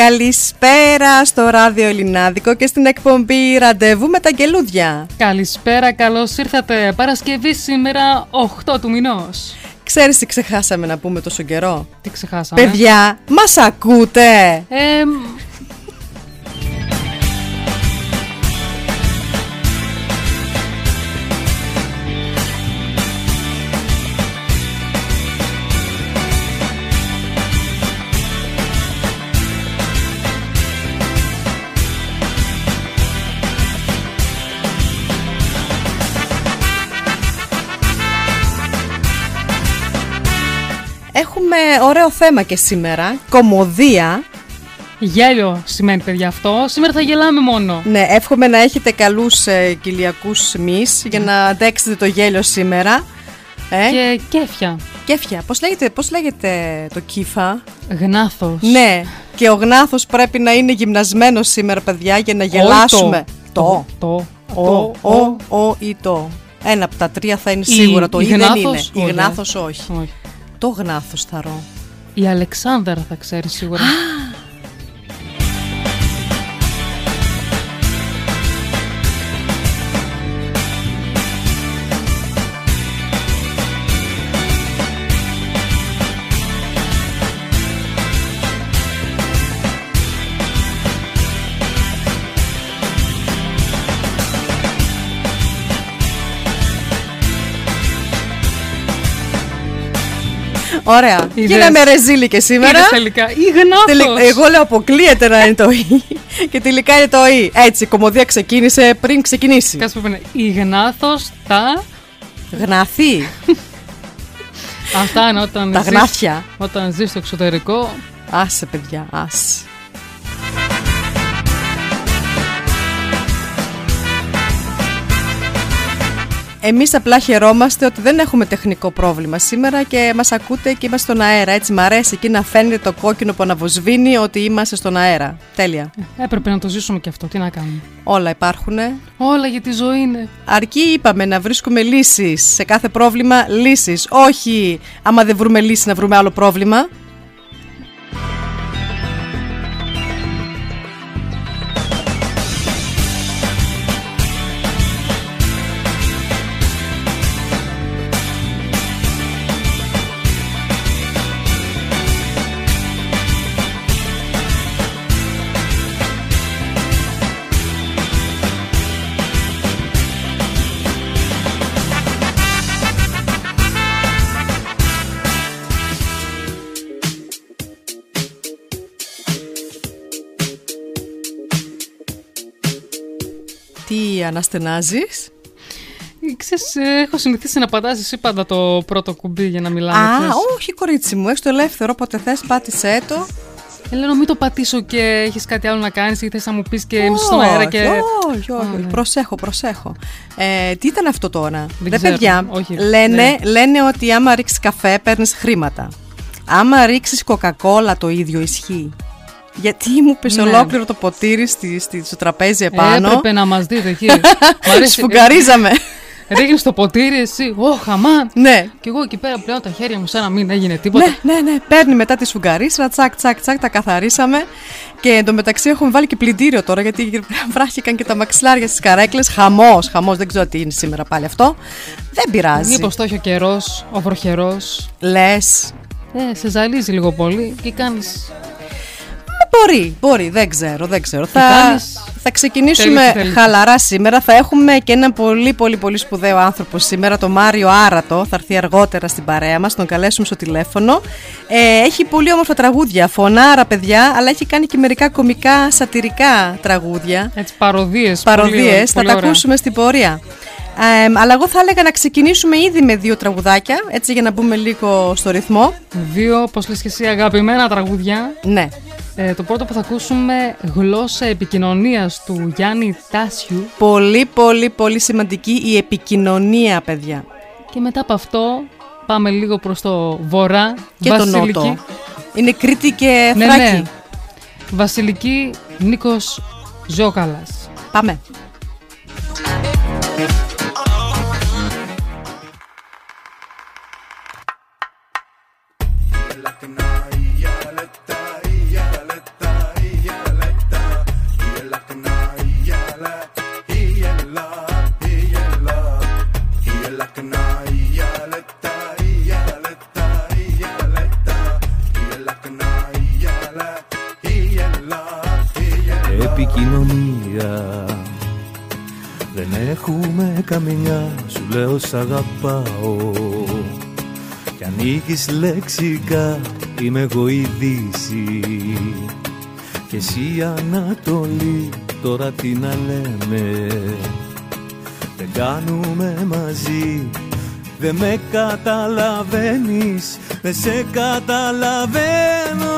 Καλησπέρα στο ράδιο Ελληνάδικο και στην εκπομπή Ραντεβού με τα Γκελούδια. Καλησπέρα, καλώς ήρθατε. Παρασκευή σήμερα 8 του μηνός. Ξέρεις τι ξεχάσαμε να πούμε τόσο καιρό; Τι ξεχάσαμε; Παιδιά, μας ακούτε! Ε, ωραίο θέμα και σήμερα. Κομμωδία. γέλιο σημαίνει, παιδιά, αυτό. Σήμερα θα γελάμε μόνο. Ναι, εύχομαι να έχετε καλούς ε, κοιλιακούς μυς για να αντέξετε το γέλιο σήμερα. Ε, Και κέφια. Κέφια. Πώς λέγεται, πώς λέγεται το κύφα; Γνάθος. Ναι, και ο γνάθος πρέπει να είναι γυμνασμένος σήμερα, παιδιά, για να γελάσουμε. Το. Το. Ο, ο, ο ή το. Ένα από τα τρία θα είναι σίγουρα. Το η ή δεν γνάθος, είναι. Η όχι. γνάθος όχι. Όχι. Το γνάθος θα ρω. Η Αλεξάνδρα θα ξέρει σίγουρα. Ωραία. Είδες. Γίναμε ρεζίλη και σήμερα. Είδες τελικά. Η γνάθος. Τελε- Εγώ λέω αποκλείεται να είναι το «η» και τελικά είναι το «η». Έτσι, η κομμωδία ξεκίνησε πριν ξεκινήσει. Κάτσε που είπανε. Η γνάθος τα... Γναθή, Αυτά είναι όταν τα ζεις- γνάθια. Όταν ζεις στο εξωτερικό. Άσε παιδιά, άσε. Εμείς απλά χαιρόμαστε ότι δεν έχουμε τεχνικό πρόβλημα σήμερα και μας ακούτε και είμαστε στον αέρα. Έτσι, μ' αρέσει εκεί να φαίνεται το κόκκινο που αναβοσβήνει ότι είμαστε στον αέρα. Τέλεια. Έπρεπε να το ζήσουμε και αυτό. Τι να κάνουμε. Όλα υπάρχουν. Όλα για τη ζωή είναι. Αρκεί είπαμε να βρίσκουμε λύσεις σε κάθε πρόβλημα, λύσεις. Όχι άμα δεν βρούμε λύση να βρούμε άλλο πρόβλημα. Τι αναστενάζεις. Ε, Ξέρεις, ε, έχω συνηθίσει να πατάς εσύ πάντα το πρώτο κουμπί για να μιλάμε. Α, ξέρεις. όχι κορίτσι μου, έχεις το ελεύθερο, όποτε θες πάτησέ το. Ε, λέω να μην το πατήσω και έχεις κάτι άλλο να κάνεις ή θες να μου πεις και είμαι στον αέρα και... Όχι, όχι, Α, ναι. προσέχω, προσέχω. Ε, τι ήταν αυτό τώρα; Δεν Ρε ξέρω, παιδιά, όχι, λένε, ναι. λένε ότι άμα ρίξεις καφέ παίρνεις χρήματα. Άμα ρίξεις κοκακόλα το ίδιο ισχύει. Γιατί μου πες Ναι. ολόκληρο το ποτήρι στη, στη- στο τραπέζι επάνω. Έπρεπε να μας δείτε εκεί. Μ' αρέσει. Σφουγγαρίζαμε. Ρίχνεις το ποτήρι εσύ, ω χαμάν. ναι. Και εγώ εκεί πέρα πλέον τα χέρια μου σαν να μην έγινε τίποτα. Ναι, ναι, ναι. Παίρνει μετά τη σφουγγαρίσρα, τσακ, τσακ, τσακ, τα καθαρίσαμε. Και εντωμεταξύ έχουμε βάλει και πλυντήριο τώρα, γιατί βράχηκαν και τα μαξιλάρια στις καρέκλες. Χαμός, χαμός, δεν ξέρω τι είναι σήμερα πάλι αυτό. Δεν πειράζει. Μήπως το έχει ο καιρός, ο βροχερός. Λες. Ε, σε ζαλίζει λίγο πολύ και κάνεις... Μπορεί, μπορεί, δεν ξέρω, δεν ξέρω. Θα, κάνεις; Θα ξεκινήσουμε Τέλεια, τέλεια. χαλαρά σήμερα. Θα έχουμε και ένα πολύ πολύ πολύ σπουδαίο άνθρωπο σήμερα, τον Μάριο Άρατο. Θα έρθει αργότερα στην παρέα μας, τον καλέσουμε στο τηλέφωνο. Ε, έχει πολύ όμορφα τραγούδια, φωνάρα παιδιά, αλλά έχει κάνει και μερικά κομικά σατυρικά τραγούδια. Έτσι, παροδίες. Παροδίες, θα τα ακούσουμε στην πορεία. Ε, αλλά εγώ θα έλεγα να ξεκινήσουμε ήδη με δύο τραγουδάκια, έτσι για να μπούμε λίγο στο ρυθμό. Δύο, πώς λες και εσύ, αγαπημένα τραγούδια. Ναι. Ε, το πρώτο που θα ακούσουμε, γλώσσα επικοινωνίας του Γιάννη Τάσιου. Πολύ πολύ πολύ σημαντική η επικοινωνία παιδιά. Και μετά από αυτό πάμε λίγο προς το βορρά. Και το Βασιλική. νότο. Είναι Κρήτη και Ναι, Θράκη. ναι. Βασιλική Νίκος Ζόκαλας. Πάμε. Έχουμε καμιά Σου λέω σ' αγαπάω. Κι ανοίγεις λεξικά Είμαι εγώ η Δύση. Και εσύ η Ανατολή Τώρα τι να λέμε. Δεν κάνουμε μαζί Δεν με καταλαβαίνεις Δεν σε καταλαβαίνω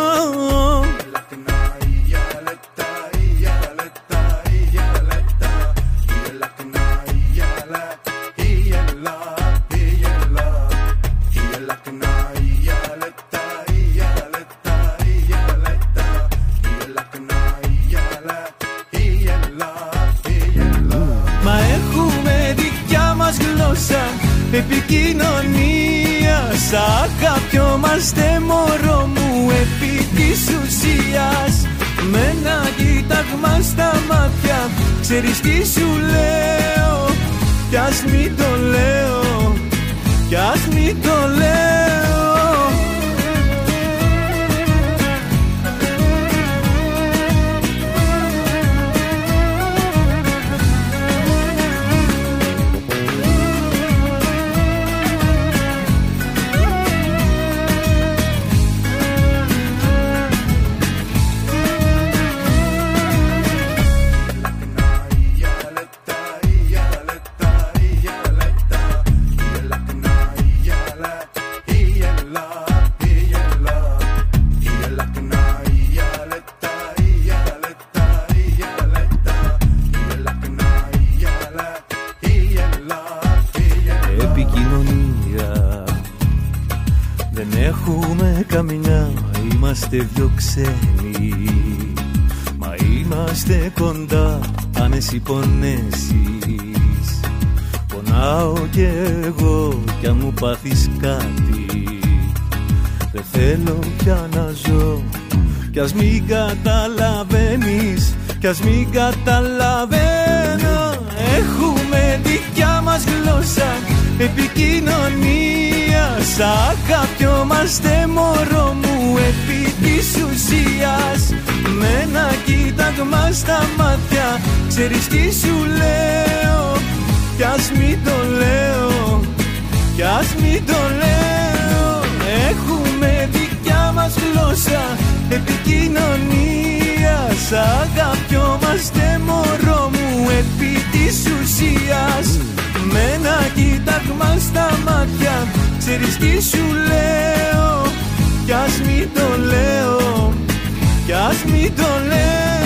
ξένοι. Μα είμαστε κοντά, αν εσύ πονέσεις Πονάω κι εγώ κι αν μου πάθεις κάτι. Δεν θέλω πια να ζω κι ας μην καταλαβαίνεις Κι ας μην καταλαβαίνω. Έχουμε δικιά μας γλώσσα Επικοινωνία Σ' αγαπιόμαστε μωρό μου Επί της ουσίας Με ένα κοίταγμα στα μάτια Ξέρεις τι σου λέω. Κι ας μην το λέω Κι ας μην το λέω. Έχουμε δικιά μας γλώσσα Επικοινωνίας. Σ' αγαπιόμαστε μωρό μου Επί της ουσίας. Με ένα κοίταγμα στα μάτια Ξέρεις τι σου λέω. Κι ας μην το λέω Κι ας μην το λέω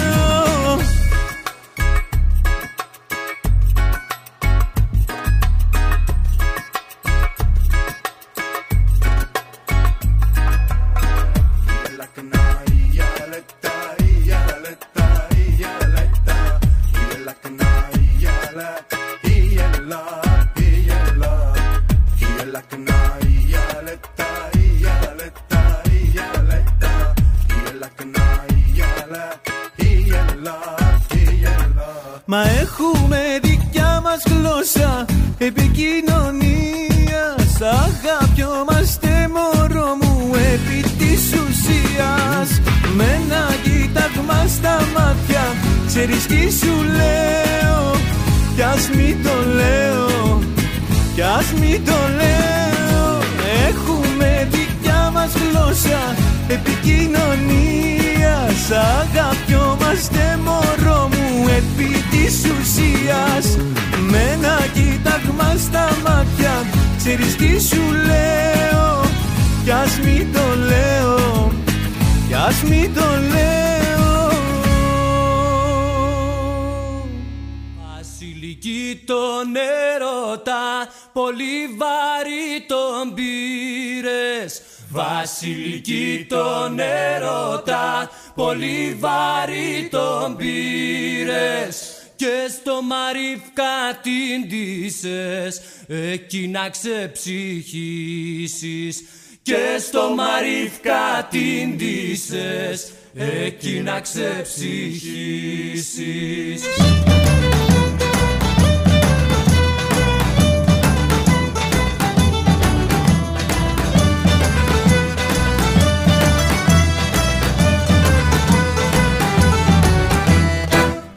εκεί να ξεψυχήσεις και στο Μαρίφκα την ντύσες εκεί να ξεψυχήσεις.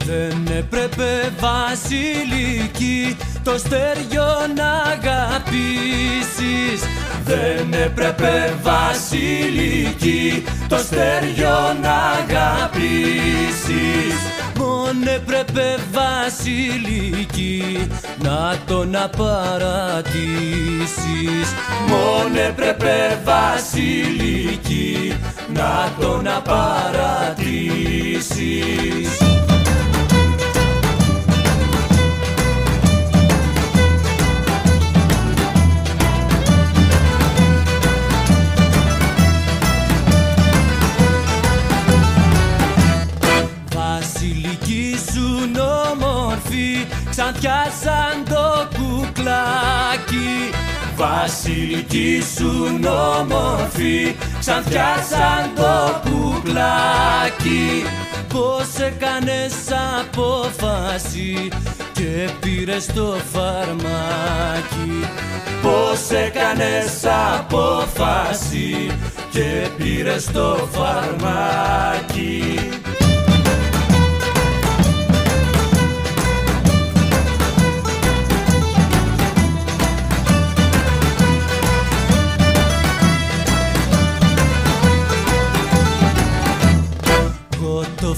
Δεν έπρεπε βασιλική το στεριό να αγαπήσεις. Δεν έπρεπε βασιλική το στεριό να αγαπήσεις. Μόνο έπρεπε βασιλική να τον απαρατήσεις. Μόνο έπρεπε βασιλική να τον απαρατήσεις Ξανθιά σαν το κουκλάκι. Βασιλική σου όμορφη Ξανθιά σαν το κουκλάκι. Πώς έκανες απόφαση και πήρες το φαρμάκι. Πώς έκανες απόφαση και πήρες το φαρμάκι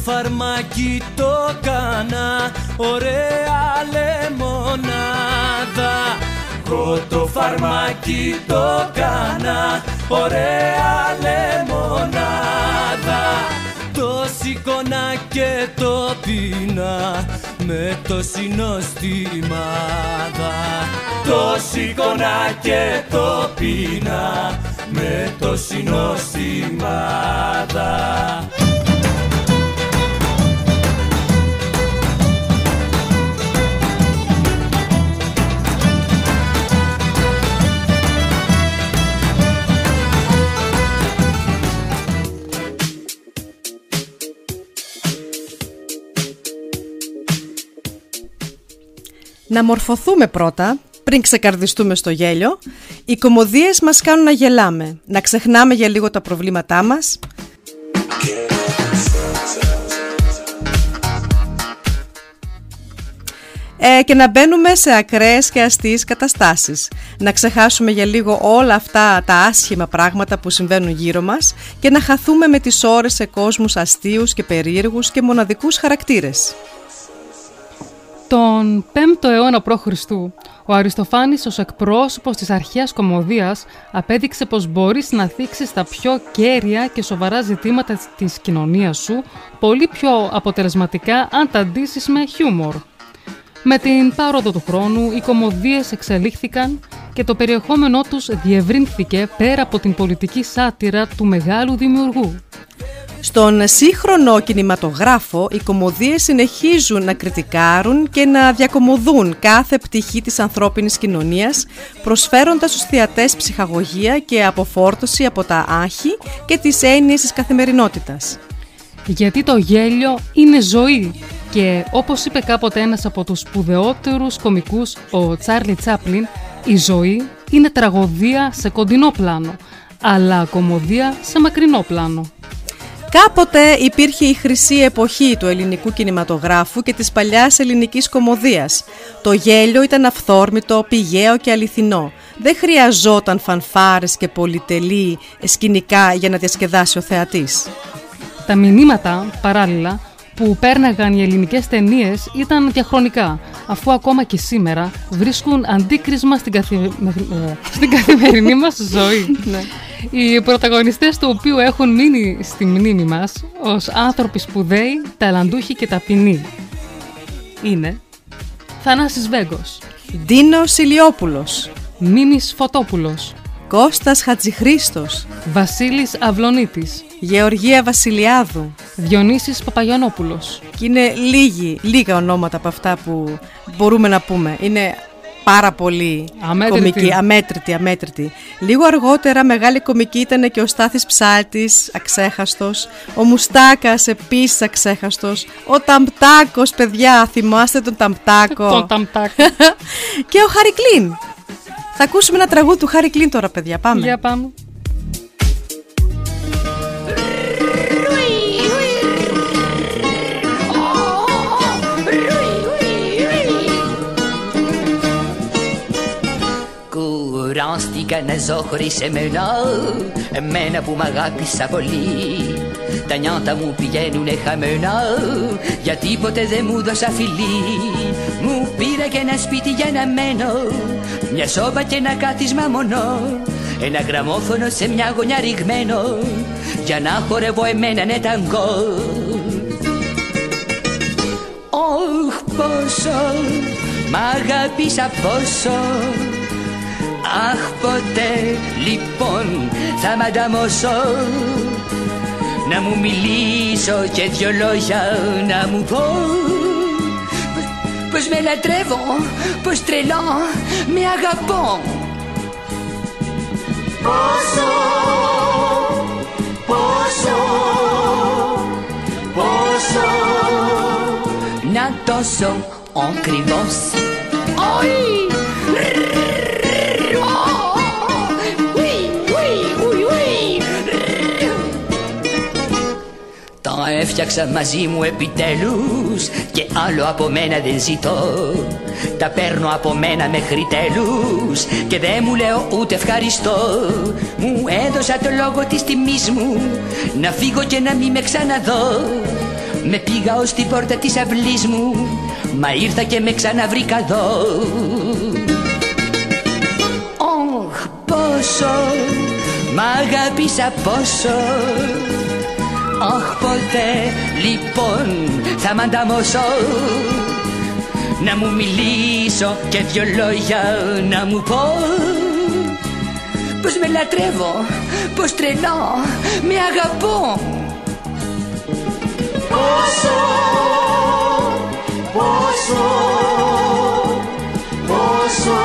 φαρμάκι το κάνα ωραία λεμονάδα. Εγώ το φαρμάκι το κάνα ωραία λεμονάδα. Το σηκώνα και το πίνα με το συνοστιμάδα. Το σηκώνα και το πίνα με το συνοστιμάδα Να μορφωθούμε πρώτα, πριν ξεκαρδιστούμε στο γέλιο. Οι κομμωδίες μας κάνουν να γελάμε, να ξεχνάμε για λίγο τα προβλήματά μας. Ε, και να μπαίνουμε σε ακραίες και αστείες καταστάσεις. Να ξεχάσουμε για λίγο όλα αυτά τα άσχημα πράγματα που συμβαίνουν γύρω μας και να χαθούμε με τις ώρες σε κόσμους αστείους και περίεργους και μοναδικούς χαρακτήρες. Τον 5ο αιώνα π.Χ. ο Αριστοφάνης ως εκπρόσωπος της αρχαίας κομμωδίας απέδειξε πως μπορείς να θίξεις τα πιο κέρια και σοβαρά ζητήματα της κοινωνίας σου πολύ πιο αποτελεσματικά αν τα αντίσεις με χιούμορ. Με την πάροδο του χρόνου οι κομμωδίες εξελίχθηκαν και το περιεχόμενό τους διευρύνθηκε πέρα από την πολιτική σάτυρα του μεγάλου δημιουργού. Στον σύγχρονο κινηματογράφο, οι κομμωδίες συνεχίζουν να κριτικάρουν και να διακομωδούν κάθε πτυχή της ανθρώπινης κοινωνίας, προσφέροντας στους θεατές ψυχαγωγία και αποφόρτωση από τα άχη και τις έννοιες της καθημερινότητας. Γιατί το γέλιο είναι ζωή και όπως είπε κάποτε ένας από τους σπουδαιότερους κομικούς, ο Τσάρλι Τσάπλιν, η ζωή είναι τραγωδία σε κοντινό πλάνο, αλλά κομμωδία σε μακρινό πλάνο. Κάποτε υπήρχε η χρυσή εποχή του ελληνικού κινηματογράφου και της παλιάς ελληνικής κομμωδίας. Το γέλιο ήταν αυθόρμητο, πηγαίο και αληθινό. Δεν χρειαζόταν φανφάρες και πολυτελή σκηνικά για να διασκεδάσει ο θεατής. Τα μηνύματα, παράλληλα, που πέρναγαν οι ελληνικές ταινίες ήταν διαχρονικά, αφού ακόμα και σήμερα βρίσκουν αντίκρισμα στην, καθη... στην καθημερινή μας ζωή. Ναι. Οι πρωταγωνιστές του οποίου έχουν μείνει στη μνήμη μας ως άνθρωποι σπουδαίοι, ταλαντούχοι και ταπεινοί. Είναι Θανάσης Βέγκος, Ντίνος Ηλιόπουλος, Μίμης Φωτόπουλος, Κώστας Χατζηχρήστος, Βασίλης Αυλονίτης, Γεωργία Βασιλιάδου. Διονύσης Παπαγιανόπουλος, Και είναι λίγοι, λίγα ονόματα από αυτά που μπορούμε να πούμε. Είναι πάρα πολύ Αμέτρητοι. κομικοί, αμέτρητοι, αμέτρητοι. Λίγο αργότερα μεγάλη κομική ήταν και ο Στάθης Ψάλτης, αξέχαστος. Ο Μουστάκας επίσης αξέχαστος. Ο Ταμπτάκος, παιδιά, θυμάστε τον Ταμπτάκο; τον Ταμτάκ. και ο Χάρη Κλίν. Θα ακούσουμε ένα τραγούδι του Χάρη Κλίν τώρα, παιδιά. Πάμε. Για πάμε. Κουράστηκα να ζω χωρίς εμένα Εμένα που μ' αγάπησα πολύ Τα νιάτα μου πηγαίνουνε χαμένα. Γιατί ποτέ δεν μου δώσα φιλί Μου πήρα και ένα σπίτι για να μένω. Μια σόμπα και ένα κάθισμα μονό Ένα γραμμόφωνο σε μια γωνιά ρηγμένο. Για να χορεύω εμένα ναι ταγκό. Ωχ πόσο μ' αγάπησα πόσο Αχ ποτέ λοιπόν θα μ' ανταμώσω. Να μου μιλήσω και δυο λόγια να μου πω Πως- Πως με λατρεύω, πως τρελά με αγαπώ. Πόσο, πόσο, πόσο. Να τόσο ακριβώς Όχι Τα έφτιαξα μαζί μου επιτέλους Και άλλο από μένα δεν ζητώ. Τα παίρνω από μένα μέχρι τέλους Και δεν μου λέω ούτε ευχαριστώ. Μου έδωσα το λόγο της τιμής μου Να φύγω και να μην με ξαναδώ. Με πήγα ως την πόρτα της αυλής μου Μα ήρθα και με ξαναβρήκα εδώ. Ωχ, πόσο μ' αγάπησα πόσο Αχ, ποτέ λοιπόν θα μ' ανταμώσω. Να μου μιλήσω και δυο λόγια να μου πω Πως με λατρεύω, πως τρελά με αγαπώ. Πόσο, πόσο, πόσο.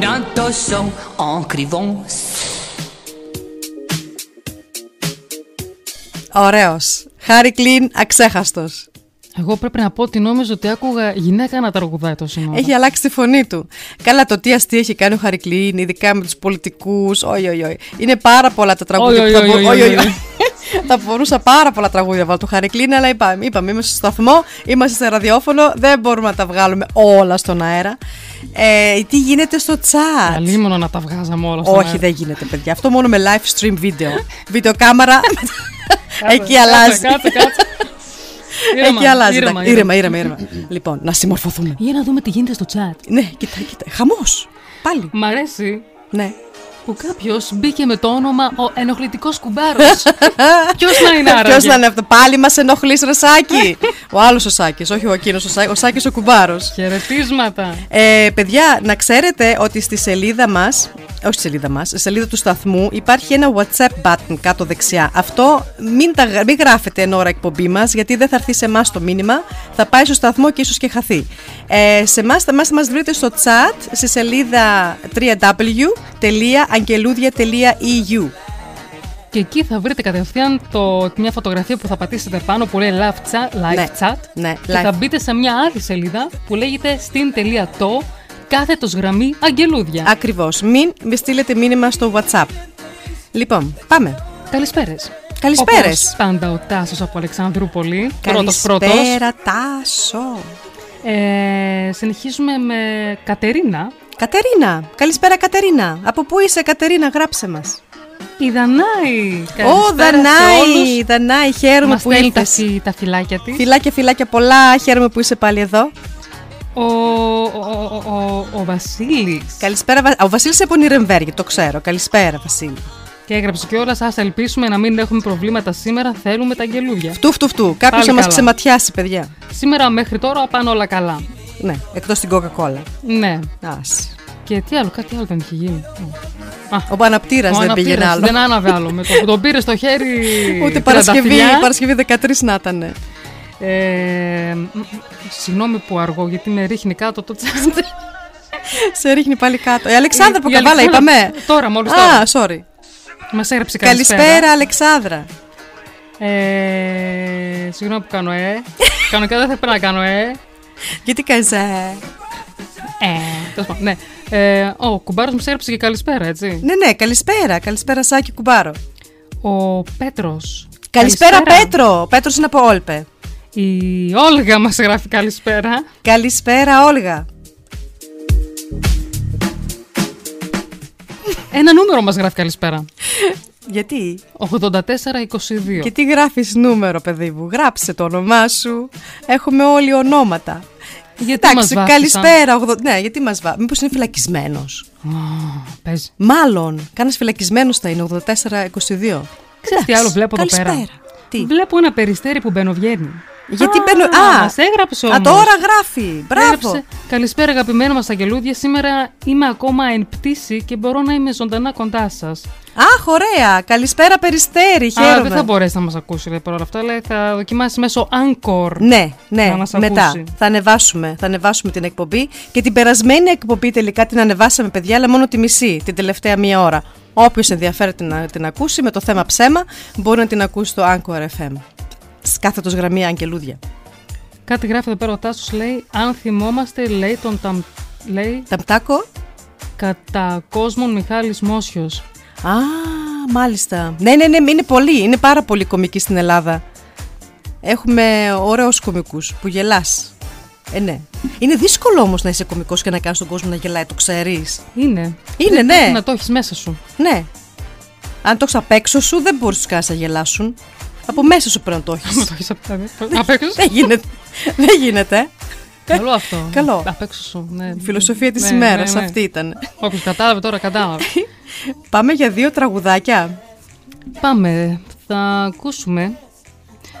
Να τόσο ακριβώς Ωραίος. Χάρη Κλίν, αξέχαστος. Εγώ πρέπει να πω ότι νόμιζα ότι άκουγα γυναίκα να τραγουδάει το σύνορα. Έχει αλλάξει τη φωνή του. Καλά, το τι αστείο έχει κάνει ο Χάρη Κλίν, ειδικά με τους πολιτικούς. Όχι, όχι, όχι. Είναι πάρα πολλά τα τραγούδια Oi, που θα oi, μπο- oi, όχι, oi, όχι. Θα μπορούσα πάρα πολλά τραγούδια να βάλω του Χάρη Κλίν, αλλά είπαμε, είπαμε, είμαστε στο σταθμό, είμαστε σε ραδιόφωνο, δεν μπορούμε να τα βγάλουμε όλα στον αέρα. Ε, τι γίνεται στο chat; Αλίμονο να τα βγάζαμε όλα στον Όχι, αέρα. δεν γίνεται, παιδιά. Αυτό μόνο με live stream βίντεο. Βίντεο κάμερα. Κάτσε, Εκεί κάτσε, αλλάζει. Κάτσε, κάτσε. Ήρεμα, Εκεί αλλάζει. ήρεμα, εντάξει. Ήρεμα, ήρεμα, ήρεμα. Λοιπόν, να συμμορφωθούμε. Για να δούμε τι γίνεται στο chat. Ναι, κοίτα, κοίτα. Χαμός. Πάλι. Μ' αρέσει Ναι. Που κάποιος μπήκε με το όνομα ο ενοχλητικός κουμπάρος. Ποιος να είναι άραγε; Ποιος να είναι αυτό, πάλι μας ενοχλείς, ρε Σάκη. ο άλλος ο Σάκης, όχι ο εκείνος ο Σάκη, ο Σάκης ο κουμπάρος. Χαιρετίσματα. Ε, παιδιά, να ξέρετε ότι στη σελίδα μας, όχι στη σελίδα μας, στη σελίδα του σταθμού υπάρχει ένα WhatsApp button κάτω δεξιά. Αυτό μην, τα, γρα- μην γράφετε εν ώρα εκπομπή μας, γιατί δεν θα έρθει σε εμάς το μήνυμα. Θα πάει στο σταθμό και ίσως και χαθεί. Ε, σε εμάς θα μας, μας βρείτε στο chat στη σελίδα www.angeludia.eu. Και εκεί θα βρείτε κατευθείαν το, μια φωτογραφία που θα πατήσετε πάνω που λέει live chat, live Ναι, chat ναι, και live. θα μπείτε σε μια άλλη σελίδα που λέγεται στην.το κάθετος γραμμή αγγελούδια. Ακριβώς. Μην με στείλετε μήνυμα στο WhatsApp. Λοιπόν, πάμε. Καλησπέρες. Καλησπέρες. Όπως πάντα ο Τάσος από Αλεξανδρούπολη. Πρώτος πρώτος. Καλησπέρα, Τάσο. Ε, συνεχίζουμε με Κατερίνα. Κατερίνα. Καλησπέρα, Κατερίνα. Από πού είσαι, Κατερίνα, γράψε μας. Η Δανάη. Ω, Καλησπέρα σε Δανάη, όλους. Δανάη, χαίρομαι Μας που στέλνει τα, ήρθες. φυ- τα φυλάκια της. Φιλάκια, φιλάκια πολλά, χαίρομαι που είσαι πάλι εδώ. Ο, ο, ο, ο, ο Βασίλης. Καλησπέρα, Βα- ο Βασίλης από Νιρεμβέργη, το ξέρω. Καλησπέρα, Βασίλη. Και έγραψε κιόλας, ας ελπίσουμε να μην έχουμε προβλήματα σήμερα. Θέλουμε τα αγγελούδια. Φτού, φτού, φτού. Κάποιος Πάλι να μας καλά. ξεματιάσει, παιδιά. Σήμερα μέχρι τώρα πάνε όλα καλά. Ναι, εκτός την Coca-Cola. Ναι. Ας. Και τι άλλο, κάτι άλλο δεν είχε γίνει. Α, Ο αναπτήρα ο δεν πήγαινε αναπτήρας άλλο. Δεν άναβε άλλο. Με το που τον πήρε στο χέρι. Ούτε Παρασκευή, τριανταφυλιά. Παρασκευή 13 να ήταν. Ε, μ, μ, συγγνώμη που αργώ, γιατί με ρίχνει κάτω το τσάντε. Σε ρίχνει πάλι κάτω. Η Αλεξάνδρα από Η Καβάλα, Αλεξάνδρα- είπαμε. Τώρα, μόλις τώρα. Α, sorry. Μας έγραψε καλησπέρα. Καλησπέρα, Αλεξάνδρα. Ε, συγγνώμη που κάνω ε. κάνω και δεν θα πρέπει να κάνω ε. Γιατί κάνεις ε; Ε, τέλος πάντων, ναι. Ε, ο κουμπάρος μου έγραψε και καλησπέρα, έτσι. Ναι, ναι, καλησπέρα. Καλησπέρα, Σάκη Κουμπάρο. Ο Πέτρος. Καλησπέρα, Πέτρο. Ο Πέτρος είναι από Όλπε. Η Όλγα μας γράφει καλησπέρα. Καλησπέρα, Όλγα. Ένα νούμερο μας γράφει καλησπέρα. Γιατί; 84-22. Και τι γράφεις νούμερο, παιδί μου; Γράψε το όνομά σου. Έχουμε όλοι ονόματα. Γιατί μας Εντάξει, βάφτισαν; καλησπέρα. ογδο- Ναι, γιατί μας βά... Μήπως είναι φυλακισμένος; Α, Παίζει. Μάλλον, κάνας φυλακισμένος θα είναι 84-22. Ξέρεις τι άλλο βλέπω εδώ πέρα; Καλησπέρα. Τι; Βλέπω ένα περιστέρι που μπαινοβγαίνει. Γιατί Α, μπαίνω. Α, μας έγραψε Α, όμως. τώρα γράφει. Μπράβο. Έγραψε, Καλησπέρα αγαπημένο μας αγγελούδια. Σήμερα είμαι ακόμα εν πτήση και μπορώ να είμαι ζωντανά κοντά σας. Αχ, ωραία. Καλησπέρα, Περιστέρη. Α, Χαίρομαι. δεν θα μπορέσει να μας ακούσει λέει, παρόλα αυτά, αλλά θα δοκιμάσει μέσω Anchor. Ναι, ναι, Να μας μετά ακούσει. θα ανεβάσουμε, θα ανεβάσουμε την εκπομπή και την περασμένη εκπομπή τελικά την ανεβάσαμε παιδιά αλλά μόνο τη μισή, την τελευταία μία ώρα. Όποιος ενδιαφέρεται να την ακούσει με το θέμα ψέμα μπορεί να την ακούσει στο Anchor FM. Κάθετος γραμμή Αγγελούδια. Κάτι γράφει εδώ πέρα ο Τάσος λέει αν θυμόμαστε λέει τον ταμ, λέει Ταμπτάκο. κατά κόσμον Μιχάλης Μόσιος. Α, μάλιστα. Ναι, ναι, ναι, είναι πολύ, είναι πάρα πολύ κομική στην Ελλάδα. Έχουμε ωραίους κομικούς που γελάς. Ε, ναι. Είναι δύσκολο όμως να είσαι κομικός και να κάνεις τον κόσμο να γελάει, το ξέρεις. Είναι. Είναι, Πρέπει ναι. Να το έχεις μέσα σου. Ναι. Αν το έχεις απ' έξω σου, δεν μπορείς του κάνει να γελάσουν. Από μέσα σου πρέπει να το Να έχεις. το έχεις απ' απ' έξω. δεν γίνεται. δεν γίνεται. Καλό αυτό. Καλό. Απ' έξω σου. Ναι. Η φιλοσοφία της Ναι, ημέρας ναι, ναι. αυτή ήταν. Όποιος κατάλαβε τώρα κατάλαβε. Πάμε για δύο τραγουδάκια. Πάμε. Θα ακούσουμε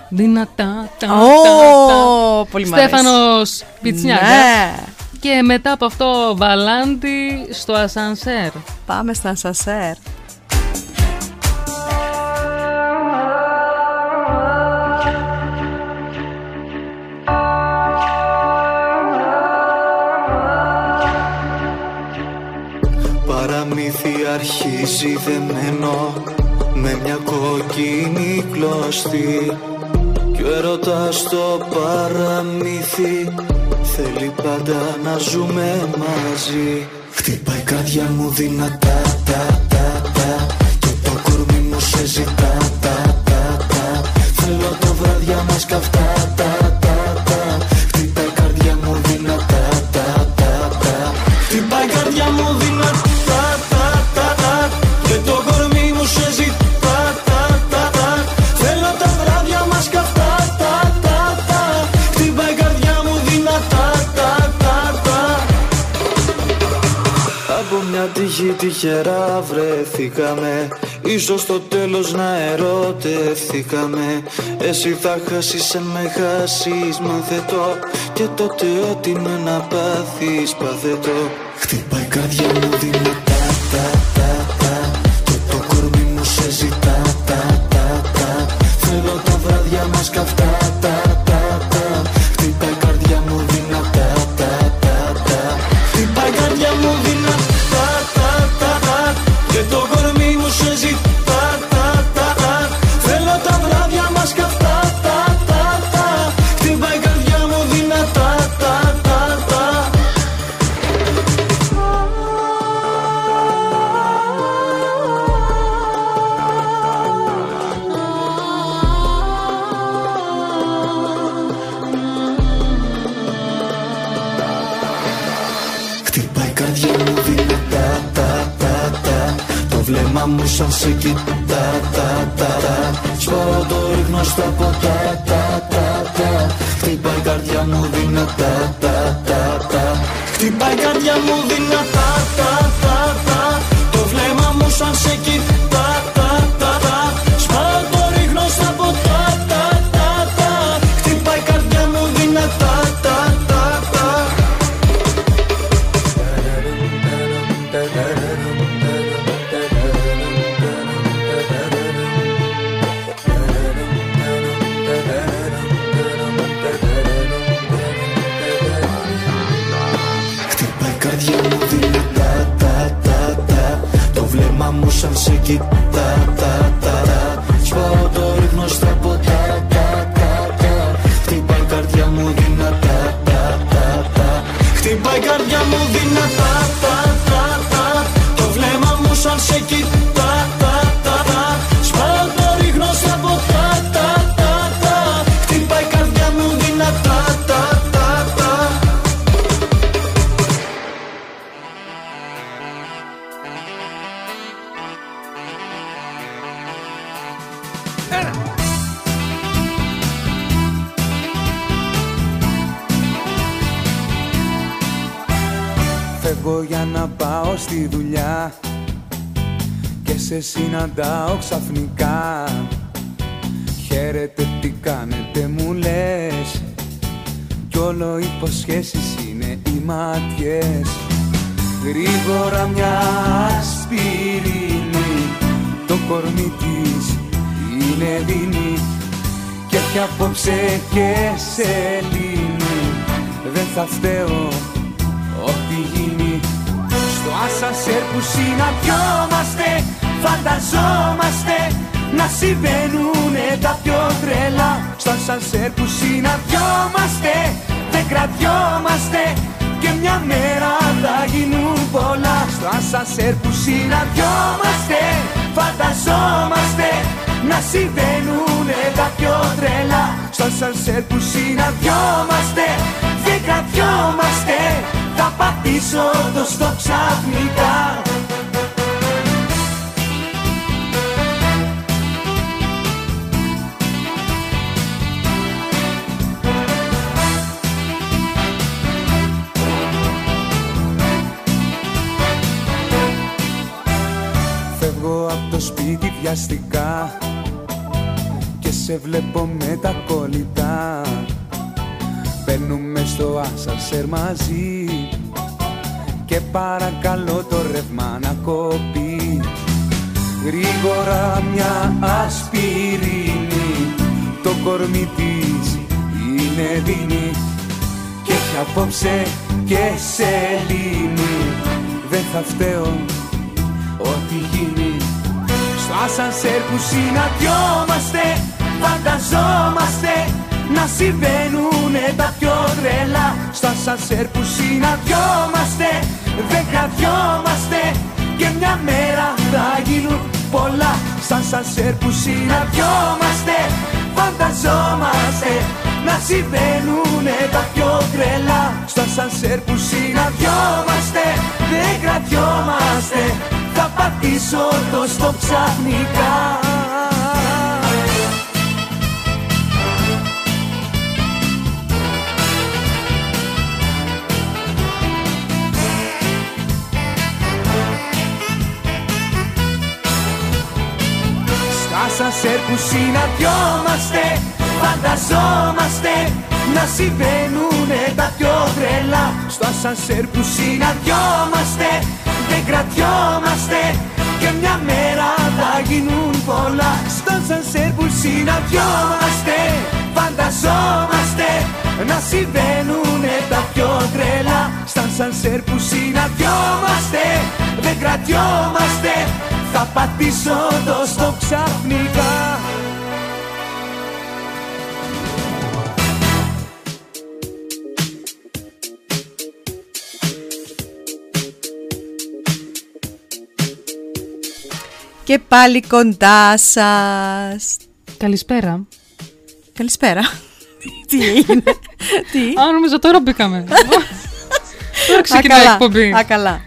δυνατά τα, τα, τα. Ω, πολύ μ' αρέσει. Στέφανος Πιτσνιάκας. Ναι. Και μετά από αυτό Βαλάντι στο ασανσέρ. Πάμε στα σασέρ. Αρχίζει δεμένο με μια κόκκινη κλωστή Κι ο έρωτας στο παραμύθι. Θέλει πάντα να ζούμε μαζί. Χτυπάει η καρδιά μου δυνατά τα τα τα. Και το κορμί μου σε ζητά τα τα τα. Θέλω τα βράδια μας καυτά τα τα τα τυχερά βρεθήκαμε. Ίσως στο τέλος να ερωτευθήκαμε. Εσύ θα χάσεις αν με χάσεις μάθε το. Και τότε ό,τι με να πάθεις πάθε το. Χτυπάει η καρδιά μου δυνατά σε κοιτά τα τα τα Σπάω το ρίχνω στα ποτά. Τα τα τα. Χτυπάει η καρδιά μου δυνατά τα τα τα Χτυπάει η καρδιά μου δυνατά τα τα τα συναντάω ξαφνικά. Χαίρετε τι κάνετε μου λες. Κι όλο υποσχέσεις είναι οι μάτιες. Γρήγορα μια ασπιρίνη Το κορμί της είναι δίνη Και έχει απόψε και σελήνη Δεν θα φταίω ό,τι γίνει. Στο ασανσέρ που συναντιόμαστε Φανταζόμαστε να συμβαίνουνε τα πιο τρελά. Στο ασανσέρ που συναντιόμαστε Δεν κρατιόμαστε και μια μέρα θα γίνουν πολλά. Στο ασανσέρ που συναντιόμαστε Φανταζόμαστε να συμβαίνουνε τα πιο τρελά. Στο ασανσέρ που συναντιόμαστε Δεν κρατιόμαστε. Θα πατήσω το στο ξαφνικά βιαστικά Και σε βλέπω με τα κολλητά Μπαίνουμε στο άσανσερ μαζί Και παρακαλώ το ρεύμα να κοπεί. Γρήγορα μια ασπιρίνη Το κορμί της είναι δίνη Και έχει απόψε και σελήνη. Δεν θα φταίω ό,τι γίνει Στο ασανσέρ που συναντιόμαστε Φανταζόμαστε να συμβαίνουνε τα πιο τρελά. Στο ασανσέρ που συναντιόμαστε Δεν κρατιόμαστε και μια μέρα θα γίνουν πολλά. Στο ασανσέρ που συναντιόμαστε Φανταζόμαστε να συμβαίνουνε τα πιο τρελά. Στο ασανσέρ που συναντιόμαστε Δεν κρατιόμαστε Θα πατήσω το στο ξαφνικά Στα ασανσέρ που συναντιόμαστε Φανταζόμαστε να συμβαίνουνε τα πιο τρελά. Στο ασανσέρ που συναντιόμαστε Δεν κρατιόμαστε και μια μέρα θα γίνουν πολλά. Στο ασανσέρ που συναντιόμαστε Φανταζόμαστε να συμβαίνουνε τα πιο τρελά. Στα ασανσέρ που συναντιόμαστε Δεν κρατιόμαστε θα πατήσω το στο ξαφνικά Και πάλι κοντά σας. Καλησπέρα. Καλησπέρα. Τι έγινε; Τι; Α, νομίζω τώρα μπήκαμε. τώρα ξεκινάει η καλά. εκπομπή. Α, καλά.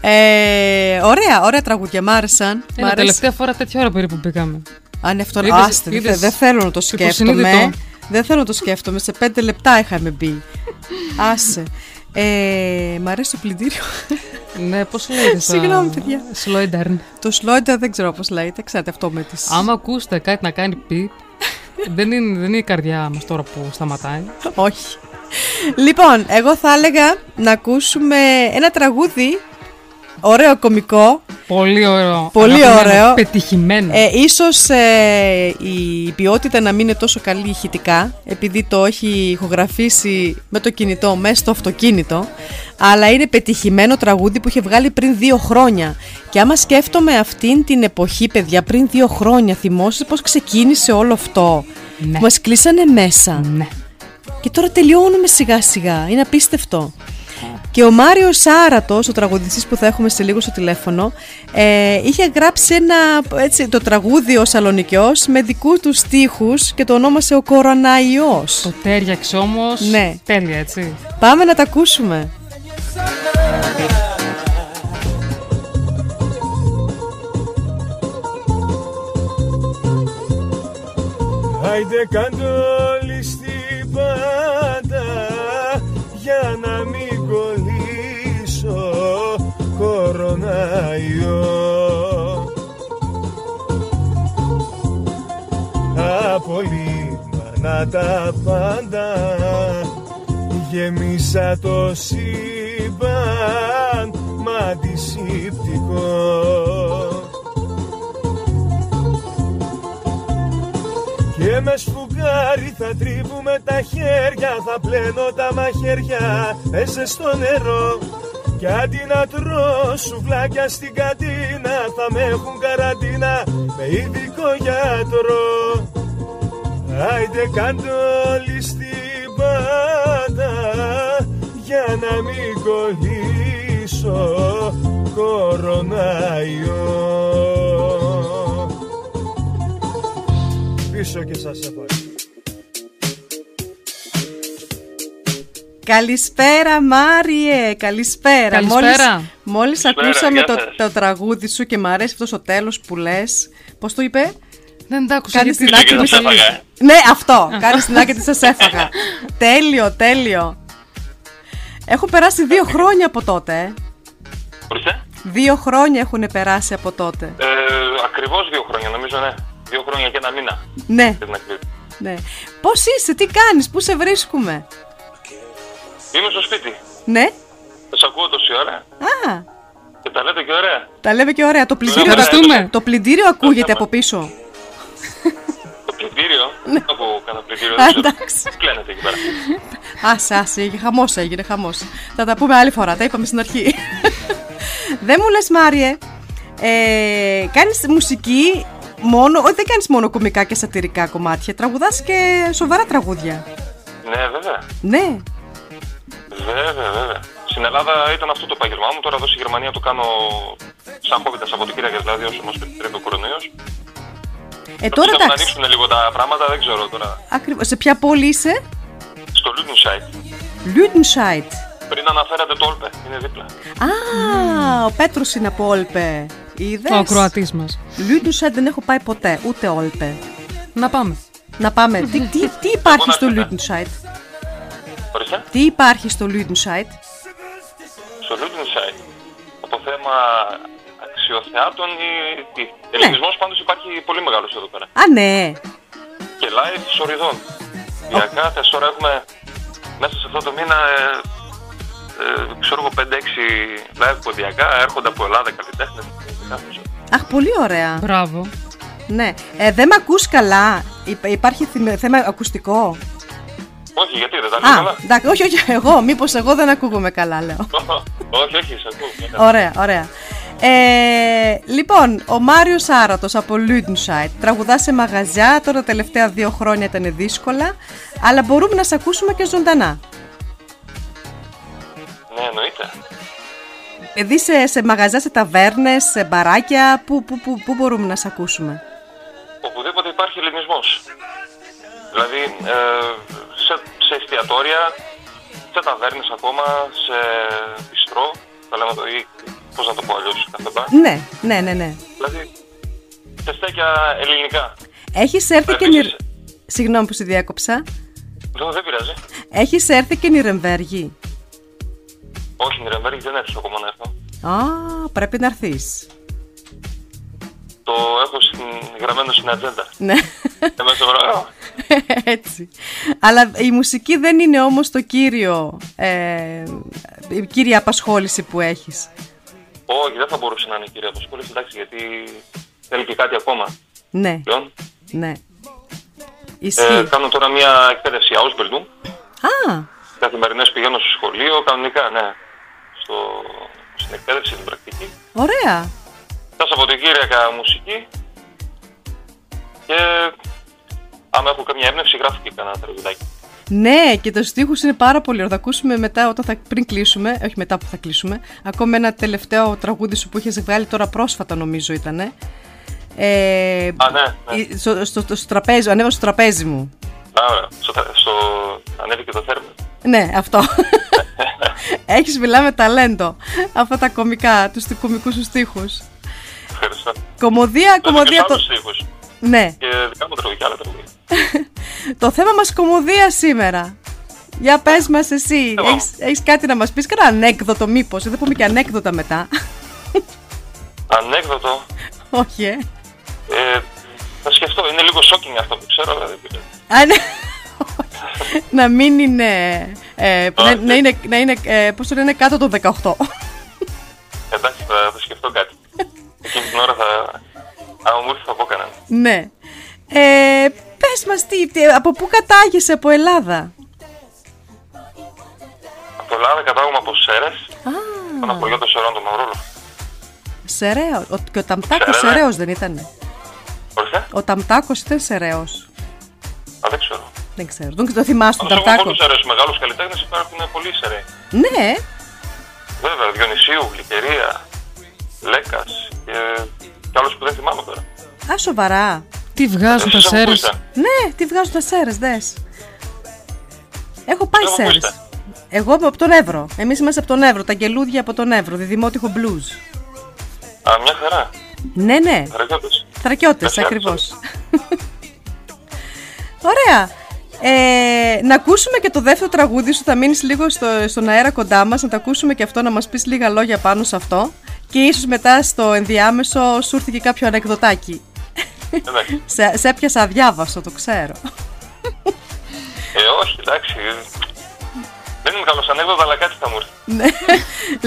Ε, ωραία, ωραία τραγούδια, μ' άρεσαν. Μ' Είναι άρεσε. τελευταία φορά τέτοια ώρα περίπου πήγαμε. Αν είναι αυτό, Είδες- άστε, δεν, είδες δεν θέλω να το σκέφτομαι. υποσυνείδητο; Δεν θέλω να το σκέφτομαι. Σε πέντε λεπτά είχαμε μπει. Άσε. Ε, μ' αρέσει το πλυντήριο. ναι, πώς λέγεται. στα- Συγγνώμη, παιδιά. Σλόιντερν. το σλόιντα δεν ξέρω πώς λέγεται. Ξέρετε αυτό με τις... Άμα ακούσετε κάτι να κάνει πιπ, δεν είναι, δεν είναι η καρδιά μας τώρα που σταματάει. Όχι. Λοιπόν, εγώ θα έλεγα να ακούσουμε ένα τραγούδι. Ωραίο κομικό. Πολύ ωραίο. Πολύ αγαπημένο, ωραίο. Πετυχημένο. Ε, ίσως ε, η ποιότητα να μην είναι τόσο καλή ηχητικά επειδή το έχει ηχογραφήσει με το κινητό μέσα στο αυτοκίνητο αλλά είναι πετυχημένο τραγούδι που είχε βγάλει πριν δύο χρόνια και άμα σκέφτομαι αυτήν την εποχή παιδιά πριν δύο χρόνια θυμόσαι πως ξεκίνησε όλο αυτό; Ναι. που μας κλείσανε μέσα ναι. και τώρα τελειώνουμε σιγά σιγά. Είναι απίστευτο. Και ο Μάριος Σάρατος, ο τραγουδιστής που θα έχουμε σε λίγο στο τηλέφωνο, ε, είχε γράψει ένα, έτσι, το τραγούδι ο Σαλονικιός με δικούς τους στίχους και το ονόμασε ο Κοροναϊός. Το τέριαξε όμως. Ναι. Τέλεια, έτσι. Πάμε να τα ακούσουμε. Άιντε κάντο όλοι στην πάντα για να μην κοροναϊό. Απολύμανα τα πάντα γεμίσα το σύμπαν μα αντισηπτικό Και με σφουγγάρι θα τρίβουμε τα χέρια Θα πλένω τα μαχαίρια μέσα στο νερό Κι αντί να τρώω σουβλάκια στην καντίνα Θα με έχουν καραντίνα με ειδικό γιατρό. Άιντε κάντε όλοι στην πάντα Για να μην κολλήσω κοροναϊό Πίσω και σας ευχαριστώ Καλησπέρα Μάριε, καλησπέρα. Καλησπέρα. Μόλις, μόλις Καλησπέρα, ακούσαμε γεια το, σας. το τραγούδι σου και μ' αρέσει αυτός στο τέλος που λες. Πώς το είπε; Δεν τα άκουσα. Κάνεις γιατί την δεν άκρη σας μου. έφαγα, ε. Ναι, αυτό. Κάνεις την άκρη της σας έφαγα. τέλειο, τέλειο. Έχουν περάσει δύο χρόνια από τότε. ε. Ορίστε. Δύο χρόνια έχουν περάσει από τότε. Ε, ακριβώς δύο χρόνια, νομίζω, ναι. Δύο χρόνια και ένα μήνα. Ναι, για την ακρίβεια. ναι. Πώς είσαι, τι κάνεις, πού σε βρίσκουμε; Είμαι στο σπίτι. Ναι. Σας ακούω τόση ώρα Α, και τα λέτε και ωραία. τα λέμε και ωραία. Το πλυντήριο, Ευχαριστούμε. το πλυντήριο ακούγεται από πίσω. Το πλυντήριο. Δεν ακούω κανένα πλυντήριο. Ναι. Α, δεν ξέρω. εντάξει. Τι κλαίνετε εκεί πέρα. Άσε, άσε, έγινε χαμός έγινε, χαμός. Θα τα πούμε άλλη φορά, τα είπαμε στην αρχή. δεν μου λες Μάριε, ε, κάνεις μουσική μόνο, όχι δεν κάνεις μόνο κομικά και σατυρικά κομμάτια, τραγουδάς και σοβαρά τραγούδια. Ναι, βέβαια. Ναι, Βέβαια, βέβαια. Στην Ελλάδα ήταν αυτό το επάγγελμά μου. Τώρα εδώ στη Γερμανία το κάνω σαν χόμπι τα Σαββατοκύριακα, δηλαδή όσο μας επιτρέπει ο κορονοϊός. ε, τώρα να εντάξει, ανοίξουν λίγο τα πράγματα, δεν ξέρω τώρα. ακριβώς, σε ποια πόλη είσαι, Στο Ludenscheid. Lüdenscheid. Πριν αναφέρατε το Όλπε, είναι δίπλα. Α, ο Πέτρος είναι από Όλπε. Είδες; Ο Κροατή μας. Lüdenscheid δεν έχω πάει ποτέ, ούτε Όλπε. Να πάμε. Να πάμε. τι, τι, τι υπάρχει στο να Lüdenscheid. Ορίστε. Τι υπάρχει στο Lüdenscheid. Στο Ludenscheid. Από θέμα αξιοθεάτων ή τι; Ελληνισμός πάντως υπάρχει πολύ μεγάλος εδώ πέρα. Α, ναι. Και live σοριδών. Για κάθε τώρα έχουμε μέσα σε αυτό το μήνα ε, ε, ξέρω εγώ 5-6 live ποδιακά έρχονται από Ελλάδα καλλιτέχνες. Αχ, πολύ ωραία. Μπράβο. Ναι. Ε, δεν με ακούς καλά; Υπ- υπάρχει θυμε- θέμα ακουστικό; Όχι, γιατί δεν τα ακούω Α, καλά. εντάξει, όχι, όχι, εγώ. Μήπως εγώ δεν ακούγομαι καλά, λέω. όχι, όχι, σε ακούω. Ωραία, ωραία. Ε, λοιπόν, ο Μάριος Άρατος από Lüdenscheid τραγουδά σε μαγαζιά, τώρα τα τελευταία δύο χρόνια ήταν δύσκολα, αλλά μπορούμε να σε ακούσουμε και ζωντανά. Ναι, εννοείται. Δηλαδή σε, σε μαγαζιά, σε ταβέρνες, σε μπαράκια, πού, πού, πού, πού μπορούμε να σε ακούσουμε; Οπουδήποτε υπάρχει ελληνισμός. Δηλαδή, ε, σε, σε εστιατόρια, σε ταβέρνες ακόμα, σε μπιστρό, θα λέμε το ή πώς να το πω αλλιώς, καφέ-μπαρ. Ναι, ναι, ναι, ναι. Δηλαδή, σε στέκια ελληνικά. Έχεις έρθει και... Επίσης- Νιρ... Συγγνώμη που σε διάκοψα. Δεν, δεν πειράζει. Έχεις έρθει και Νιρεμβέργη. Όχι, Νιρεμβέργη δεν έτυχε ακόμα να έρθω. Α, πρέπει να έρθεις. Το έχω στην, γραμμένο στην ατζέντα. Ναι, Εμένα στο βράδυ. έτσι. Αλλά η μουσική δεν είναι όμως το κύριο, ε, η κύρια απασχόληση που έχεις. Όχι, δεν θα μπορούσε να είναι η κυρία απασχόληση, εντάξει, γιατί θέλει και κάτι ακόμα. Ναι, πλέον. ναι. Ε, Ισχύει. κάνω τώρα μια εκπαίδευση Ausbildung. Α, Καθημερινές πηγαίνω στο σχολείο, κανονικά, ναι. Στο, στην εκπαίδευση, την πρακτική. ωραία. Τα Σαββατοκύριακα μουσική. Και άμα έχω καμιά έμπνευση, γράφω και κανένα τραγουδάκι. Ναι, και το στίχου είναι πάρα πολύ ωραίο. Θα ακούσουμε μετά, όταν θα, πριν κλείσουμε, όχι μετά που θα κλείσουμε, ακόμα ένα τελευταίο τραγούδι σου που είχες βγάλει τώρα πρόσφατα, νομίζω ήταν. Ε, Α, ναι, ναι. στο, στο, στο, στο τραπέζι, ανέβα στο τραπέζι μου. Α, ωραία. Στο, στο, ανέβηκε το θέρμα. Ναι, αυτό. Έχεις μιλάμε ταλέντο. Αυτά τα κομικά, τους κομικούς σου στίχους. Ευχαριστώ. Κομμωδία, Λέω κομμωδία και το... άλλους στίχους. Ναι, Και δικά μου τραγούδια, άλλα τραγούδια. το θέμα μας κομμωδία σήμερα. Για πες μας εσύ, Εγώ. έχεις, έχεις κάτι να μας πεις, κανένα ανέκδοτο μήπως, δεν πούμε και ανέκδοτα μετά. Ανέκδοτο. Όχι, ε. Ε, θα σκεφτώ, είναι λίγο shocking αυτό που ξέρω, αλλά δεν πειράζει. Α, ναι. να μην είναι, ε, να, Όχι. να είναι, να είναι ε, πώς το λένε, κάτω των 18. Εντάξει, θα, θα σκεφτώ κάτι. Εκείνη την ώρα θα. Άμα μου έρθει θα πω κανένα. ναι. Ε, πες μας τι, τι, από πού κατάγεσαι από Ελλάδα; Από Ελλάδα κατάγομαι από Σέρες, Α, τον απογειό των Σερών του Μαυρόλου. Σεραίο. Ο, και ο Ταμτάκος Σερέ, ναι. Σεραίος δεν ήταν; Ορίστε, Ο Ταμτάκος ήταν Σεραίος. α, δεν ξέρω. Δεν ξέρω. Δεν το θυμάσαι τον Όσο έχουμε Ταμτάκο. πολλούς Σέρες μεγάλους καλλιτέχνες υπάρχουν πολλοί Σεραίοι. Ναι, Βέβαια, Διονυσίου, Γλυκερία, Λέκας και, και άλλους που δεν θυμάμαι τώρα. α σοβαρά. Τι βγάζουν τα Εσείς από πού σέρες; είστε; Ναι, τι βγάζουν τα Σέρες, δες. Έχω πάει Από πού Σέρες. είστε; Εγώ είμαι από τον Εύρο. Εμείς είμαστε από τον Εύρο. Τα γελούδια από τον Εύρο. Διδημότυχο μπλουζ. Α, μια χαρά. Ναι, ναι. Ραγιώτες. Θρακιώτες, Έτσι, ακριβώς. Ωραία. Ε, να ακούσουμε και το δεύτερο τραγούδι σου, θα μείνεις λίγο στο, στον αέρα κοντά μας, να τα ακούσουμε και αυτό, να μας πεις λίγα λόγια πάνω σε αυτό και ίσως μετά στο ενδιάμεσο σου έρθει και κάποιο ανεκδοτάκι. Εντάξει. σε, σε έπιασα αδιάβαστο, το ξέρω. Ε, όχι, εντάξει. Δεν είμαι καλός ανέκδοτα, αλλά κάτι θα μου έρθει. Ναι.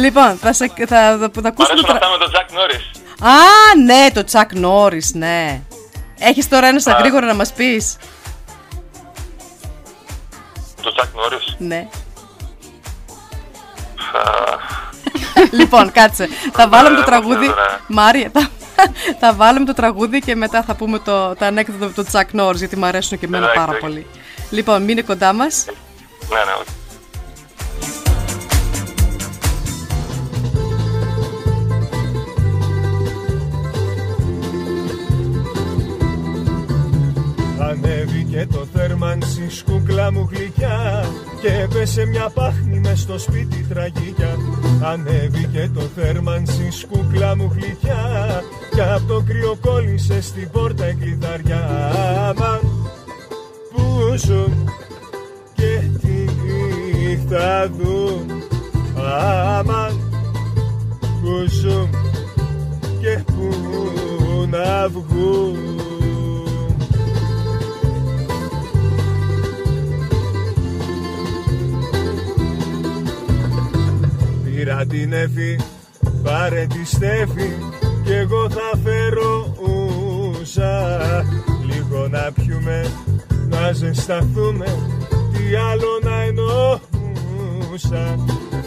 λοιπόν, θα, σε, θα, θα, θα, Μ' ακούσουμε αρέσουν το αυτά με τον Τζακ Νόρις. Α, ναι, το Τσακ Νόρις, ναι. Έχεις τώρα ένα στα Α. γρήγορα να μας πεις; Το Τζακ Νόρις. Ναι. Θα... λοιπόν, κάτσε. θα βάλουμε το Ε, τραγούδι. ωραία. Μάρια, θα, θα βάλουμε το τραγούδι και μετά θα πούμε το, το ανέκδοτο με τον Τσακ Νόρις γιατί μου αρέσουν και εμένα Εντάξει, πάρα εντάξει. πολύ. Λοιπόν, μείνε κοντά μας. Ναι, ναι, Ανέβηκε το θέρμανση σκούκλα μου γλυκιά Και έπεσε μια πάχνη μες στο σπίτι τραγικιά. Ανέβηκε το θέρμανση σκούκλα μου γλυκιά Και απ' το κρύο κόλλησε στην πόρτα η κλειδαριά Αμάν που ζουν και τι θα δουν. Αμάν που ζουν και πού να βγουν Πήρα την Εφη, πάρε τη Στέφη Κι εγώ θα φέρω ούσα. Λίγο να πιούμε, να ζεσταθούμε Τι άλλο να εννοούσα.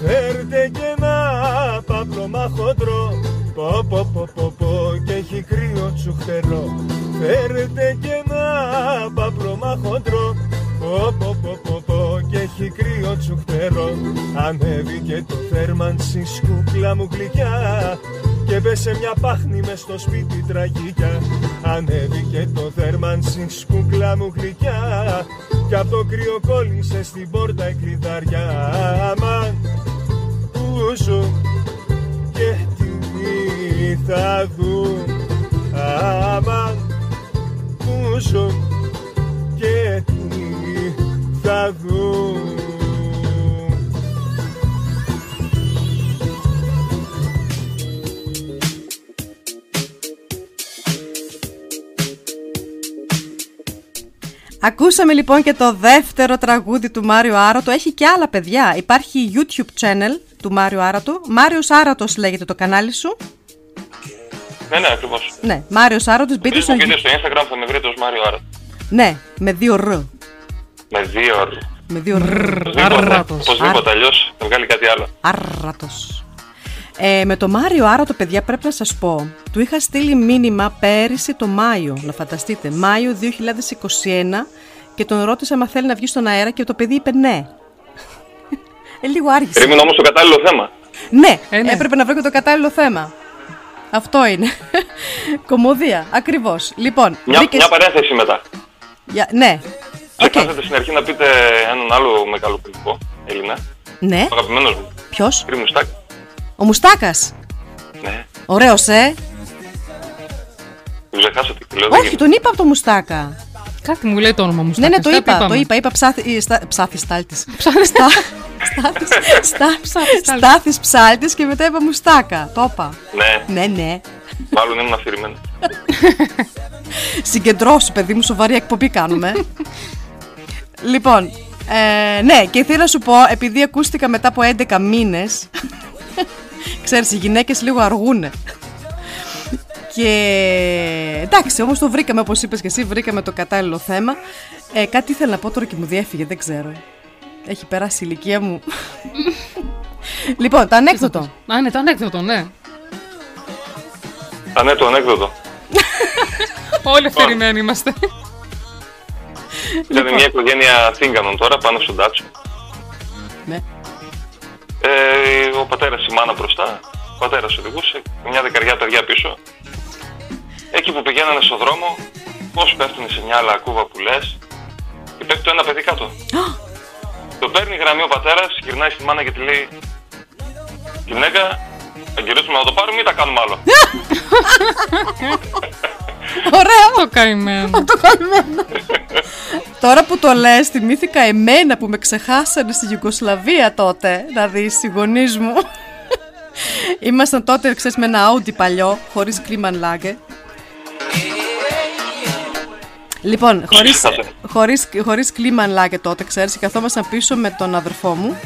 Φέρτε και ένα παπλωμά χοντρό Πω πω πω πω πω και έχει κρύο τσουχτερό. Φέρτε και ένα παπλωμά χοντρό Πω πω πω πω πω και έχει κρύο τσουχτερό. Ανέβηκε το θέρμανση σκούκλα μου γλυκιά. Και πέσε μια πάχνη μες στο σπίτι τραγικιά Ανέβηκε το θέρμανση σκούκλα μου γλυκιά. Κι απ' το κρύο κόλλησε στην πόρτα η κλειδαριά Αμάν που ζουν και τι θα δουν Αμάν που ζω και τι θα δουν Ακούσαμε λοιπόν και το δεύτερο τραγούδι του Μάριο Άρατο. Έχει και άλλα παιδιά. Υπάρχει YouTube channel του Μάριο Άρατο. Μάριος Άρατος λέγεται το κανάλι σου. Ναι, ναι, ακριβώς. Ναι, Μάριος Άρατος. Μπείτε στο... Facebook είτε στο Instagram θα με βρείτε ως Μάριο Άρα. Ναι, με δύο ρ. Με δύο ώρες. Με δύο ρ. Άρρατος. Οπωσδήποτε αλλιώς θα βγάλει κάτι άλλο. Άρατος. Ε, με το Μάριο Άρατο, παιδιά, πρέπει να σας πω, του είχα στείλει μήνυμα πέρυσι το Μάιο, να φανταστείτε, Μάιο 2021 και τον ρώτησα αν θέλει να βγει στον αέρα και το παιδί είπε ναι. ε, λίγο άργησε. Περίμενα όμως το κατάλληλο θέμα. Ναι, Ε, ναι. έπρεπε να βρω και το κατάλληλο θέμα. Αυτό είναι. Κομμωδία, ακριβώς. Λοιπόν, Μια, βρήκες- μια παρένθεση μετά. Για- Ναι. Οκ. Ξεχάσατε στην αρχή να πείτε έναν άλλο μεγαλοπολιτικό Έλληνα. Ναι. Ο αγαπημένος μου. Ποιος; Κύριε Μουστάκ. Ο Μουστάκας. Ναι. Ωραίος, ε. Τον ξεχάσατε και λέω δεν Όχι, γίνεται. τον είπα από το Μουστάκα. Κάτι μου λέει το όνομα μου. Ναι, ναι, Στάκης, το κάτι είπα, το είπαμε. είπα. Είπα ψάθι, ε, στα, ψάθι στάλτης. Ψάθης Στα- Στάθης, στα- Ψάθης στάλτης. Στάθης ψάλτης και μετά είπα Μουστάκα. Το είπα. Ναι, Ναι, ναι. μάλλον ήμουν αφηρημένο. Συγκεντρώσου, παιδί μου, σοβαρή εκπομπή κάνουμε. Λοιπόν, ε, ναι, και θέλω να σου πω, επειδή ακούστηκα μετά από 11 μήνες, ξέρεις, οι γυναίκες λίγο αργούνε. Και εντάξει, όμως το βρήκαμε, όπως είπες και εσύ, βρήκαμε το κατάλληλο θέμα. Ε, κάτι ήθελα να πω τώρα και μου διέφυγε, δεν ξέρω. Έχει περάσει η ηλικία μου. λοιπόν, το ανέκδοτο. Α, ναι, το ανέκδοτο, ναι. Α, ναι, το ανέκδοτο. Όλοι αφηρημένοι είμαστε. Ήταν μια οικογένεια θύγκανων τώρα πάνω στον τάτσο. Ναι. Ε, ο πατέρας η μάνα μπροστά, ο πατέρας οδηγούσε, μια δεκαριά παιδιά πίσω. Εκεί που πηγαίνανε στο δρόμο, πώς πέφτουν σε μια άλλα κούβα που λες, και πέφτει το ένα παιδί κάτω. το παίρνει γραμμή ο πατέρας, γυρνάει στη μάνα και τη λέει «Γυναίκα, θα γυρίσουμε να το πάρουμε ή τα κάνουμε άλλο». Ωραίο! Το καημένο. το καημένο. Τώρα που το λες, θυμήθηκα εμένα που με ξεχάσανε στη Ιουγκοσλαβία τότε, να δεις οι γονείς μου. Ήμασταν τότε, ξέρεις, με ένα Audi παλιό, χωρίς κλίμαν λάγκε. Λοιπόν, χωρίς, Ξεχάσε. χωρίς, χωρίς κλίμαν λάγκε τότε, ξέρεις, καθόμασταν πίσω με τον αδερφό μου.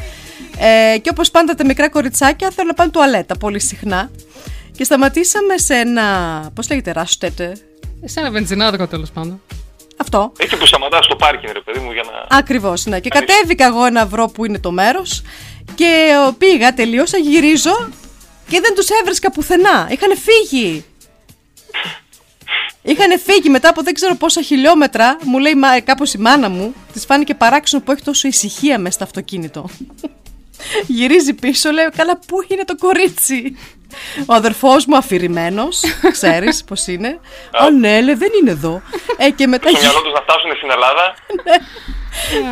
Ε, και όπως πάντα τα μικρά κοριτσάκια θέλουν να πάνε τουαλέτα πολύ συχνά. Και σταματήσαμε σε ένα, πώς λέγεται, ράστετε, Σε ένα βενζινάδικο τέλος πάντων. αυτό. Εκεί που σταματάς στο πάρκινγκ ρε παιδί μου για να... Ακριβώς, ναι. Και κατέβηκα εγώ να βρω που είναι το μέρος. Και ε, πήγα, τελείωσα, γυρίζω και δεν τους έβρισκα πουθενά. Είχαν φύγει. Είχαν φύγει μετά από δεν ξέρω πόσα χιλιόμετρα. Μου λέει κάπως η μάνα μου, της φάνηκε παράξενο που έχει τόσο ησυχία μέσα στο αυτοκίνητο. Γυρίζει πίσω, λέει: Καλά, πού είναι το κορίτσι; Ο αδερφός μου αφηρημένος, ξέρεις πώς είναι. Α, ναι, λέει, δεν είναι εδώ. Ε, και μετά Στο μυαλό τους να φτάσουν στην Ελλάδα.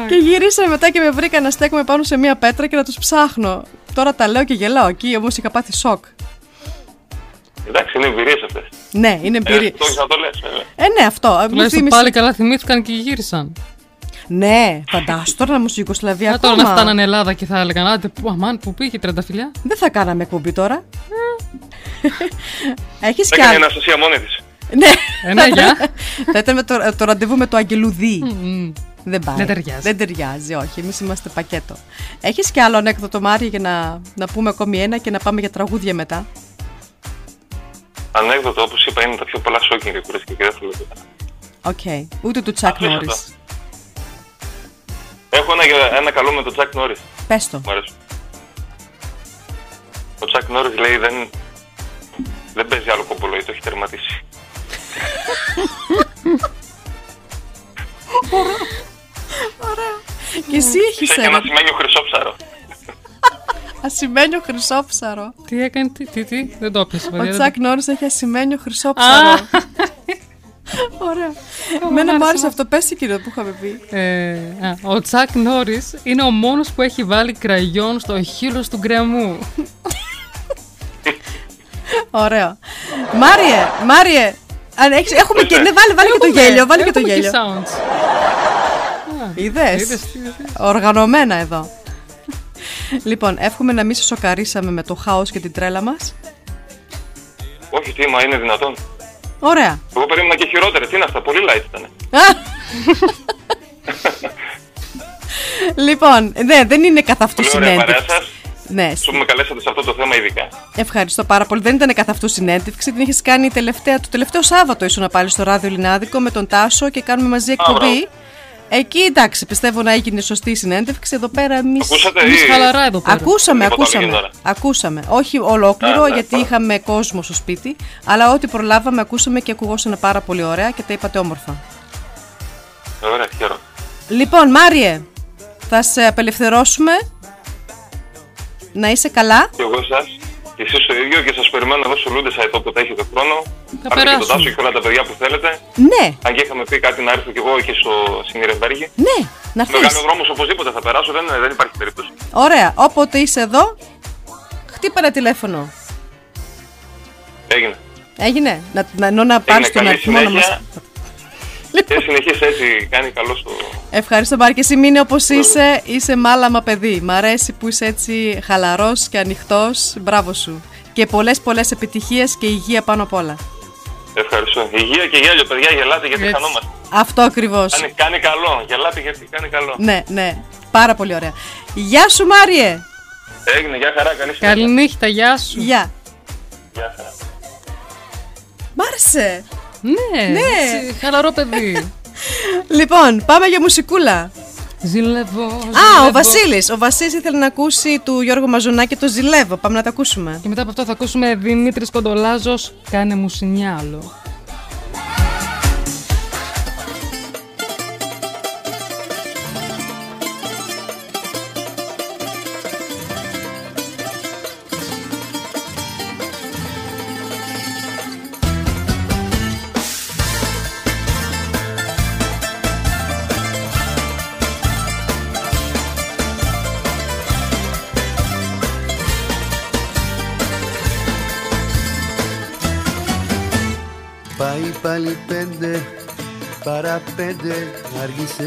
και γυρίσανε μετά και με βρήκα να στέκομαι πάνω σε μία πέτρα και να τους ψάχνω. Τώρα τα λέω και γελάω. Εκεί όμως είχα πάθει σοκ. Εντάξει, είναι εμπειρίες αυτές. Ναι, είναι Ε, εμπειρία. το έχεις να το λες, βέβαια. Ε, ναι, αυτό. Ε, Μου Τουλάχιστον θύμισε- πάλι καλά θυμήθηκαν και γύρισαν. Ναι, φαντάσου τώρα να μου στη Ιουγκοσλαβία Να τώρα ακόμα. να φτάνανε Ελλάδα και θα έλεγαν Άντε, που, αμάν, που πήγε η τρενταφυλιά; Δεν θα κάναμε εκπομπή τώρα. Έχεις κι Έκανε η άλλο. Αναστασία μόνη της. Ναι. Ε, ναι, γεια. Θα ήταν με το, το ραντεβού με το αγγελούδι. Μμμ. Δεν πάει. Δεν ταιριάζει. Δεν ταιριάζει, όχι. Εμείς είμαστε πακέτο. Έχεις κι άλλο ανέκδοτο, Μάρια, για να, να πούμε ακόμη ένα και να πάμε για τραγούδια μετά; Ανέκδοτο, όπως είπα, είναι τα πιο πολλά σόκιν ρε κουρέσκι και δεν θέλω τίποτα. Οκ. Ούτε του Τσακ Αφήστε Νόρις. το. Έχω ένα, ένα καλό με τον Τσακ Νόρις. Πες το. Μου αρέσει. Ο Τσακ Νόρις λέει δεν, δεν παίζει άλλο κομπολόι, το έχει τερματίσει. Και εσύ έχεις Έχει ένα ένα σημαίνιο χρυσόψαρο. ασημένιο χρυσόψαρο. Τι έκανε, τι, τι, τι, δεν το έπιασε. Ο παιδιά, δεν Τσακ Νόρις έχει ασημένιο χρυσόψαρο. Ωραία. Εμένα μου άρεσε αυτό. Πες εκείνο που είχαμε πει. το- Ε, α, ο Τσακ Νόρις είναι ο μόνος που έχει βάλει κραγιόν στο χείλος του γκρεμού. Ωραίο. Μάριε, Μάριε. Αν έχεις, έχουμε και, ναι, βάλε, βάλε και το Έχουμε, γέλιο, βάλε και το έχουμε γέλιο. sounds. Είδες; Είδες τι- Οργανωμένα εδώ. λοιπόν, εύχομαι να μην σε σοκαρίσαμε με το χάος και την τρέλα μας. Όχι, τι, μα είναι δυνατόν. Ωραία. Εγώ περίμενα και χειρότερα. Τι είναι αυτά, πολύ light ήταν. λοιπόν, ναι, δεν είναι καθ' αυτού Πολύ ωραία παρέα συνέντευξη. Σα. Ναι, Που με καλέσατε σε αυτό το θέμα ειδικά. ευχαριστώ πάρα πολύ. Δεν ήταν καθ' αυτού συνέντευξη. Την έχει κάνει τελευταία, το τελευταίο Σάββατο ήσουν πάλι στο ράδιο Λινάδικο με τον Τάσο και κάνουμε μαζί εκπομπή. μπράβο. Εκεί εντάξει, πιστεύω να έγινε σωστή συνέντευξη. Εδώ πέρα εμεί. Ακούσατε Εμείς ή... χαλαρά εδώ πέρα. Ακούσαμε, Τίποτα ακούσαμε. μην γίνει Ακούσαμε. Όχι ολόκληρο, Α, ναι, γιατί πάρα. είχαμε κόσμο στο σπίτι. Αλλά ό,τι προλάβαμε, ακούσαμε και ακουγόσανε πάρα πολύ ωραία και τα είπατε όμορφα. Ωραία, χαίρομαι. Λοιπόν, Μάριε, θα σε απελευθερώσουμε. Να είσαι καλά. Και εγώ εσά. Και εσείς το ίδιο και σας περιμένω εδώ στο Λούντες Σάιτ όποτε έχετε χρόνο. Πάρτε και περάσουμε. τον Τάσο και όλα τα παιδιά που θέλετε. Ναι, Αν και είχαμε πει κάτι να έρθω κι εγώ εκεί στο Συνηρεμβέργη. ναι, να Με κάνει ο έρθεις. δρόμο οπωσδήποτε θα περάσω, δεν, δεν υπάρχει περίπτωση. Ωραία, όποτε είσαι εδώ, χτύπα ένα τηλέφωνο. Έγινε. Έγινε. Να, να, ενώ να πάρεις τον καλή αριθμό να μας... συνέχεια. Και συνεχίσει έτσι, κάνει καλό στο. Ευχαριστώ πάρα και εσύ μείνε όπως είσαι, είσαι μάλαμα παιδί. Μ' αρέσει που είσαι έτσι χαλαρός και ανοιχτός. Μπράβο σου. Και πολλές πολλές επιτυχίες και υγεία πάνω απ' όλα. Ευχαριστώ. Υγεία και γέλιο, παιδιά, γελάτε γιατί Έτσι. χανόμαστε. Αυτό ακριβώς. Κάνει, κάνει καλό. Γελάτε γιατί κάνει καλό. Ναι, ναι. Πάρα πολύ ωραία. Γεια σου Μάριε. Έγινε, γεια χαρά, καλή συνέχεια. Καληνύχτα, γεια σου. Γεια. Γεια χαρά. Μ' άρεσε. Ναι, Ναι. έτσι, χαλαρό παιδί. Λοιπόν, πάμε για μουσικούλα. Ζηλεύω. Α, ο ζηλεύω. Βασίλης. Ο Βασίλης ήθελε να ακούσει του Γιώργου Μαζονάκη το Ζηλεύω. Πάμε να το ακούσουμε. Και μετά από αυτό θα ακούσουμε Δημήτρης Κοντολάζος, κάνε μου σινιάλο.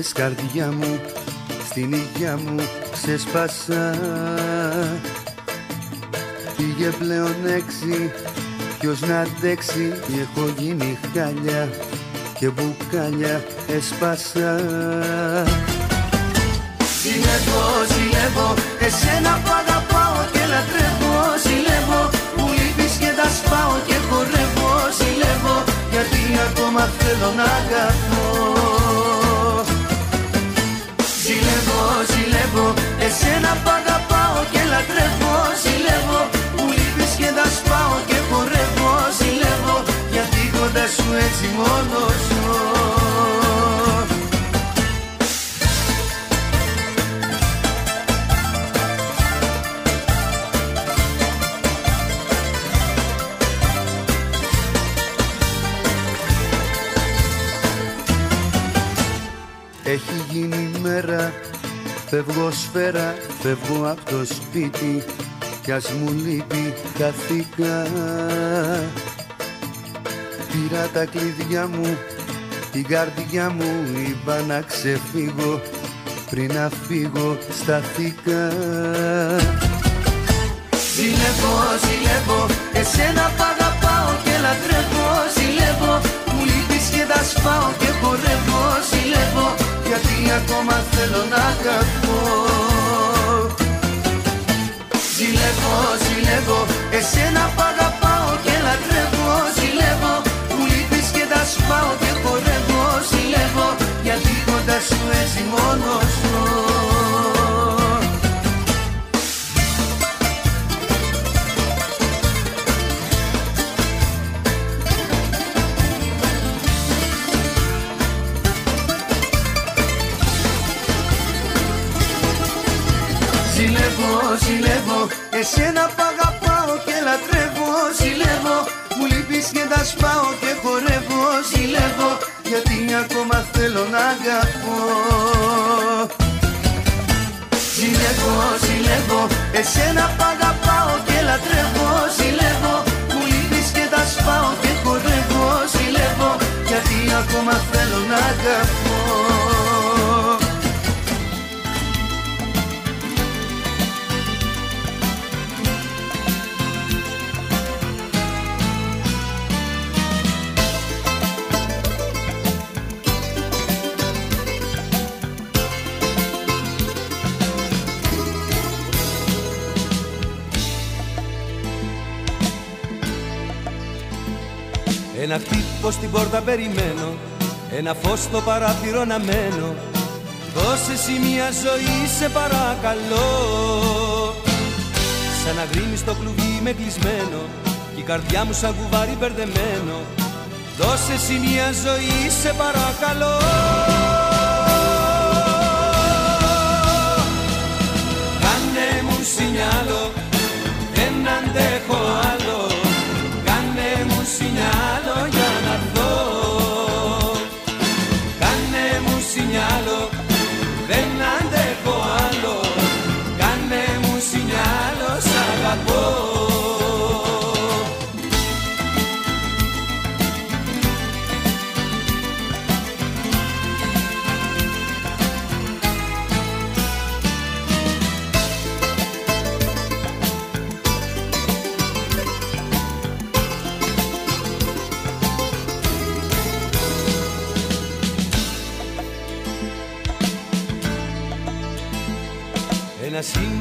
Άργησες καρδιά μου Στην υγειά μου ξεσπάσα. Πήγε πλέον έξι Ποιος να αντέξει Έχω γίνει χάλια Και μπουκάλια έσπασα Ζηλεύω, ζηλεύω Εσένα που αγαπάω και λατρεύω. Ζηλεύω Μου λείπεις και τα σπάω και χορεύω. Ζηλεύω Γιατί ακόμα θέλω να αγαπώ Ζηλεύω, ζηλεύω Εσένα που αγαπάω και λατρεύω. Ζηλεύω Μου λείπεις και τα σπάω και χορεύω. Ζηλεύω Γιατί κοντά σου έτσι μόνος ζω. Έχει γίνει μέρα, φεύγω σφαίρα, φεύγω από το σπίτι κι ας μου λείπει χαθήκα Πήρα τα κλειδιά μου, την καρδιά μου είπα να ξεφύγω πριν να φύγω σταθήκα Ζηλεύω, ζηλεύω, εσένα που αγαπάω και λατρεύω. Ζηλεύω, μου λείπεις και τα σπάω και χορεύω. Ζηλεύω, γιατί ακόμα θέλω να αγαπώ. Ζηλεύω, ζηλεύω, εσένα που αγαπάω και λατρεύω. Ζηλεύω, μου λείπεις και τα σπάω και χορεύω. Ζηλεύω, γιατί κοντά σου έτσι μόνος ζω ζηλεύω Εσένα π' αγαπάω και λατρεύω. Ζηλεύω Μου λείπεις και τα σπάω και χορεύω. Ζηλεύω Γιατί ακόμα θέλω να αγαπώ. Ζηλεύω, ζηλεύω Εσένα π' και λατρεύω. Ζηλεύω Μου λείπεις και τα σπάω και χορεύω. Ζηλεύω Γιατί ακόμα θέλω να αγαπώ. Ένα χτύπο στην πόρτα περιμένω Ένα φως στο παράθυρο να μένω. Δώσε εσύ μια ζωή σε παρακαλώ. Σαν να γρίνει στο κλουβί με κλεισμένο Κι η καρδιά μου σαν κουβάρι μπερδεμένο. Δώσε εσύ μια ζωή σε παρακαλώ. Κάνε μου σινιάλο Δεν αντέχω άλλο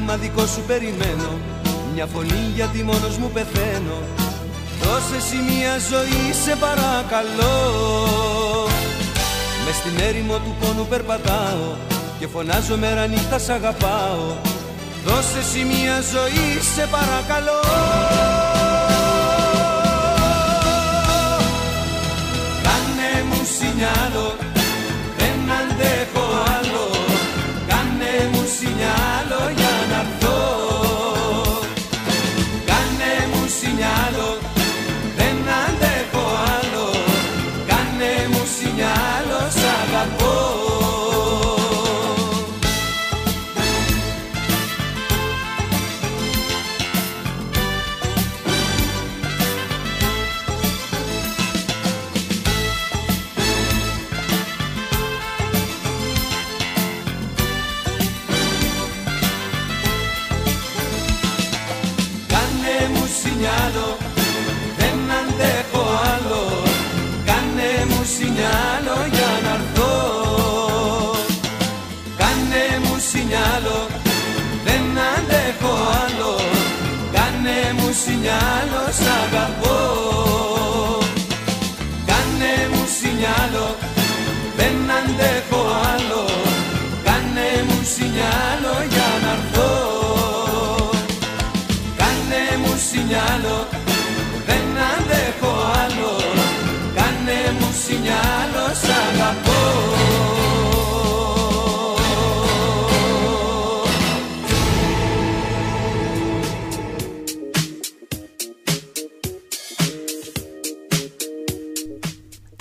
Ένα σήμα δικό σου περιμένω. Μια φωνή γιατί μόνος μου πεθαίνω. Δώσε εσύ μια ζωή σε παρακαλώ. Μες στην έρημο του πόνου περπατάω Και φωνάζω μέρα νύχτα σ' αγαπάω. Δώσε εσύ μια ζωή σε παρακαλώ. Κάνε μου σινιάλο Δεν αντέχω άλλο. Κάνε μου σινιάλο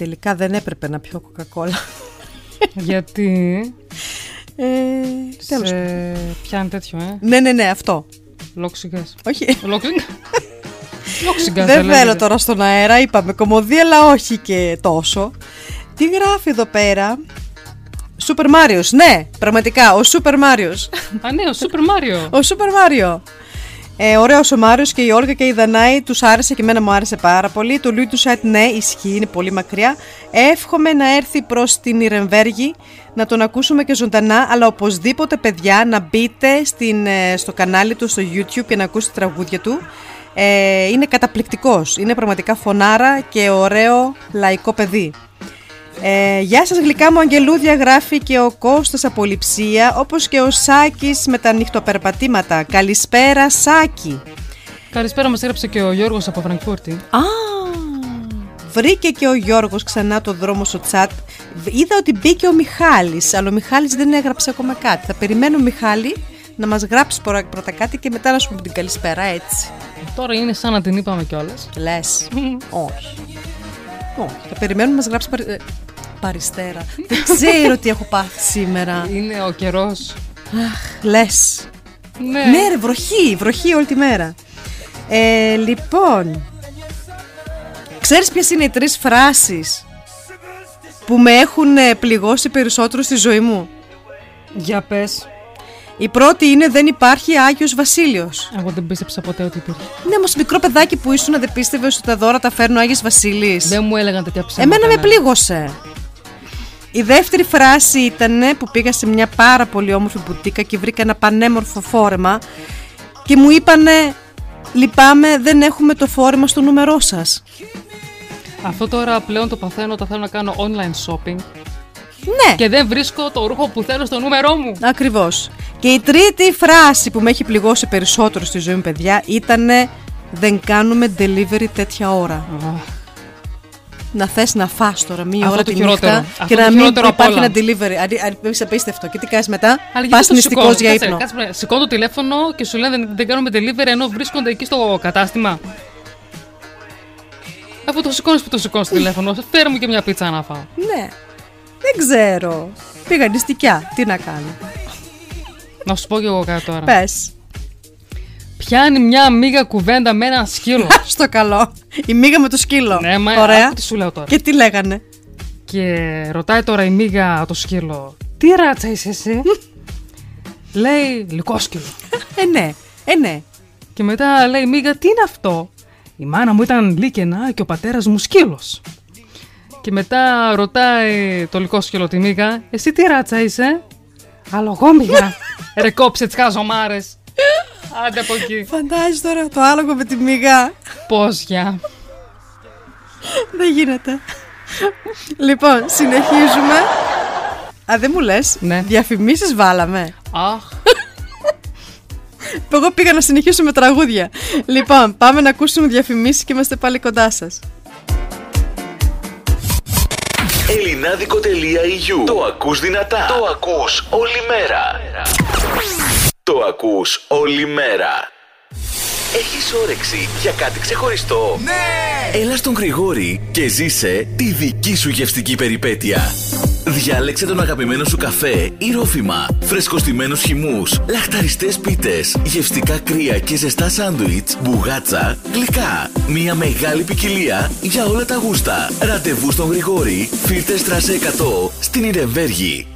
Τελικά δεν έπρεπε να πιω κοκακόλα. Γιατί; Ε, τέλος. σε πιάνει τέτοιο, ε; Ναι, ναι, ναι, αυτό. Λόξιγκας. Όχι. Λόξιγκας. Λόξιγκας Δεν λέγεται. θέλω τώρα στον αέρα, είπαμε κομμωδία, αλλά όχι και τόσο. Τι γράφει εδώ πέρα; Σούπερ Μάριος, ναι, πραγματικά, ο Σούπερ Μάριος. Α, ναι, ο Σούπερ Μάριο. Ο Σούπερ Μάριο. Ε, ωραίος ο Μάριος και η Όλγα και η Δανάη τους άρεσε και εμένα μου άρεσε πάρα πολύ. Το Λουί του Σάιτ, ναι, ισχύει, είναι πολύ μακριά. Εύχομαι να έρθει προς την Ιρεμβέργη να τον ακούσουμε και ζωντανά, αλλά οπωσδήποτε παιδιά να μπείτε στην, ε, στο κανάλι του στο YouTube και να ακούσετε τραγούδια του. Ε, είναι καταπληκτικός, είναι πραγματικά φωνάρα και ωραίο λαϊκό παιδί. Ε, γεια σας γλυκά μου αγγελούδια γράφει και ο Κώστας από Λειψία όπως και ο Σάκης με τα νυχτοπερπατήματα. Καλησπέρα Σάκη. Καλησπέρα, μας έγραψε και ο Γιώργος από Φραγκφούρτη. Α, βρήκε και ο Γιώργος ξανά το δρόμο στο τσάτ. Είδα ότι μπήκε ο Μιχάλης, αλλά ο Μιχάλης δεν έγραψε ακόμα κάτι. Θα περιμένω Μιχάλη να μας γράψει πρώτα πρώτα κάτι και μετά να σου πούμε την καλησπέρα έτσι. Τώρα είναι σαν να την είπαμε κιόλας. Λες. Όχι. Όχι. Θα περιμένουμε να μας γράψει παρι... ε, παριστέρα. δεν ξέρω τι έχω πάθει σήμερα. Είναι ο καιρός. Αχ, λες. Ναι. Ναι, ρε, βροχή, βροχή όλη τη μέρα. Ε, λοιπόν, ξέρεις ποιες είναι οι τρεις φράσεις που με έχουν ε, πληγώσει περισσότερο στη ζωή μου; Για πες. Η πρώτη είναι δεν υπάρχει Άγιος Βασίλειος. Εγώ δεν πίστεψα ποτέ ότι υπήρχε. Ναι, όμως μικρό παιδάκι που ήσουν δεν πίστευε ότι τα δώρα τα φέρνει ο Άγιος Βασίλης. Δεν μου έλεγαν τέτοια ψέματα. Εμένα με ναι. πλήγωσε. Η δεύτερη φράση ήταν που πήγα σε μια πάρα πολύ όμορφη μπουτίκα και βρήκα ένα πανέμορφο φόρεμα και μου είπανε λυπάμαι δεν έχουμε το φόρεμα στο νούμερό σας. Αυτό τώρα πλέον το παθαίνω όταν θέλω να κάνω online shopping Ναι, και δεν βρίσκω το ρούχο που θέλω στο νούμερό μου. ακριβώς. Και η τρίτη φράση που με έχει πληγώσει περισσότερο στη ζωή μου παιδιά ήταν δεν κάνουμε delivery τέτοια ώρα. Να θες να φας τώρα μία Αυτό ώρα το τη χειρότερο. νύχτα Αυτό και το να μην χειρότερο απ' υπάρχει όλα. ένα delivery. Αρι- αρι- Είσαι απίστευτο. Και τι κάνεις μετά, Αλλά γιατί πας το νηστικός σηκώνω. για Κάτσε, ύπνο. κάτσε, ρε. Σηκώνω το τηλέφωνο και σου λένε δεν, δεν κάνουμε delivery ενώ βρίσκονται εκεί στο κατάστημα. Αφού το σηκώνεις που το σηκώνεις το τηλέφωνο, φέρε μου και μια πίτσα να φάω. Ναι. Δεν ξέρω. Πήγα νηστικιά. Τι να κάνω. Να σου πω κι εγώ κάτι τώρα. Πες. Πιάνει μια μίγα κουβέντα με ένα σκύλο. Στο καλό. Η μίγα με το σκύλο. ναι, μα Ωραία. άκου τι σου λέω τώρα. Και τι λέγανε. Και ρωτάει τώρα η μίγα το σκύλο. Τι ράτσα είσαι εσύ; λέει λυκόσκυλο. Ε, ναι. Ε, ναι. Και μετά λέει η μίγα τι είναι αυτό; Η μάνα μου ήταν λίκαινα και ο πατέρας μου σκύλος. Και μετά ρωτάει το λυκόσκυλο τη μίγα εσύ τι ράτσα είσαι. Αλογόμυγα. Ρε κόψε τις χαζομάρες. Άντε από εκεί. Φαντάζεσαι τώρα το άλογο με τη μίγα. Πώς για. Δεν γίνεται. λοιπόν, συνεχίζουμε. Α, δεν μου λες. Ναι. Διαφημίσεις βάλαμε. Αχ. Εγώ πήγα να συνεχίσω με τραγούδια. λοιπόν, πάμε να ακούσουμε διαφημίσεις και είμαστε πάλι κοντά σας. Ελληνάδικο.eu Το ακούς δυνατά. Το ακούς όλη μέρα. Το ακούς όλη μέρα. Έχεις όρεξη για κάτι ξεχωριστό. Ναι! Έλα στον Γρηγόρη και ζήσε τη δική σου γευστική περιπέτεια. Διάλεξε τον αγαπημένο σου καφέ ή ρόφημα, φρεσκοστημένους χυμούς, λαχταριστές πίτες, γευστικά κρύα και ζεστά σάντουιτς, μπουγάτσα, γλυκά. Μια μεγάλη ποικιλία για όλα τα γούστα. Ραντεβού στον Γρηγόρη, Φίλτερ Στράσε 100, στην Ιρεμβέργη.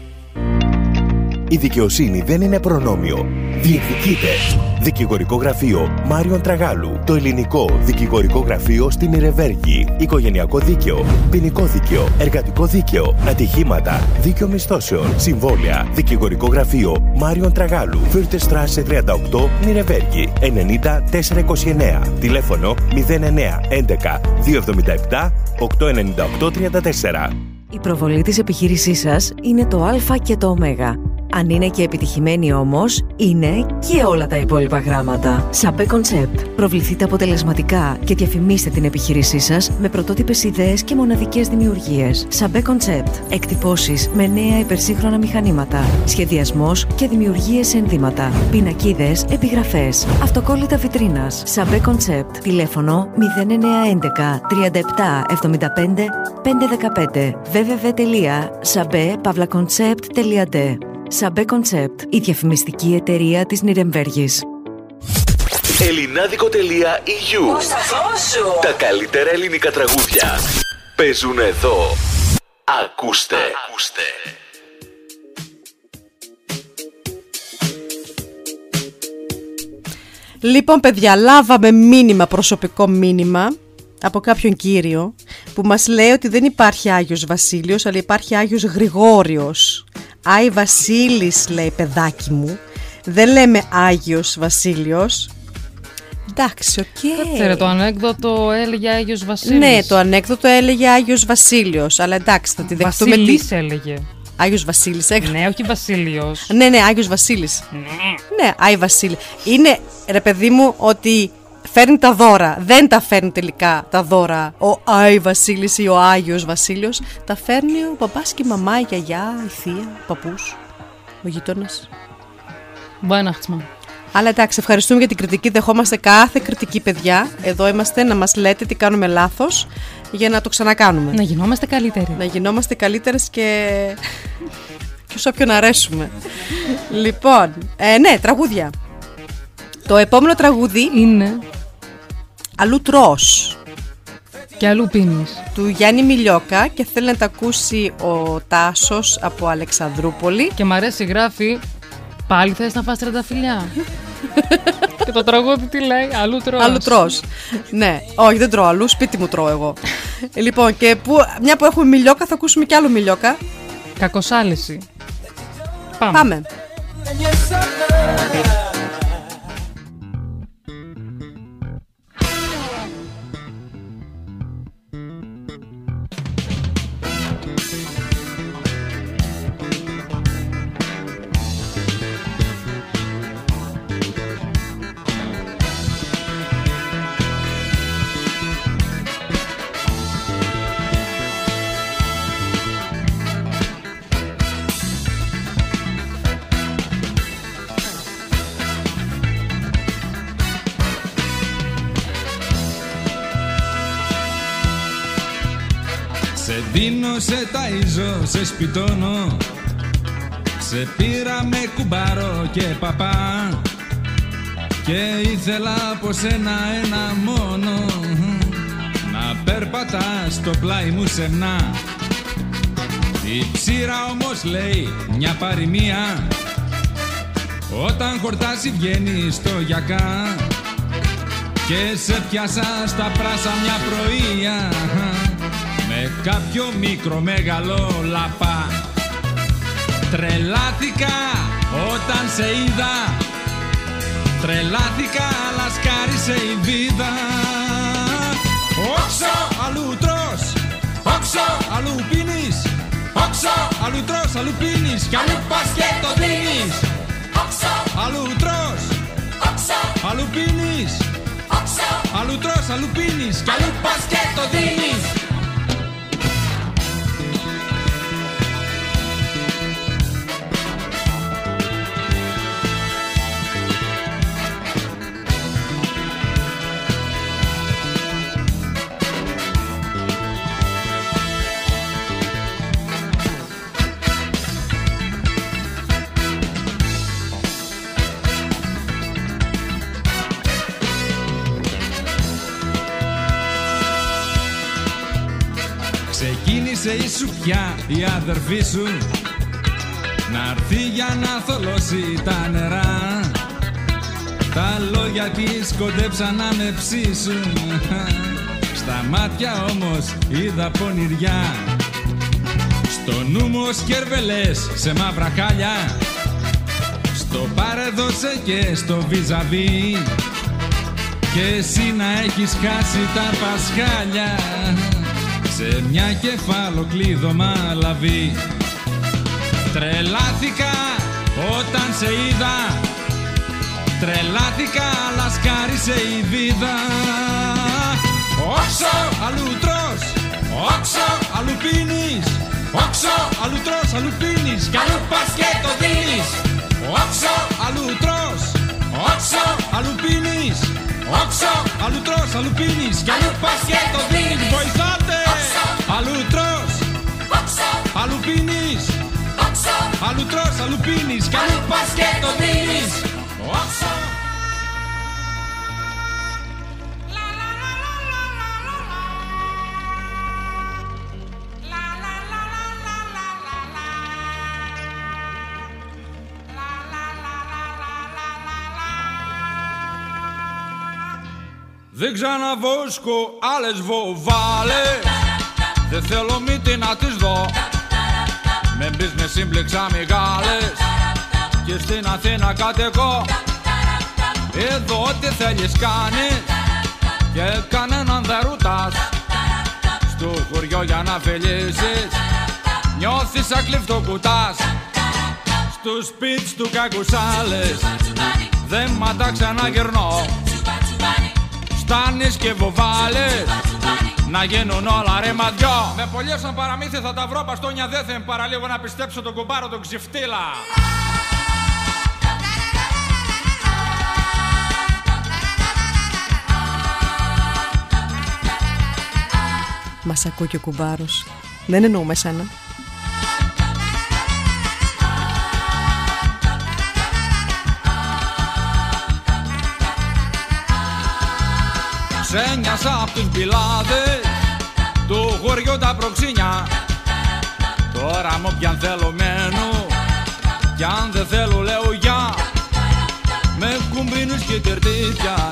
Η δικαιοσύνη δεν είναι προνόμιο. Διεκδικείται. Δικηγορικό γραφείο Μάριον Τραγάλου. Το ελληνικό δικηγορικό γραφείο στην Ιρεβέργη. Οικογενειακό δίκαιο. Ποινικό δίκαιο. Εργατικό δίκαιο. Ατυχήματα. Δίκαιο μισθώσεων. Συμβόλαια. Δικηγορικό γραφείο Μάριον Τραγάλου. Φύρτες Στράσε 38 Νιρεβέργη. 90 429. Τηλέφωνο 09 11 277 898 34. Η προβολή της επιχείρησής σας είναι το α και το ω. Αν είναι και επιτυχημένη όμως, είναι και όλα τα υπόλοιπα γράμματα. Σαμπέ Concept. Προβληθείτε αποτελεσματικά και διαφημίστε την επιχείρησή σας με πρωτότυπες ιδέες και μοναδικές δημιουργίες. Σαμπέ Concept. Εκτυπώσεις με νέα υπερσύγχρονα μηχανήματα. Σχεδιασμός και δημιουργίες σε ενδύματα. Πινακίδες, επιγραφές. Αυτοκόλλητα βιτρίνας. Σαμπέ Concept. Τηλέφωνο 0911 37 75 515 www.sabe-concept.de Σαμπέ Concept, η διαφημιστική εταιρεία της Νιρεμβέργης. Ελληνάδικο.eu Τα καλύτερα ελληνικά τραγούδια παίζουν εδώ. Ακούστε. Ακούστε. Λοιπόν, παιδιά, λάβαμε μήνυμα, προσωπικό μήνυμα από κάποιον κύριο που μας λέει ότι δεν υπάρχει Άγιος Βασίλειος, αλλά υπάρχει Άγιος Γρηγόριος. Άι Βασίλης, λέει παιδάκι μου. Δεν λέμε Άγιος Βασίλειος. Εντάξει, οκ. Κάτσε ρε, το ανέκδοτο έλεγε Άγιος Βασίλης. Ναι, το ανέκδοτο έλεγε Άγιος Βασίλειος, αλλά εντάξει, θα τη δεχτούμε. Βασίλης έλεγε. Άγιος Βασίλης έγραφε. Ναι, όχι Βασίλειος. Ναι, ναι, Άγιος Βασίλης. Ναι, Άι Βασίλη. Είναι, ρε παιδί μου, ότι φέρνει τα δώρα. Δεν τα φέρνει τελικά τα δώρα ο Άι Βασίλης ή ο Άγιος Βασίλειος. Τα φέρνει ο παπάς και η μαμά, η γιαγιά, η θεία, ο παππούς, ο γείτονας. Weihnachtsmann. Αλλά εντάξει, ευχαριστούμε για την κριτική. Δεχόμαστε κάθε κριτική, παιδιά. Εδώ είμαστε να μας λέτε τι κάνουμε λάθος για να το ξανακάνουμε. Να γινόμαστε καλύτεροι. Να γινόμαστε καλύτερες και... και όσο όποιον αρέσουμε. λοιπόν, ε, ναι, τραγούδια. Το επόμενο τραγούδι είναι Αλλού τρως. Και αλλού πίνεις. Του Γιάννη Μιλιόκα και θέλει να τα ακούσει ο Τάσος από Αλεξανδρούπολη. Και μ' αρέσει γράφει Πάλι θες να φας τριανταφυλλιά Και το τραγούδι τι λέει Αλλού τρως Αλλού τρως. ναι, όχι δεν τρώω αλλού, σπίτι μου τρώω εγώ. λοιπόν, και που, μια που έχουμε Μιλιόκα θα ακούσουμε κι άλλο Μιλιόκα. Κακοσάληση Πάμε, Πάμε. Σε ταΐζω, σε σπιτώνω. Σε πήρα με κουμπάρο και παπά. Και ήθελα από σένα ένα μόνο. Να περπατάς στο πλάι μου σεμνά. Η ψήρα όμως λέει μια παροιμία Όταν χορτάσει βγαίνει στο γιακά. Και σε πιάσα στα πράσα μια πρωία. με κάποιο μικρό μέγαλο λαπά. Τρελάθηκα όταν σε είδα. Τρελάθηκα αλλά σκάρισε η βίδα. Όξο αλλού τρως. Όξο αλλού πίνεις. Όξο αλλού τρως αλλού πίνεις. Κι αλλού πας και το δίνεις. Όξο αλλού τρως. Όξο αλλού πίνεις. Όξο αλλού τρως αλλού πίνεις. Κι αλλού πας και το δίνεις Ξεκίνησε η σουπιά η αδερφή σου. Να έρθει για να θολώσει τα νερά. Τα λόγια της κοντέψαν να με ψήσουν. Στα μάτια όμως είδα πονηριά. Στο νου μου ως κερβελές σε μαύρα χάλια. Στο παρεδώσε και στο βίζαβί Και εσύ να έχεις χάσει τα πασχάλια σε μια κεφαλοκλείδωμα λαβή Τρελάθηκα όταν σε είδα. Τρελάθηκα αλλά σκάρισε η βίδα Όξο αλλού τρως Όξο αλλού πίνεις. Όξο αλλού τρως αλλού πίνεις. Κι αλλού πας και το δίνεις. Όξο αλλού τρως Όξο αλλού πίνεις Όξο. Αλλού τρως αλλού πίνεις Κι αλλού πας και το δίνεις. Βοηθάτε. Αλλού τρως. Αλλού πίνεις. Αλλού τρως, αλλού πίνεις Κι αλλού πας και το δίνεις. Όξο Δεν ξαναβόσκω άλλες βοβάλες. Δεν θέλω μύτη να τις δω. Με μπεις με σύμπλεξα μεγάλες. Και στην Αθήνα κατεχώ Εδώ τι θέλεις κάνεις. Και κανέναν δεν ρουτάς Στο χωριό για να φιλήσεις. Νιώθεις σαν κλειφτό κουτάς. Στους σπίτς του κακουσάλες Δεν μ' τα ξαναγυρνώ Στάνεις και βοβάλες Να γίνουν όλα ρε μαδιό Με πολλές σαν παραμύθι θα τα βρω Παστόνια δεν θα παραλίγο να πιστέψω τον κουμπάρο τον ξυφτήλα Μας ακούει και ο κουμπάρος. Δεν εννοούμε σένα. Ξένιασα απ' τους μπιλάδες του χωριού τα προξίνια Τώρα μου πιαν θέλω μένω κι αν δεν θέλω λέω για Με κουμπίνους και τερτίτια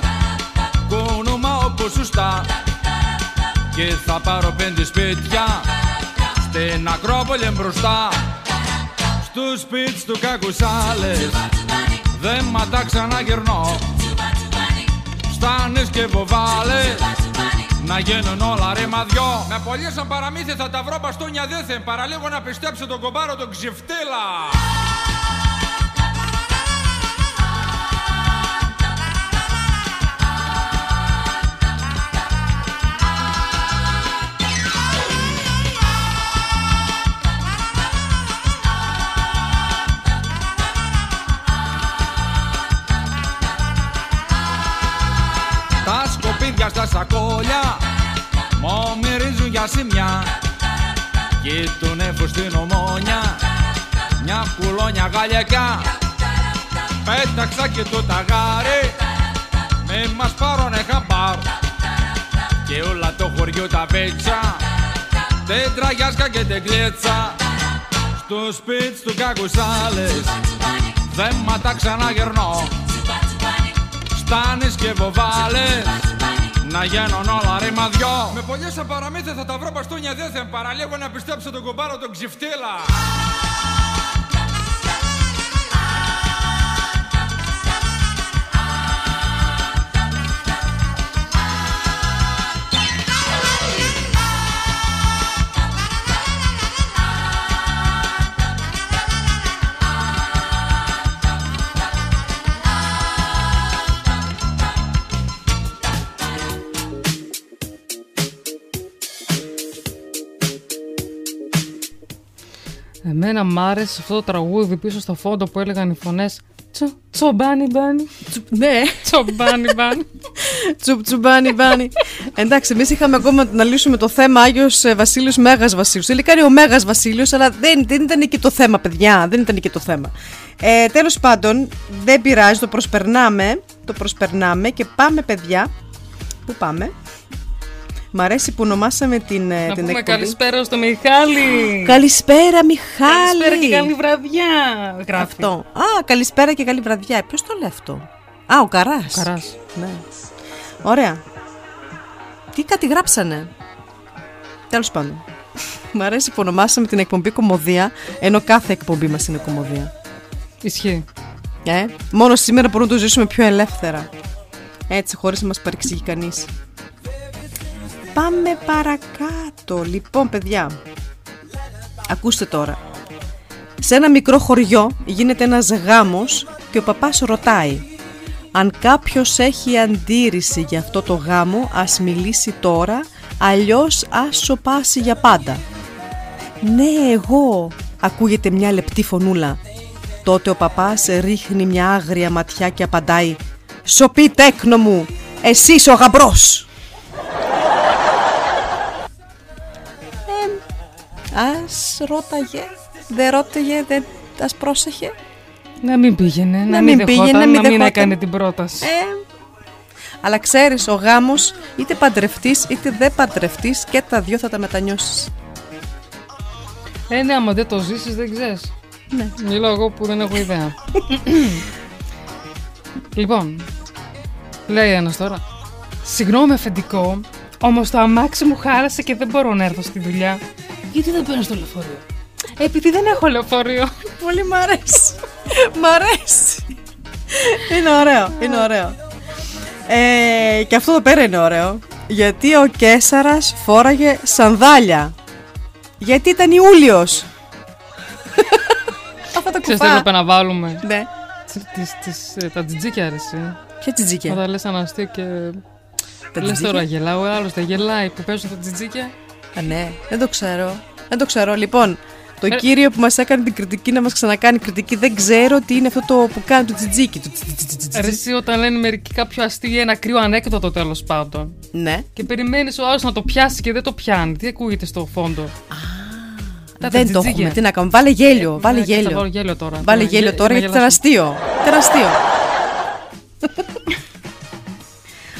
Κόνομα όπως σωστά. Και θα πάρω πέντε σπίτια Στην Ακρόπολη μπροστά. Στους σπίτι του κακουσάλες Δεν μα τα ξαναγυρνώ Στάνες και βοβάλες. Να γίνουν όλα ρήμα δυο Με πολύ σαν παραμύθι θα τα βρω μπαστούνια. Δίθεν Παραλίγο να πιστέψω τον κομπάρο τον ξυφτήλα σκοπίδια στα σακόλια. Μου μυρίζουν για σημιά. Κι τον έφω στην ομόνια. Μια κουλόνια γαλιακιά Πέταξα και το ταγάρι. Μη μας πάρουνε χαμπάρ. Και όλα το χωριό τα πέτσα Δεν τραγιάσκα και δεν κλέτσα Στο σπίτι του κακουσάλες Δεν μα τα ξαναγερνώ. Στάνεις και βοβάλες Να γίνουν όλα ρήμα δυο. Με πολύ σαν παραμύθι θα τα βρω μπαστούνια δίθεν Παραλίγο να πιστέψω τον κομπάρο τον ξυφτήλα Εμένα μ' άρεσε αυτό το τραγούδι πίσω στο φόντο που έλεγαν οι φωνές. Τσο, τσομπάνι μπάνι. Ναι. Τσομπάνι μπάνι. Τσουπ τσουμπάνι μπάνι. Εντάξει, εμείς είχαμε ακόμα να λύσουμε το θέμα Άγιος Βασίλειος Μέγας Βασίλειος. Τελικά είναι ο Μέγας Βασίλειος, αλλά δεν, δεν ήταν εκεί το θέμα, παιδιά. Δεν ήταν εκεί το θέμα. Ε, Τέλος πάντων, δεν πειράζει, το προσπερνάμε. Το προσπερνάμε και πάμε, παιδιά. Πού πάμε; Μ' αρέσει που ονομάσαμε την, ε, Να την πούμε εκπομπή. καλησπέρα στο Μιχάλη. Καλησπέρα, Μιχάλη. Καλησπέρα και καλή βραδιά. Γράφει. Αυτό. Α, καλησπέρα και καλή βραδιά. Ποιος το λέει αυτό; Α, ο Καράς. Καράς. Ναι. Ωραία. Τι κάτι γράψανε. Τέλος πάντων. Μ' αρέσει που ονομάσαμε την εκπομπή κομμωδία, ενώ κάθε εκπομπή μας είναι κομμωδία. Ισχύει. Ε, μόνο σήμερα μπορούμε να το ζήσουμε πιο ελεύθερα. Έτσι, χωρίς να μας παρεξηγεί κανείς. Πάμε παρακάτω. Λοιπόν, παιδιά, ακούστε τώρα. Σε ένα μικρό χωριό γίνεται ένας γάμος και ο παπάς ρωτάει αν κάποιος έχει αντίρρηση για αυτό το γάμο ας μιλήσει τώρα αλλιώς ας σοπάσει για πάντα. Ναι εγώ ακούγεται μια λεπτή φωνούλα. Τότε ο παπάς ρίχνει μια άγρια ματιά και απαντάει «Σοπή τέκνο μου, εσύ ο γαμπρός». Ας ρώταγε, δεν ρώταγε, δεν ας πρόσεχε. Να μην πήγαινε, να, Να μην, μην πήγαινε, δεχόταν, να μην να μην δεχόταν. έκανε την πρόταση. Ε, αλλά ξέρεις, ο γάμος είτε παντρευτείς είτε δεν παντρευτείς και τα δυο θα τα μετανιώσεις. Ε, ναι, άμα δεν το ζήσεις δεν ξέρεις. Ναι. Μιλάω εγώ που δεν έχω ιδέα. λοιπόν, λέει ένας τώρα. Συγγνώμη αφεντικό, όμως το αμάξι μου χάλασε και δεν μπορώ να έρθω στη δουλειά. Γιατί δεν παίρνω στο λεωφορείο; Επειδή δεν έχω λεωφορείο. Πολύ μ' αρέσει. μ' αρέσει. Είναι ωραίο, είναι ωραίο. Ε, και αυτό εδώ πέρα είναι ωραίο. Γιατί ο Κέσαρας φόραγε σανδάλια. Γιατί ήταν Ιούλιος. Αυτά τα Ξέρεις τι κουφά. έπρεπε να βάλουμε. Ναι. Τις, τις, τις, ε, τα τζιτζίκια ρε εσύ. Ποια τζιτζίκια; Όταν λες ένα αστείο και... Τα Λες τζιτζίκια; τώρα γελάω, ο άλλος δεν γελάει που παίζουν τα τζιτζίκια. Α, ναι, δεν το ξέρω. Δεν το ξέρω. Λοιπόν, το Ε. κύριο που μας έκανε την κριτική να μας ξανακάνει κριτική δεν ξέρω τι είναι αυτό το που κάνει το τζιτζίκι. Το τζιτζιτζιτζιτζι. Ρε εσύ όταν λένε μερικοί κάποιο αστείο ή ένα κρύο ανέκδοτο τέλος πάντων. Ναι. Και περιμένεις ο άλλος να το πιάσει και δεν το πιάνει. Τι ακούγεται στο φόντο; Τα Δεν το τζιτζίκια. έχουμε. Τι να κάνουμε; Βάλε γέλιο. Βάλε Ναι, και θα γέλιο. βάλω γέλιο τώρα. Βάλε Να γέλιο γε- τώρα να γιατί ήταν γελάσω. αστείο. Ήταν αστείο.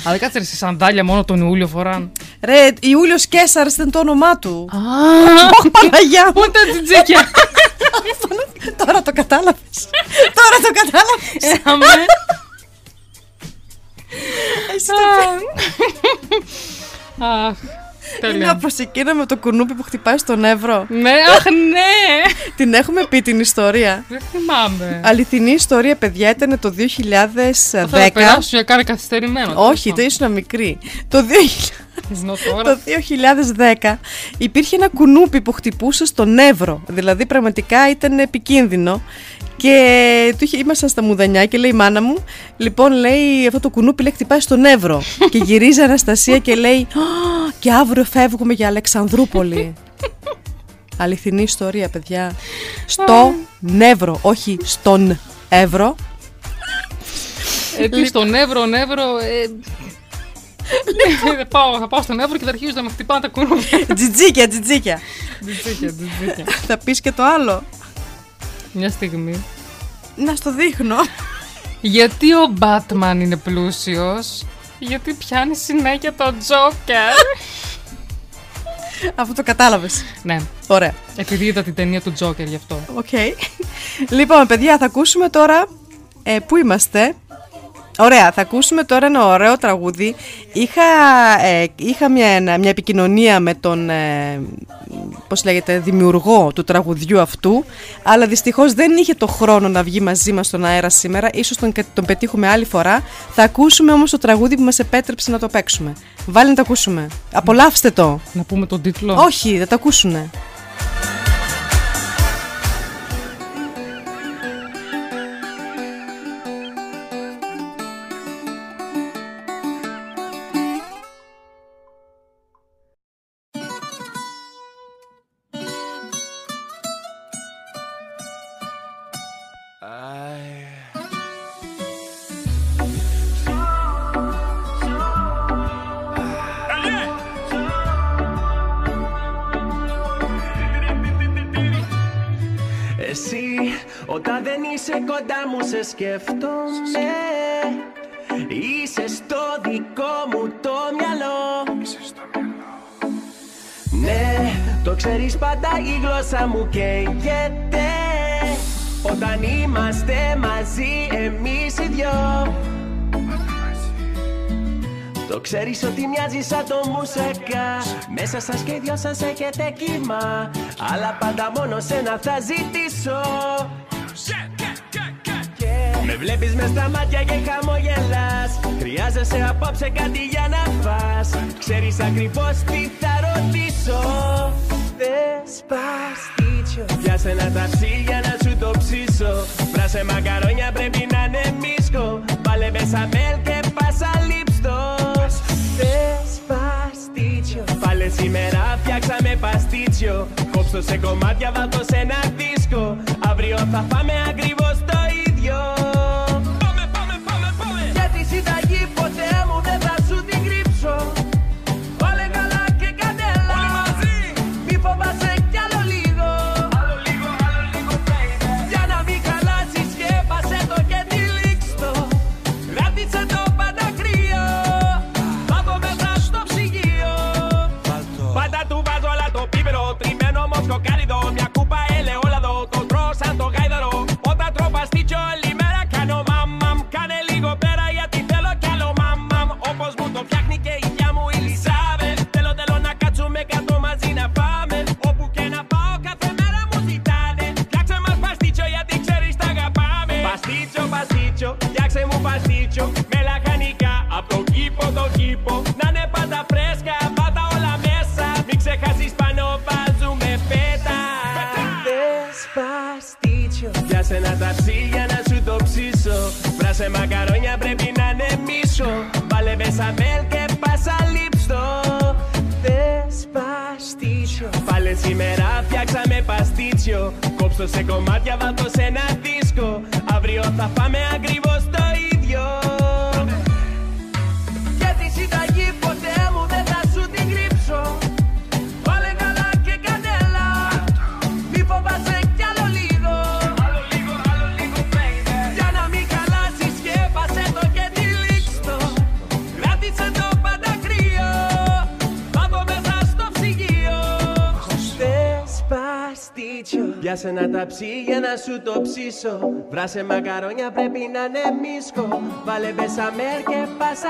Αλλά κάτσε ρε, εσύ σανδάλια μόνο τον Ιούλιο φοράν. Ρε, Ιούλιος Κέσσαρ ήταν το όνομά του. Α, Ωχ, Παναγιά μου. ούτε τζιτζίκια. Τώρα το κατάλαβες. Τώρα το κατάλαβες. Αμέ. Αχ, Είναι τέλεια. από εκείνα με το κουνούπι που χτυπάει στον Εύρο. Ναι, αχ, ναι. Την έχουμε πει την ιστορία. Δεν θυμάμαι. Αληθινή ιστορία, παιδιά, ήταν το 2010. Θα περάσω για κάτι καθυστερημένο. Όχι, το ήσουν μικρή. Το 2000 Ενώ Το τώρα. 2010 υπήρχε ένα κουνούπι που χτυπούσε στον Εύρο. Δηλαδή πραγματικά ήταν επικίνδυνο. Και του είχε, ήμασταν στα μουδανιά και λέει η μάνα μου, λοιπόν λέει αυτό το κουνούπι λέει χτυπάει στον Εύρο. και γυρίζει η Αναστασία και λέει, «Α, και αύριο φεύγουμε για Αλεξανδρούπολη. Αληθινή ιστορία, παιδιά. Στο Νεύρο, όχι στον Εύρο. Ε, τι στον Εύρο, Νεύρο. Ε, θα, πάω, θα πάω στον Εύρο και θα αρχίζουν να με χτυπάνε τα κουνούπια. Τζιτζίκια, τζιτζίκια. Τζιτζίκια, τζιτζίκια. Θα πεις και το άλλο. Μια στιγμή. Να στο δείχνω. Γιατί ο Batman είναι πλούσιος, γιατί πιάνει συνέχεια το Joker; Αυτό το κατάλαβες. ναι, Ωραία. επειδή είδα την ταινία του Joker γι' αυτό. Οκ. λοιπόν, παιδιά, θα ακούσουμε τώρα. Ε, πού είμαστε. Ωραία, θα ακούσουμε τώρα ένα ωραίο τραγούδι. Είχα, ε, είχα μια, ένα- μια επικοινωνία με τον, ε, πώς λέγεται, δημιουργό του τραγουδιού αυτού, αλλά δυστυχώς δεν είχε το χρόνο να βγει μαζί μας στον αέρα σήμερα. Ίσως τον, τον πετύχουμε άλλη φορά. Θα ακούσουμε όμως το τραγούδι που μας επέτρεψε να το παίξουμε. Βάλε να το ακούσουμε. Απολαύστε το. Να πούμε τον τίτλο; Όχι, δεν το ακούσουνε. Εσύ. Όταν δεν είσαι κοντά μου σε σκέφτομαι. Είσαι στο δικό μου το μυαλό. Ναι, το ξέρεις πάντα η γλώσσα μου καίγεται. Όταν είμαστε μαζί εμείς οι δυο το ξέρεις ότι μοιάζει σαν το μουσακά Μέσα σας και οι δυο σας έχετε κύμα. Αλλά πάντα μόνο σένα θα ζητήσω. Με βλέπεις μες στα μάτια και χαμογελάς. Χρειάζεσαι απόψε κάτι για να φας. Ξέρεις ακριβώς τι θα ρωτήσω. Δεσπαστίτσιο Πιάσε ένα ταψί για να σου το ψήσω. Πράσε μακαρόνια πρέπει να είναι μίσκο. Βάλε μπεσαμέλ και πάσα Δεσπαστίτσιο Πάλε σήμερα φτιάξαμε παστίτσιο. Κόψω σε κομμάτια βάλτο σε ένα δίσκο. Αύριο θα φάμε ακριβώς το ψήσω Βράσε μακαρόνια πρέπει να είναι μίσκο. Βάλε μπεσαμέρ και πάσα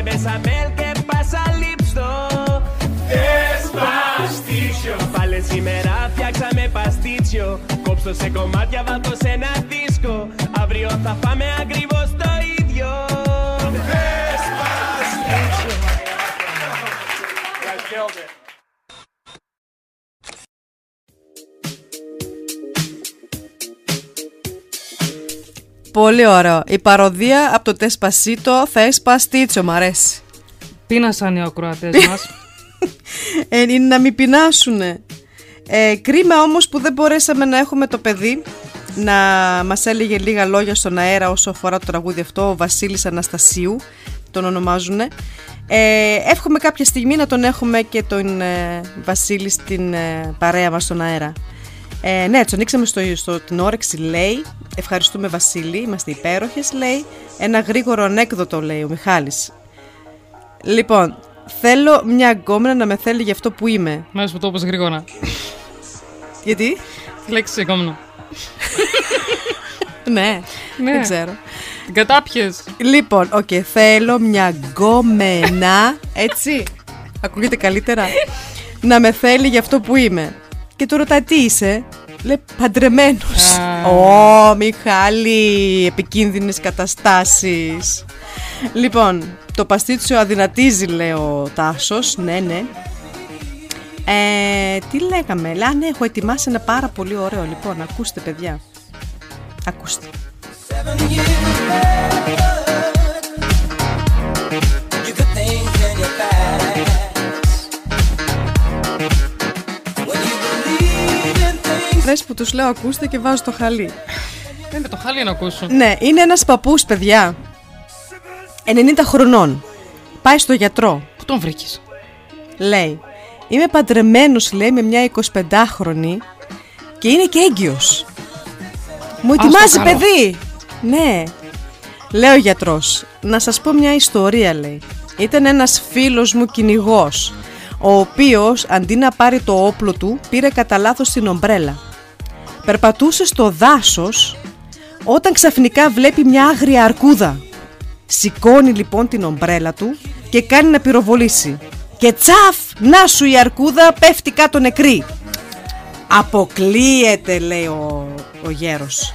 Βάλε μπεσαμέλ και πάσα λίπστο Despacito Πάλε σήμερα φτιάξαμε παστίτσιο. Κόψω σε κομμάτια βάτω σε ένα δίσκο. Αύριο θα φάμε ακριβώς Πολύ ωραίο. Η παροδία από το Τεσπασίτο θα εσπαστίτσο, μ' αρέσει. Πίνασαν οι ακροατές μας. Ε, είναι να μην πεινάσουνε. Ε, κρίμα όμως που δεν μπορέσαμε να έχουμε το παιδί να μας έλεγε λίγα λόγια στον αέρα όσο αφορά το τραγούδι αυτό, ο Βασίλης Αναστασίου τον ονομάζουνε. Ε, εύχομαι κάποια στιγμή να τον έχουμε και τον ε, Βασίλη στην ε, παρέα μας στον αέρα. Ε, ναι, έτσι ανοίξαμε στο, στο, την όρεξη, λέει. Ευχαριστούμε Βασίλη, είμαστε υπέροχες, λέει. Ένα γρήγορο ανέκδοτο, λέει ο Μιχάλης. Λοιπόν, θέλω μια γκόμενα να με θέλει για αυτό που είμαι. Μ' άρεσε που το είπες γρήγορα. Γιατί; Τη λέξη γκόμενα. ναι, Ναι. δεν ξέρω. Την κατάπιες. Λοιπόν, οκ, θέλω μια γκόμενα, έτσι, ακούγεται καλύτερα, να με θέλει για αυτό που είμαι. Και του ρωτάει τι είσαι, λέει παντρεμένος. Ω, Μιχάλη, επικίνδυνες καταστάσεις. Λοιπόν, το παστίτσιο αδυνατίζει, λέει ο Τάσος, ναι, ναι. Ε, τι λέγαμε, λέει, α, ναι, έχω ετοιμάσει ένα πάρα πολύ ωραίο, λοιπόν, ακούστε παιδιά. Ακούστε. Δες που τους λέω ακούστε και βάζω το χαλί. Δεν με το χάλι να ακούσω. Ναι, είναι ένας παππούς, παιδιά. 90 χρονών. Πάει στο γιατρό. Πού τον βρήκες; Λέει, είμαι παντρεμένος, λέει, με μια 25χρονη και είναι και έγκυος. Μου Ας το ετοιμάζει καλό. παιδί. Ναι. Λέει ο γιατρός, να σας πω μια ιστορία, λέει. Ήταν ένας φίλος μου κυνηγός, ο οποίος αντί να πάρει το όπλο του, πήρε κατά λάθος την ομπρέλα. Περπατούσε στο δάσος όταν ξαφνικά βλέπει μια άγρια αρκούδα. Σηκώνει λοιπόν την ομπρέλα του και κάνει να πυροβολήσει. Και τσαφ, να σου η αρκούδα πέφτει κάτω νεκρή. Αποκλείεται λέει ο, ο γέρος.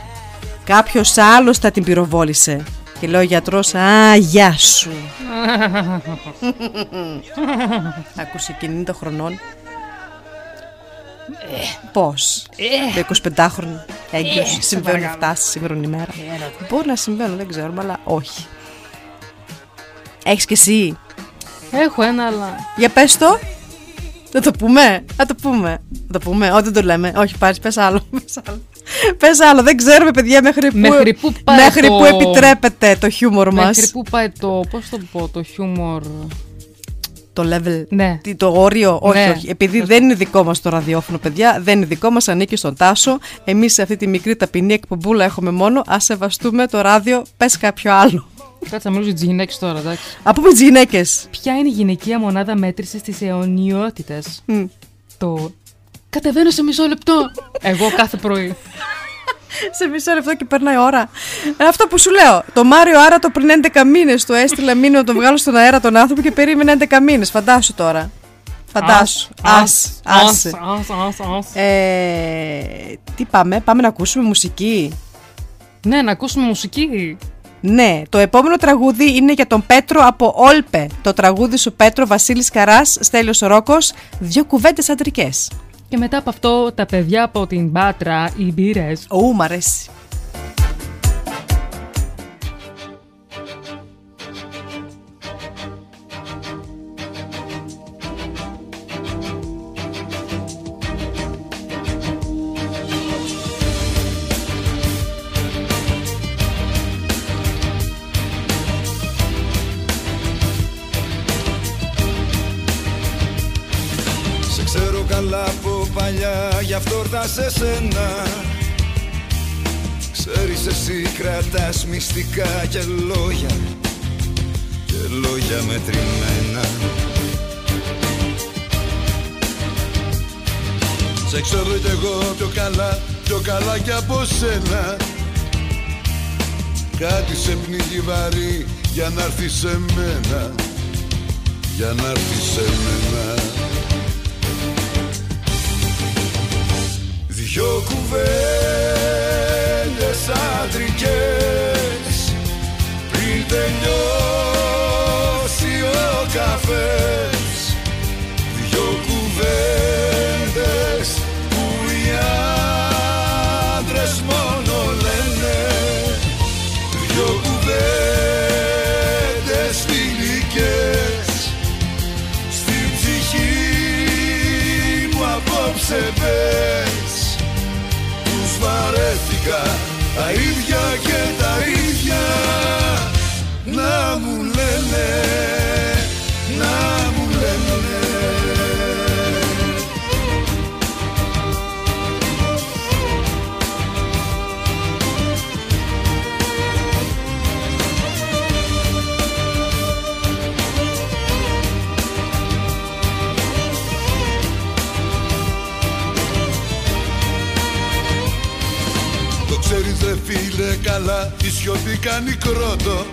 Κάποιος άλλος θα την πυροβόλησε. Και λέει ο γιατρός, α, γεια σου. Άκουσε και 90 χρονών. Πώς; Το 25χρονο έγκυος Ε, σε συμβαίνουν παρακαλώ. αυτά στη σύγχρονη ημέρα. Μπορεί να συμβαίνουν, δεν ξέρουμε, αλλά όχι. Έχεις και εσύ; Έχω ένα, αλλά. Για πες το. Θα το πούμε. Θα το πούμε. Θα το πούμε. Όχι, δεν το λέμε. Όχι, πάρεις, πες άλλο. Πες άλλο. Πες άλλο. Δεν ξέρουμε, παιδιά, μέχρι που, Μέχρι πού πάει μέχρι το- που επιτρέπεται το χιούμορ μας. Μέχρι πού πάει το. Πώς το πω, το χιούμορ. Το level. Ναι. Τι, το όριο. Όχι, Ναι. όχι. Επειδή δεν είναι δικό μας το ραδιόφωνο, παιδιά. Δεν είναι δικό μας, ανήκει στον Τάσο. Εμείς σε αυτή τη μικρή ταπεινή εκπομπούλα έχουμε μόνο. Ας σεβαστούμε το ράδιο. Πες κάποιο άλλο. Κάτσε να μιλήσω για τις γυναίκες τώρα, εντάξει. Από με τις γυναίκες; Ποια είναι η γυναικεία μονάδα μέτρησης της αιωνιότητας; Το. Κατεβαίνω σε μισό λεπτό. Εγώ κάθε πρωί. σε μισό λεπτό και περνάει ώρα. Ε, αυτό που σου λέω. Το Μάριο Άρα το πριν 11 μήνες του έστειλα μήνυμα να τον βγάλω στον αέρα τον άνθρωπο και περίμενε 11 μήνες. Φαντάσου τώρα. Φαντάσου. Ας, άσε. ας, ας, ας. Ε, τι πάμε, πάμε να ακούσουμε μουσική. Ναι, να ακούσουμε μουσική. Ναι, το επόμενο τραγούδι είναι για τον Πέτρο από Όλπε. Το τραγούδι σου Πέτρο Βασίλης Καράς, Στέλιος Ρόκος, δύο κουβέντες αντρικές. Και μετά από αυτό, τα παιδιά από την Πάτρα, οι μπύρες. Ού, μ' αρέσει. Σε σένα. Ξέρεις εσύ κρατάς μυστικά και λόγια Και λόγια μετρημένα. Σε ξέρω κι εγώ πιο καλά Πιο καλά κι από σένα. Κάτι σε πνίγει βαρύ για να έρθεις σε μένα. Για να έρθεις σε μένα Δυο κουβέντες άντρικες Πριν τελειώσει ο καφές. Δυο κουβέντες που οι άντρες μόνο λένε. Δυο κουβέντες φιλικές. Στην ψυχή μου απόψε πες. Τους βαρέθηκα. Τα ίδια και τα ίδια. Να μου λένε, να φίλε καλά Η σιωπή κάνει κρότο.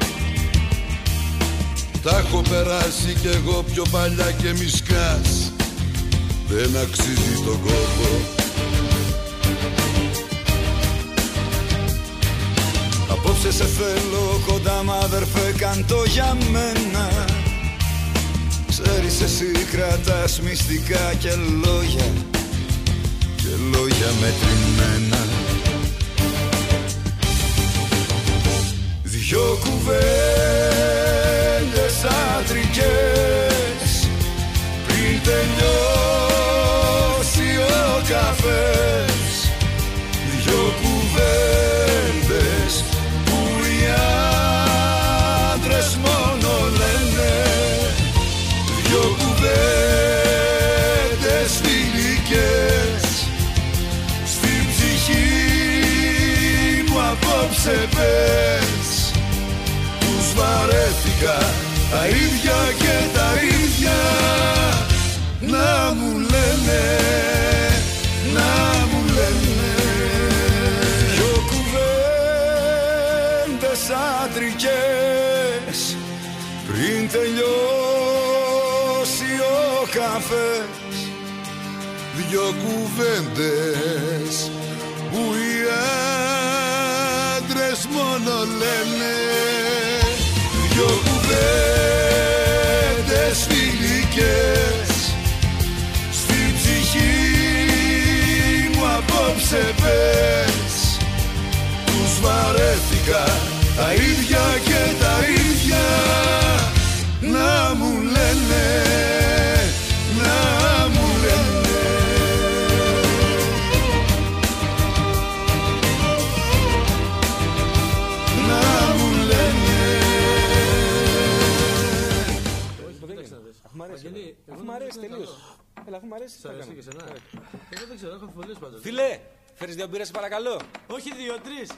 Τα έχω περάσει κι εγώ πιο παλιά και μη σκάς Δεν αξίζει τον κόπο. Απόψε σε θέλω κοντά μ' αδερφέ κάν το για μένα. Ξέρεις εσύ κρατάς μυστικά και λόγια Και λόγια μετρημένα Δυο κουβέντες άντρικες Πριν τελειώσει ο καφές. Δυο κουβέντες που οι άντρες μόνο λένε. Δυο κουβέντες φιλικές Στην ψυχή μου απόψε πες. Τους βαρέθηκα τα ίδια και τα ίδια. Να μου λένε, να μου λένε. Δυο κουβέντες άντρικες Πριν τελειώσει ο καφές. Δυο κουβέντες που κουβέντες φιλικές. Στην ψυχή μου απόψε πες. Τους βαρέθηκα τα ίδια και τα ίδια. Να μου λένε, Αφού μ' αρέσει τελείως. Έλα, αφού μ' αρέσει. τι θα κάνω. Εγώ δεν ξέρω, έχω αμφιβολίες πάντως. Φίλε, φέρεις δύο μπύρες σε παρακαλώ. Όχι δύο, τρεις.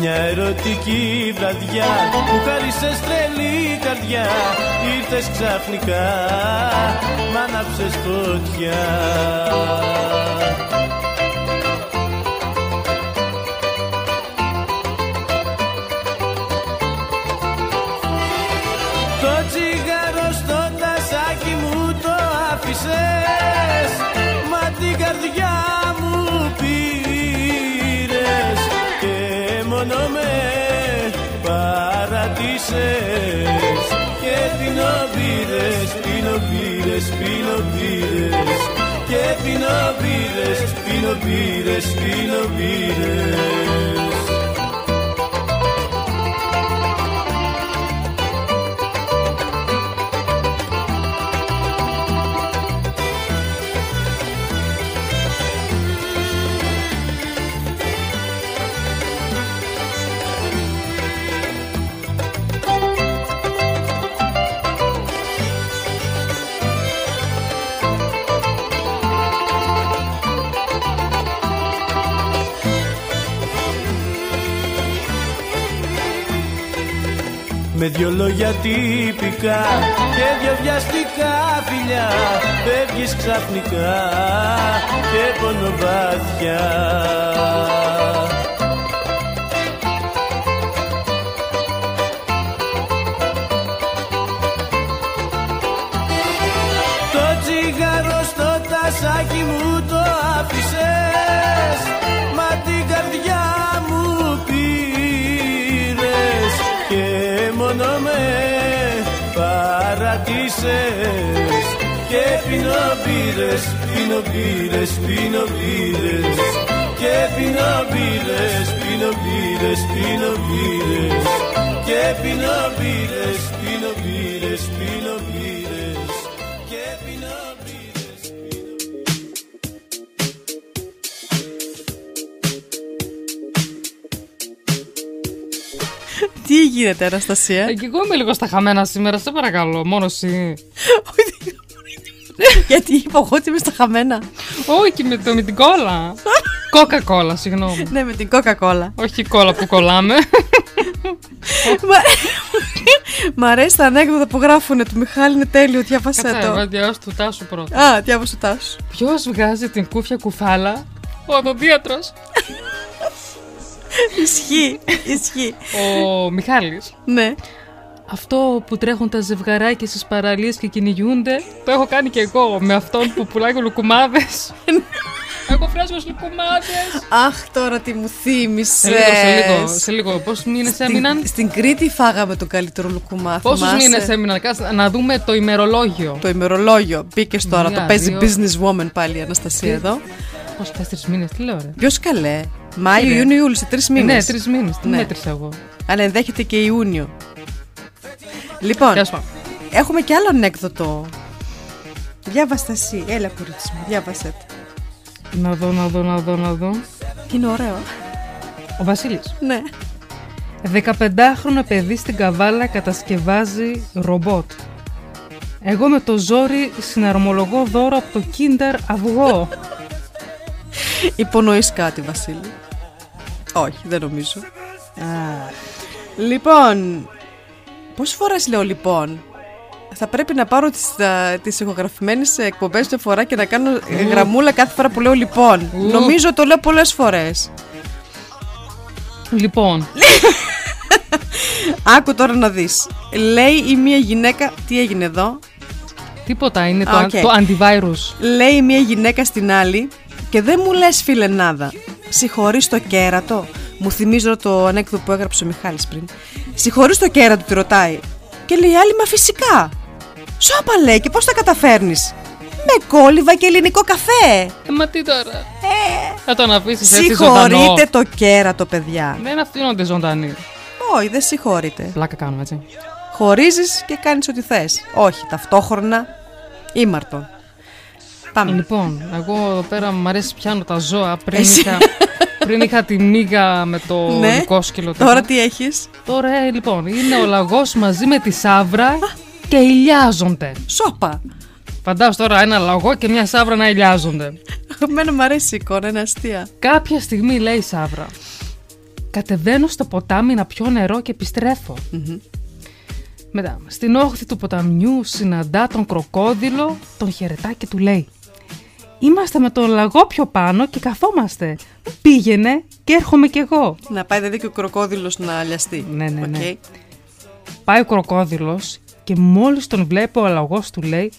Μια ερωτική βραδιά που χάρισες τρελή καρδιά. Ήρθες ξαφνικά, μ' άναψες φωτιά ξεχάσες και πινοβίδες, πινοβίδες, πινοβίδες και πινοβίδες, πινοβίδες, πινοβίδες Με δυο λόγια τυπικά και δυο βιαστικά φιλιά Φεύγεις ξαφνικά και πόνο βαθιά Το τσιγάρο στο τασάκι μου το άφησες παρατήσες Και πίνω μπύρες, πίνω μπύρες, πίνω μπύρες Και πίνω μπύρες, πίνω μπύρες, πίνω μπύρες Και πίνω μπύρες, γίνεται, Αναστασία; Ε, Και εγώ είμαι λίγο στα χαμένα σήμερα, σε παρακαλώ, μόνο εσύ. Γιατί είπα εγώ ότι είμαι στα χαμένα. Όχι, με, το, με την κόλλα. Κόκα κόλλα, συγγνώμη. Ναι, με την κόκα-κόλλα. Όχι κόλλα που κολλάμε. Μ' αρέσει τα ανέκδοτα που γράφουνε του Μιχάλη είναι τέλειο, διάβασέ Κάτσε, το. εγώ διαβάσω του Τάσου πρώτα. Α, διάβασε το τάσου. Ποιος βγάζει την κούφια κουφάλα, ο οδοντίατρο. Ισχύει, ισχύει. Ο Μιχάλης. Ναι. Αυτό που τρέχουν τα ζευγαράκια στις παραλίες και κυνηγούνται, το έχω κάνει και εγώ με αυτόν που πουλάει λουκουμάδες. Έχω φράσει με λουκουμάδες. Αχ, τώρα τι μου θύμισες. Σε λίγο, σε λίγο, σε λίγο. Πόσους μήνες έμειναν; Στην Κρήτη φάγαμε το καλύτερο λουκουμά. Πόσους θυμάσαι; μήνες έμειναν, κάτσε να δούμε το ημερολόγιο. Το ημερολόγιο. Μπήκες τώρα. Μία, το παίζει δύο. business woman πάλι η Αναστασία Τι- εδώ. Πώς τέσσερις μήνες, τι λέω ρε. Ποιος καλέ; Μάιο, Είναι. Ιούνιο, Ιούλιο, σε τρεις μήνε. Ναι, τρεις μήνες, τι μέτρησα εγώ. Αλλά ενδέχεται και Ιούνιο. Λοιπόν, Τέλος πάντων. έχουμε και άλλο ανέκδοτο. Διάβαστα εσύ. Έλα, κορίτσι μου, διάβασέ το. Να δω, να δω, να δω, να δω. Είναι ωραίο. Ο Βασίλης. Ναι. 15χρονο παιδί στην Καβάλα κατασκευάζει ρομπότ. Εγώ με το ζόρι συναρμολογώ δώρο από το Kinder αυγό. Υπονοείς κάτι, Βασίλη; Όχι, δεν νομίζω. Λοιπόν, πόσες φορές λέω λοιπόν. Θα πρέπει να πάρω τις, α, τις ηχογραφημένες εκπομπές μια φορά και να κάνω ε, γραμμούλα κάθε φορά που λέω λοιπόν. Ου. Νομίζω το λέω πολλές φορές. Λοιπόν, Άκου τώρα να δεις. Λέει η μία γυναίκα... Τι έγινε εδώ; τίποτα είναι το, Α, οκ. το antivirus. Λέει η μία γυναίκα στην άλλη και δεν μου λες φιλενάδα. Συγχωρείς το κέρατο. Μου θυμίζω το ανέκδοτο που έγραψε ο Μιχάλης πριν. Συγχωρείς το κέρατο, τη ρωτάει. Και λέει η άλλη, μα φυσικά. Σώπα λέει και πώς τα καταφέρνεις; Με κόλλυβα και ελληνικό καφέ. Ε, μα τι τώρα. Θα τον αφήσεις έτσι ζωντανό. Συγχωρείτε το κέρατο, παιδιά. Δεν αφήνονται ζωντανοί. Όχι, δεν συγχωρείτε. Πλάκα κάνουμε έτσι. Χωρίζεις και κάνεις ό,τι θες. Όχι, ταυτόχρονα ήμαρτον. Πάμε. Λοιπόν, εγώ εδώ πέρα μου αρέσει πιάνω τα ζώα. Πριν, Εσύ. είχα, πριν είχα τη μίγα με το Ναι. λυκόσκυλο. Τώρα τέτοιο. τι έχεις; Τώρα, ε, λοιπόν, είναι ο λαγός μαζί με τη σάβρα και ηλιάζονται. Σώπα. Φαντάσου τώρα ένα λαγό και μια σάβρα να ηλιάζονται. Εμένα μου αρέσει η εικόνα, είναι αστεία. Κάποια στιγμή λέει η σαύρα. Κατεβαίνω στο ποτάμι να πιω νερό και επιστρέφω. Μετά, στην όχθη του ποταμιού συναντά τον κροκόδιλο, τον χαιρετά και του λέει Είμαστε με τον λαγό πιο πάνω και καθόμαστε. Πήγαινε και έρχομαι κι εγώ. Να πάει δηλαδή και ο κροκόδιλος να λιαστεί. Ναι, ναι, ναι. Οκ. Πάει ο κροκόδιλος και μόλις τον βλέπει ο λαγός του λέει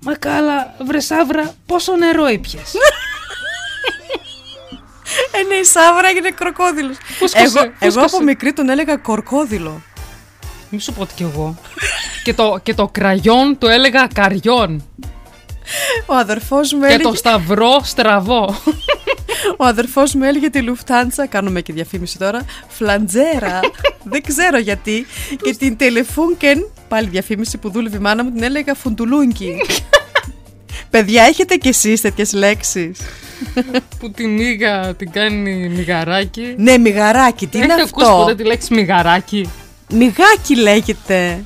Μα καλά, βρε Σάβρα, πόσο νερό ήπιες. Ε, ναι, η Σάβρα έγινε κροκόδιλος. Φούσκωσε, Εγώ, εγώ φούσκωσε. από μικρή τον έλεγα κορκόδιλο. Μη σου πω ότι κι εγώ. και, το, και το κραγιόν το έλεγα καριόν. Ο αδερφός μου Και έλεγε... το σταυρό στραβό. Ο αδερφός μου έλεγε τη Λουφτάντσα, κάνουμε και διαφήμιση τώρα, φλαντζέρα. Δεν ξέρω γιατί. Και την Τελεφούνκεν, πάλι διαφήμιση που δούλευε η μάνα μου, την έλεγα φουντουλούνκι. Παιδιά, έχετε κι εσείς τέτοιες λέξεις; που τη μίγα την κάνει μιγαράκι. ναι, μιγαράκι, τι είναι Έχετε αυτό; ακούσει ποτέ τη λέξη μιγαράκι. Μιγάκι λέγεται.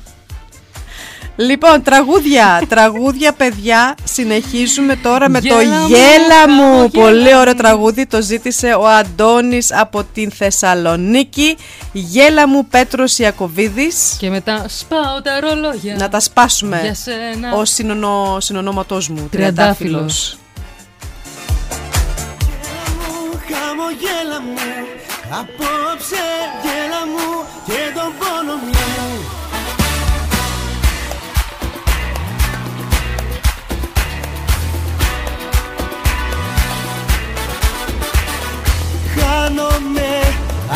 Λοιπόν, τραγούδια. τραγούδια, παιδιά. Συνεχίζουμε τώρα με το Γέλα μου, Γέλα μου. γέλα Πολύ μου. ωραίο τραγούδι. Το ζήτησε ο Αντώνης από την Θεσσαλονίκη. Γέλα μου, Πέτρος Ιακωβίδης. Και μετά σπάω τα ρολόγια. Να τα σπάσουμε. Για σένα. Ο συνονο, συνονόματός μου. Τριαντάφυλλος. Χαμογέλα μου Απόψε γέλα μου Και τον πόνο μου Χάνομαι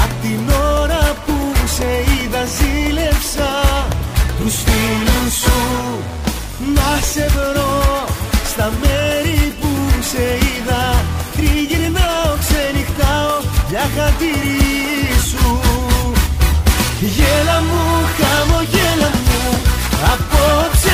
Απ' την ώρα που σε είδα ζήλεψα Τους φίλους σου. Να σε βρω Στα μέρη που σε είδα. Τριγυρνάω, ξενυχτάω Για χατήρι σου. Γέλα μου, χαμογέλα μου Απόψε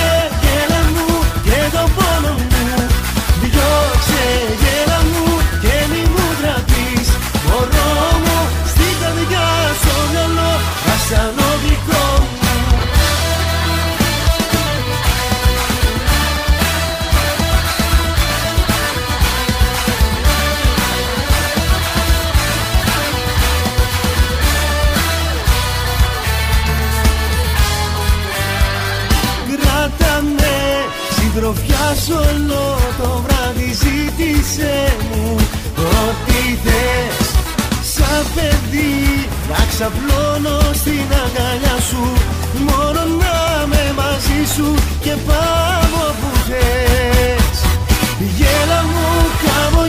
ξαπλώνω στην αγκαλιά σου. Μόνο να με μαζί σου και πάω που θες. Γέλα μου, χαμογέλα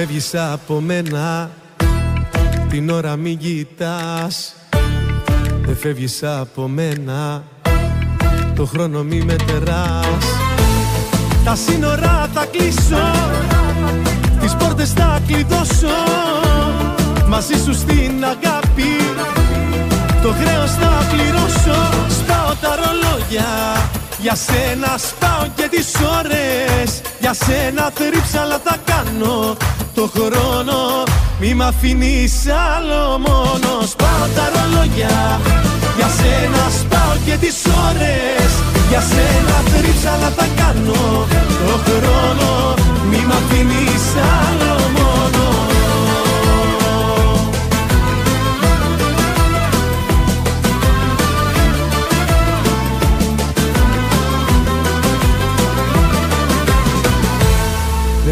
φεύγεις από μένα Την ώρα μην κοιτάς Δεν φεύγεις από μένα Το χρόνο μη μετεράς Τα σύνορα θα κλείσω Τις πόρτες θα κλειδώσω. Μαζί σου στην αγάπη Το χρέος θα πληρώσω. Σπάω τα ρολόγια για σένα σπάω και τις ώρες. Για σένα θρύψαλα θα κάνω Το χρόνο. Μη μ' αφήνεις άλλο μόνος. Σπάω τα ρολόγια. Για σένα σπάω και τις ώρες. Για σένα θρύψαλα θα κάνω. Το χρόνο. Μη μ' αφήνεις άλλο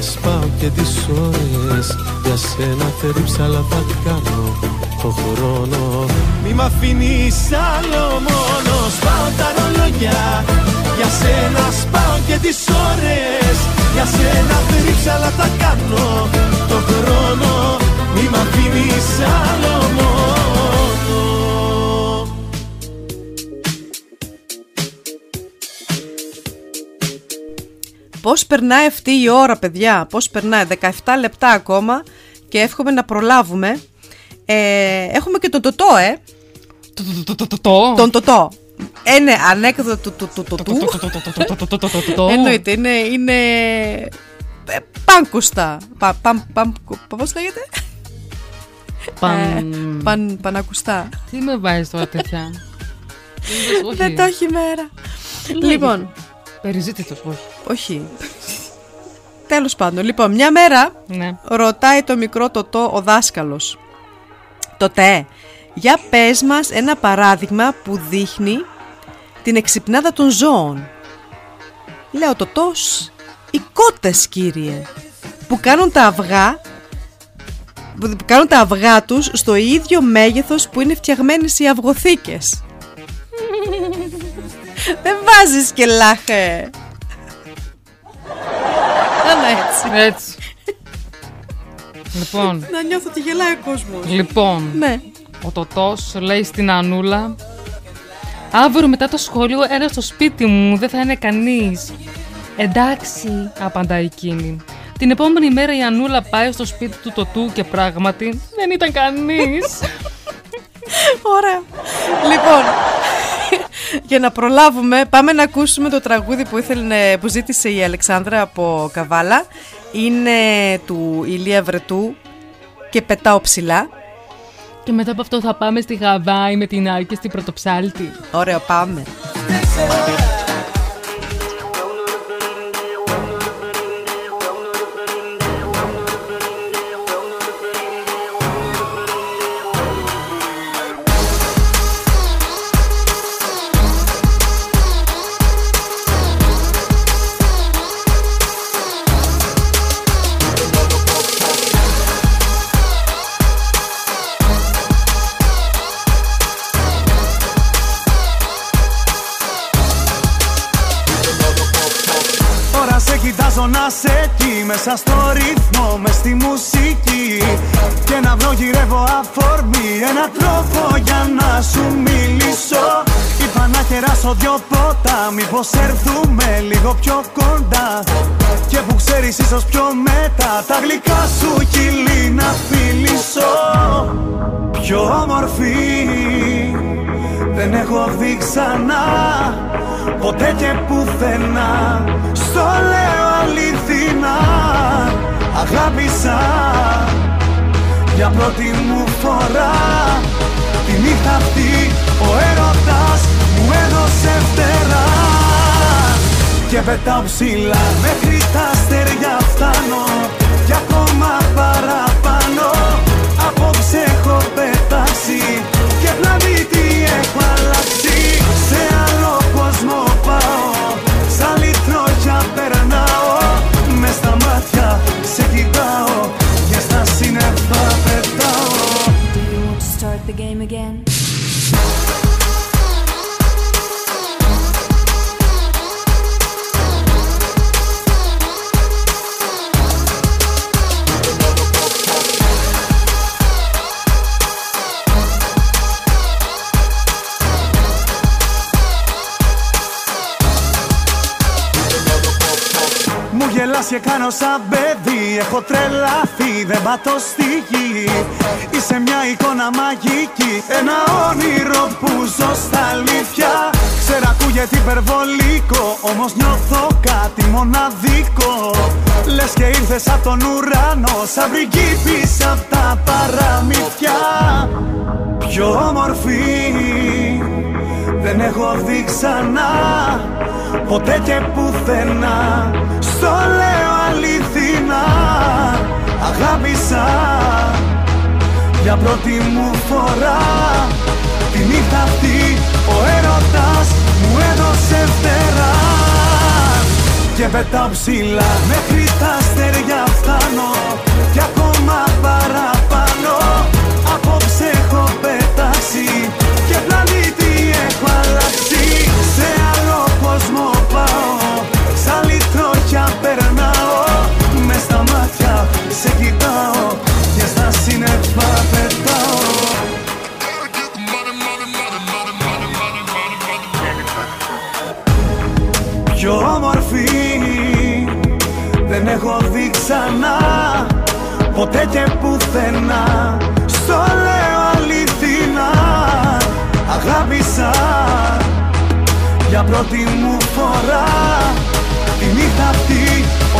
σπάω και τις ώρες. Για σένα θερύψαλα θα κάνω το χρόνο. Μη μ' αφήνεις άλλο μόνος. Σπάω τα ρολόγια. Για σένα σπάω και τις ώρες. Για σένα θρύψαλα θα κάνω το χρόνο. Μη μ' αφήνεις άλλο μόνος Πώς περνάει αυτή η ώρα, παιδιά, πώς περνάει, 17 λεπτά ακόμα και εύχομαι να προλάβουμε. Ε, έχουμε και τον Τωτό, ε. Τον Τωτό. Είναι ανέκδοτο του του του του του. Εννοείται, είναι, είναι ε, πάνκουστα. Πα, παν, παν, πώς λέγεται; Παν- Ε, παν, πανακουστά. Τι με βάζεις τώρα τέτοια. Όχι. Δεν το έχει μέρα. Λέγεται. Λοιπόν, Περιζήτητος, όχι. όχι. Τέλος πάντων, λοιπόν, μια μέρα Ναι. ρωτάει το μικρό τοτό ο δάσκαλος. Τοτέ, για πες μας ένα παράδειγμα που δείχνει την εξυπνάδα των ζώων. Λέω τοτός, οι κότες κύριε, που κάνουν τα αυγά που κάνουν τα αυγά τους στο ίδιο μέγεθος που είναι φτιαγμένες οι αυγοθήκες. Δεν βάζεις και λάχε. Άνα έτσι. Έτσι. λοιπόν, Να νιώθω ότι γελάει ο κόσμος. λοιπόν. Ναι. Ο Τωτός λέει στην Ανούλα Αύριο μετά το σχολείο ένα στο σπίτι μου δεν θα είναι κανείς Εντάξει, απαντά εκείνη Την επόμενη μέρα η Ανούλα πάει στο σπίτι του Τωτού και πράγματι δεν ήταν κανείς Ωραία. Λοιπόν, για να προλάβουμε, πάμε να ακούσουμε το τραγούδι που, ήθελε, που ζήτησε η Αλεξάνδρα από Καβάλα. Είναι του Ηλία Βρετού και πετάω ψηλά. Και μετά από αυτό θα πάμε στη Γαβάη με την Άρη και στην Πρωτοψάλτη Ωραία, πάμε. Μέσα στο ρυθμό, μες στη μουσική. Και να βρω γυρεύω αφορμή Ένα τρόπο για να σου μιλήσω. Είπα να κεράσω δυο ποτά Μήπως έρθουμε λίγο πιο κοντά. Και που ξέρεις ίσως πιο μετά Τα γλυκά σου χείλη να φιλήσω. Πιο όμορφη δεν έχω δει ξανά. Ποτέ και πουθενά. Στο λέω αληθινά Αγάπησα. Για πρώτη μου φορά Τη νύχτα αυτή Ο έρωτας μου έδωσε φτερά. Και πετάω ψηλά Μέχρι τα αστέρια φτάνω. Κι ακόμα παραπάνω Απόψε έχω πετάξει. Και να δει τι έχω αλλάξει σε κοιτάω στα σύννεφα πετάω Do you want to start the game again? Σε κάνω σαν παιδί. Έχω τρελαθεί, δεν πατώ στη γη. Είσαι μια εικόνα μαγική Ένα όνειρο που ζω στα αλήθεια. Ξέρω ακούγεται υπερβολικό Όμως νιώθω κάτι μοναδικό. Λες και ήρθες από τον ουρανό Σαν πριγκίπης απ' τα παραμύθια. Πιο όμορφη δεν έχω δει ξανά Ποτέ και πουθενά. Στο λέω αληθινά Αγάπησα. Για πρώτη μου φορά Τη νύχτα αυτή Ο έρωτας μου έδωσε φτερά. Και πετάω ψηλά Μέχρι τα αστέρια φτάνω. Και ακόμα παραπάνω Απόψε κόσμο πάω. Σαν λιτρόχια περνάω Μες στα μάτια σε κοιτάω. Και στα σύννεφα πετάω. Πιο όμορφη δεν έχω δει ξανά. Ποτέ και πουθενά. Στο λέω αληθινά. Αγάπησα για πρώτη μου φορά Τη νύχτα αυτή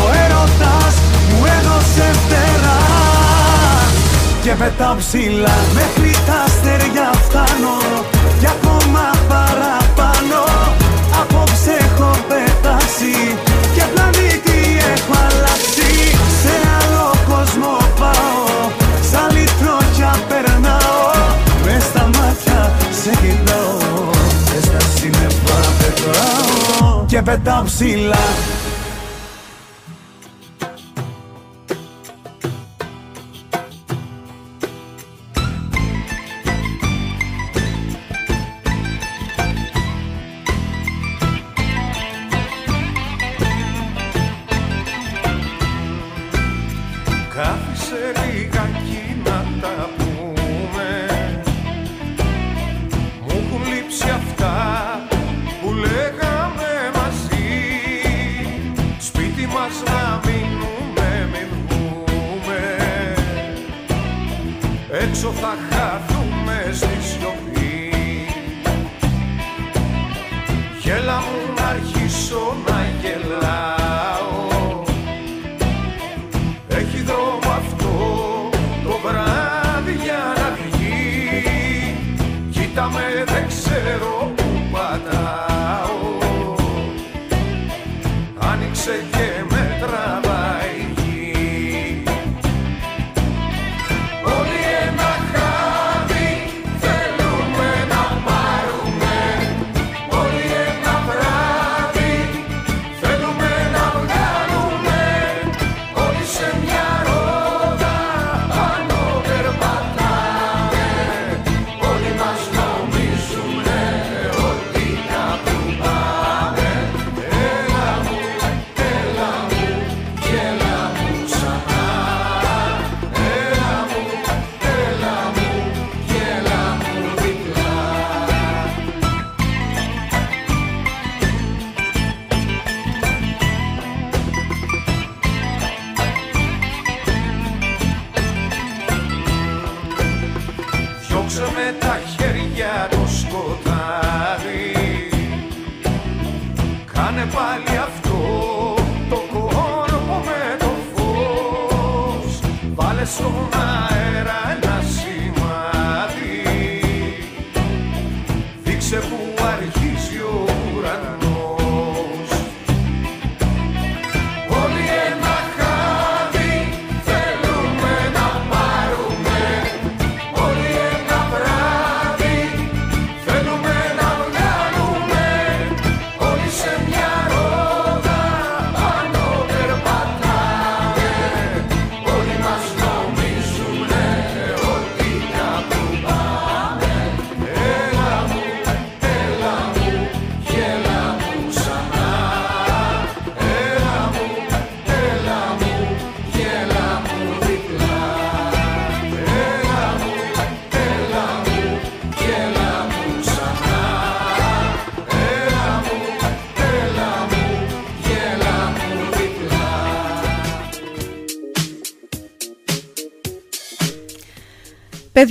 ο έρωτας μου έδωσε φτερά. Και πετάω ψηλά μέχρι τα αστέρια φτάνω. Κι ακόμα παραπάνω Απόψε έχω πετάξει Και πλανήτη έχω αλλάξει. Σε άλλο κόσμο πάω Σαν λιτρόχια περνάω Μες στα μάτια σε κοιτάω. Και στα σύννεφα πετάω Και πετάω ψηλά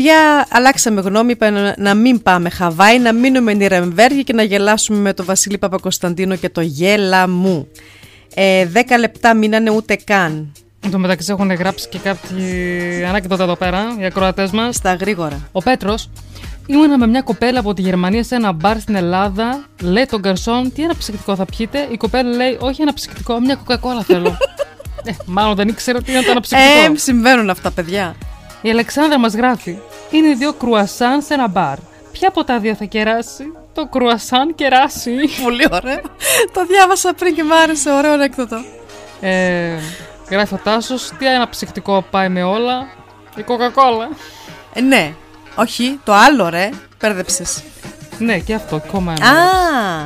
Παιδιά, αλλάξαμε γνώμη, είπα να- να μην πάμε Χαβάη, να μείνουμε Νιρεμβέργη και να γελάσουμε με τον Βασίλη Παπακοσταντίνο και το γέλα μου. Ε, 10 λεπτά μείνανε ούτε καν. Εν τω μεταξύ έχουν γράψει και κάποιοι ανάκδοτα εδώ πέρα, οι ακροατές μας. Στα γρήγορα. Ο Πέτρος ήμουνα με μια κοπέλα από τη Γερμανία σε ένα μπαρ στην Ελλάδα. Λέει τον γκαρσόν, τι ένα ψυκτικό θα πιείτε; Η κοπέλα λέει, Όχι ένα ψυκτικό, μια κοκακόλα θέλω. ε, μάλλον δεν ήξερα τι ήταν το ένα ψυκτικό. Ε, συμβαίνουν αυτά, παιδιά. Η Αλεξάνδρα μας γράφει: Είναι δύο κρουασάν σε ένα μπαρ. Ποια από τα δύο θα κεράσει; Το κρουασάν κεράσει. Πολύ ωραίο. το διάβασα πριν και μ' άρεσε, ωραίο ανέκδοτο. Ε, γράφει ο Τάσος: Τι ένα ψυκτικό πάει με όλα. Η κοκακόλα. Ε, ναι. Όχι, το άλλο ρε. Πέρδεψες. Ναι, και αυτό, ακόμα ένα. Α,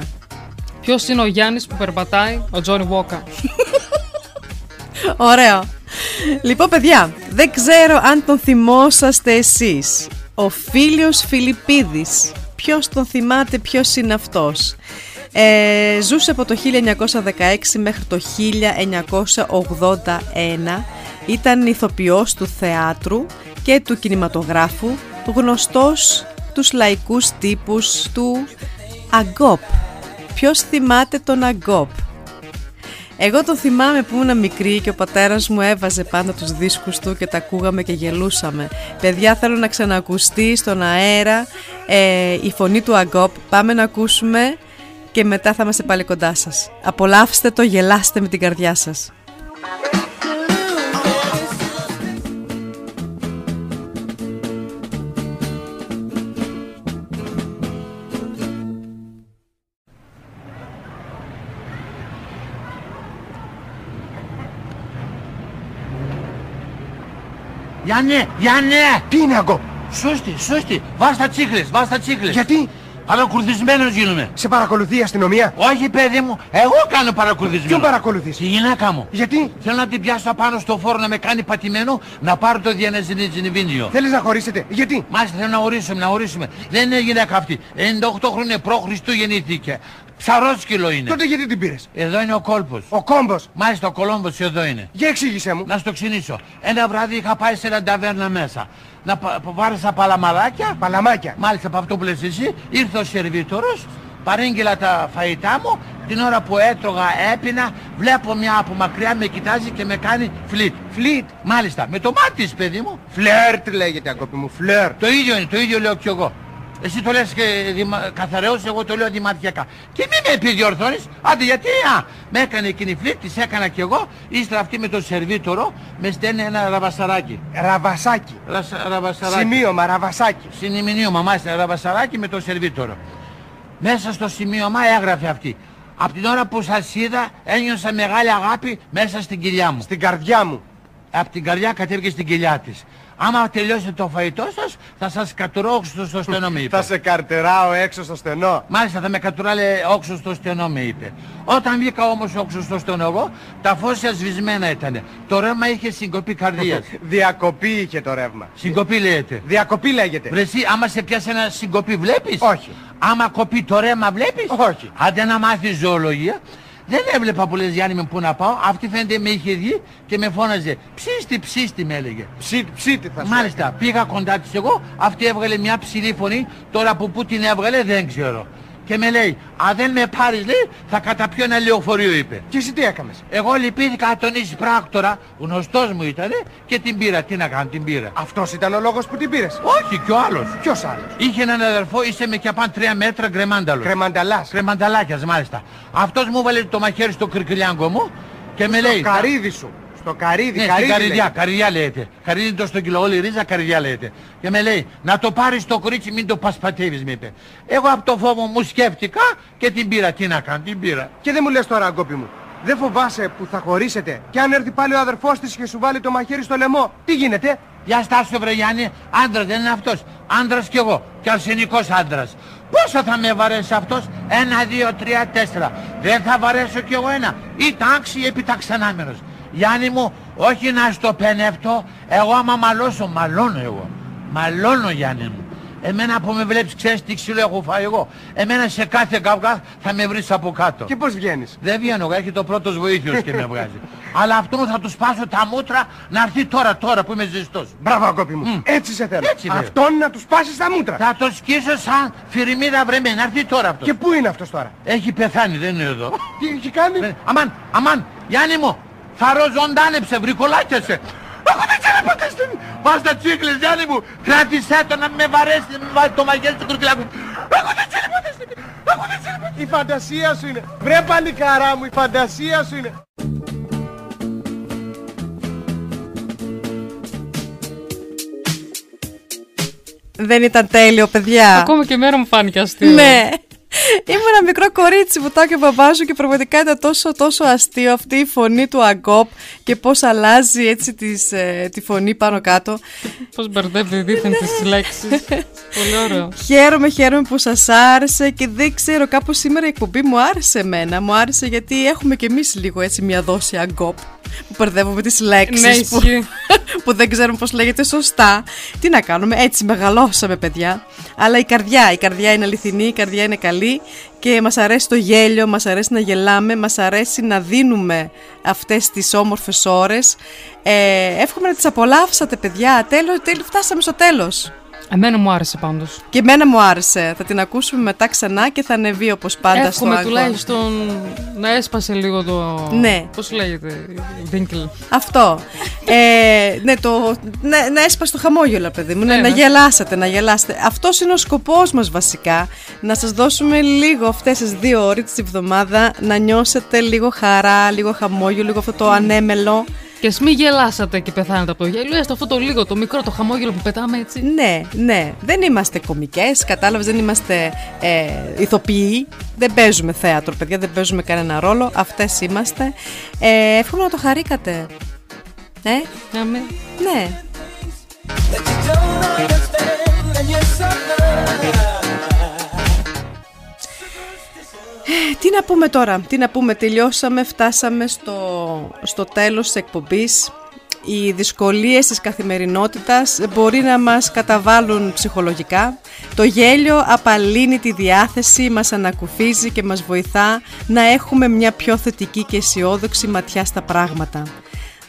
Ποιος είναι ο Γιάννης που περπατάει, ο Τζόνι Βόκα. ωραίο. Λοιπόν, παιδιά, δεν ξέρω αν τον θυμόσαστε εσείς. Ο Φίλιος Φιλιππίδης. Ποιος τον θυμάται, ποιος είναι αυτός. Ε, ζούσε από το 1916 μέχρι το 1981. Ήταν ηθοποιός του θεάτρου και του κινηματογράφου, γνωστός τους λαϊκούς τύπους του Αγκόπ. Ποιος θυμάται τον Αγκόπ; Εγώ τον θυμάμαι που ήμουν μικρή και ο πατέρας μου έβαζε πάντα τους δίσκους του και τα ακούγαμε και γελούσαμε. Παιδιά θέλω να ξανακουστεί στον αέρα ε, η φωνή του Αγκόπ. Πάμε να ακούσουμε και μετά θα είμαστε πάλι κοντά σας. Απολαύστε το, γελάστε με την καρδιά σας. Γιάννε, Γιάννε! Τι είναι αγκό! Σώστη, σώστη! Βάζ τα τσίχλες, βάζ τα τσίχλες! Γιατί; Παρακολουθισμένος γίνομαι. Σε παρακολουθεί η αστυνομία; Όχι παιδί μου, εγώ κάνω παρακολουθισμένο. Ποιον παρακολουθείς; Τη γυναίκα μου. Γιατί; Θέλω να την πιάσω πάνω στο φόρο να με κάνει πατημένο να πάρω το διανεζινιβίνιο. Θέλεις να χωρίσετε; Γιατί; Μάλιστα θέλω να ορίσουμε, να ορίσουμε. Δεν είναι γυναίκα αυτή. 98 χρόνια προ Χριστού γεννήθηκε. Ψαρόσκυλο είναι. Τότε γιατί την πήρες; Εδώ είναι ο κόλπος. Ο κόμπος; Μάλιστα ο Κολόμβος εδώ είναι. Για εξήγησέ μου. Να στο ξυνήσω. Ένα βράδυ είχα πάει σε ένα ταβέρνα μέσα. Να πα- πα- βάρισα παλαμαλάκια. Παλαμάκια. Μάλιστα από αυτό που λες εσύ. Ήρθε ο σερβιτόρος. Παρήγγειλα τα φαγητά μου. Την ώρα που έτρωγα έπινα. Βλέπω μια από μακριά με κοιτάζει και με κάνει φλιτ. Φλιτ. Μάλιστα. Με το μάτι της παιδί μου. Φλερτ λέγεται αγκόπη μου. Φλερτ. Το ίδιο είναι. Το ίδιο λέω κι εγώ. Εσύ το λες και διμα... καθαρέως, εγώ το λέω δημαρχιακά. Και μη με επιδιορθώνεις, άντε γιατί, α, με έκανε εκείνη η φλίτ, της έκανα κι εγώ, ύστερα αυτή με το σερβίτορο, με στέλνει ένα ραβασαράκι. Ραβασάκι. Ρασα, ραβασαράκι. Σημείωμα, ραβασάκι. Συνημηνίωμα, μάλιστα, ραβασαράκι με το σερβίτορο. Μέσα στο σημείωμα έγραφε αυτή. Από την ώρα που σας είδα ένιωσα μεγάλη αγάπη μέσα στην κοιλιά μου. Στην καρδιά μου. Από την καρδιά κατέβηκε στην κοιλιά της. Άμα τελειώσετε το φαγητό σας, θα σας κατουρώ όξω στο στενό με είπε. Θα σε καρτεράω έξω στο στενό. Μάλιστα θα με κατουράλε όξω στο στενό με είπε. Όταν βγήκα όμως όξω στο στενό εγώ, τα φώσια σβησμένα ήταν. Το ρεύμα είχε συγκοπή καρδίας. Διακοπή είχε το ρεύμα. συγκοπή λέγεται. Διακοπή λέγεται. Βρε εσύ, άμα σε πιάσει ένα συγκοπή βλέπεις; Όχι. Άμα κοπεί το ρεύμα βλέπεις; Όχι. Άντε να μάθεις ζωολογία. Δεν έβλεπα που λες Γιάννη με πού να πάω. Αυτή φαίνεται με είχε δει και με φώναζε. Ψήστη, ψήστη με έλεγε. Ψήτη, ψήτη θα σου Μάλιστα, πήγα κοντά της εγώ, αυτή έβγαλε μια ψηλή φωνή, τώρα που πού την έβγαλε δεν ξέρω. Και με λέει, αν δεν με πάρεις λέει, θα καταπιώ ένα λεωφορείο είπε. Και εσύ τι έκαμες; Εγώ λυπήθηκα τον εισπράκτορα, γνωστός μου ήτανε και την πήρα. Τι να κάνω, την πήρα. Αυτός ήταν ο λόγος που την πήρες; Όχι, κι ο άλλος. Ποιος άλλος; Είχε έναν αδερφό, είσαι με και απάν τρία μέτρα γκρεμάνταλος. Κρεμανταλάς. Κρεμανταλάκιας μάλιστα. Αυτός μου έβαλε το μαχαίρι στο κρικυλιάγκο μου και με λέει... Στο καρύδι σου. Στο καρύδι, Ναι, στην καρύδι καρδιά, λέγεται. καρδιά λέγεται. Καρδιά είναι το στο κιλό, όλη η ρίζα καρδιά λέγεται. Και με λέει, να το πάρεις το κορίτσι, μην το πασπατεύεις, με είπε. Εγώ από το φόβο μου σκέφτηκα και την πήρα. Τι να κάνω, την πήρα. Και δεν μου λες τώρα αγκόπη μου. Δεν φοβάσαι που θα χωρίσετε και αν έρθει πάλι ο αδερφός της και σου βάλει το μαχαίρι στο λαιμό. Τι γίνεται; Για στάσου βρε Γιάννη, άντρας δεν είναι αυτός. Άντρας κι εγώ. Και αρσενικός άντρας. Πόσο θα με βαρέσει αυτός; Ένα, δύο, τρία, τέσσερα. Δεν θα βαρέσω κι εγώ ένα. Ή τάξη ή επιταξανάμενος. Γιάννη μου, όχι να στο πενεύτω. Εγώ άμα μαλώσω, μαλώνω εγώ. Μαλώνω Γιάννη μου. Εμένα που με βλέπεις ξέρεις τι ξύλο έχω φάει εγώ. Εμένα σε κάθε καυγά θα με βρεις από κάτω. Και πώς βγαίνεις; Δεν βγαίνω, έχει το πρώτος βοήθειος και με βγάζει. Αλλά αυτόν θα του σπάσω τα μούτρα να έρθει τώρα, τώρα που είμαι ζεστός. Μπράβο αγάπη μου. Έτσι σε θέλω. Έτσι, βέβαια. Αυτόν να του πάσεις τα μούτρα. Θα το σκίσω σαν φιριμίδα βρεμένη, να έρθει τώρα αυτός. Και πού είναι αυτός τώρα; Έχει πεθάνει, δεν είναι εδώ. Τι έχει κάνει; Ε, Αμάν, αμάν, Γιάννη μου, θα ροζοντάνεψε, βρικολάκιασε. Έχω δεν ξέρω ποτέ στην... Πας τα τσίκλες, Γιάννη μου. Κράτησέ το να με βαρέσει, να με βάλει το μαγέλι στο κουρκλάκι μου. Έχω δεν ξέρω ποτέ στην... Έχω δεν ξέρω ποτέ. Η φαντασία σου είναι. Βρε παλικαρά μου, η φαντασία σου είναι. Δεν ήταν τέλειο, παιδιά. Ακόμα και εμένα μου φάνηκε αστείο. Ναι. Είμαι ένα μικρό κορίτσι που και ο μπαμπάς σου και πραγματικά ήταν τόσο τόσο αστείο αυτή η φωνή του Αγκόπ και πώς αλλάζει έτσι τις, ε, τη φωνή πάνω κάτω. Πώς μπερδεύει δίθεν τις λέξεις. Πολύ ωραίο. Χαίρομαι, χαίρομαι που σας άρεσε και δεν ξέρω κάπως σήμερα η εκπομπή μου άρεσε εμένα. Μου άρεσε γιατί έχουμε κι εμείς λίγο έτσι μια δόση Αγκόπ που μπερδεύουμε τις λέξεις Ναι, που, ισχύει. που δεν ξέρουμε πώς λέγεται σωστά. Τι να κάνουμε, έτσι μεγαλώσαμε παιδιά. Αλλά η καρδιά, η καρδιά είναι αληθινή, η καρδιά είναι καλή και μας αρέσει το γέλιο, μας αρέσει να γελάμε, μας αρέσει να δίνουμε αυτές τις όμορφες ώρες. Ε, εύχομαι να τις απολαύσατε παιδιά, τέλος, τέλος, φτάσαμε στο τέλος. Εμένα μου άρεσε πάντως. Και εμένα μου άρεσε. Θα την ακούσουμε μετά ξανά και θα ανεβεί όπως πάντα Εύχομαι στο Anchor. τουλάχιστον να έσπασε λίγο το... Ναι. Πώς λέγεται, Βίνκλ. Αυτό. Ε, ναι, το, ναι, να έσπασε το χαμόγελο, παιδί μου. Ναι, Ναι, να ναι. γελάσετε, να γελάσετε. Αυτός είναι ο σκοπός μας βασικά. Να σας δώσουμε λίγο αυτές τις δύο ώρες της εβδομάδα να νιώσετε λίγο χαρά, λίγο χαμόγελο, λίγο αυτό το ανέμελο. Και ας μην γελάσατε και πεθάνετε από το γέλιο, έστω αυτό το λίγο, το μικρό, το χαμόγελο που πετάμε έτσι. Ναι, ναι. Δεν είμαστε κομικές, κατάλαβες, δεν είμαστε ε, ηθοποιοί. Δεν παίζουμε θέατρο, παιδιά, δεν παίζουμε κανένα ρόλο. Αυτές είμαστε. Ε, εύχομαι να το χαρήκατε. Ε, Να με... ναι. Τι να πούμε τώρα, τι να πούμε, τελειώσαμε, φτάσαμε στο, στο τέλος της εκπομπής. Οι δυσκολίες της καθημερινότητας μπορεί να μας καταβάλουν ψυχολογικά. Το γέλιο απαλύνει τη διάθεση, μας ανακουφίζει και μας βοηθά να έχουμε μια πιο θετική και αισιόδοξη ματιά στα πράγματα.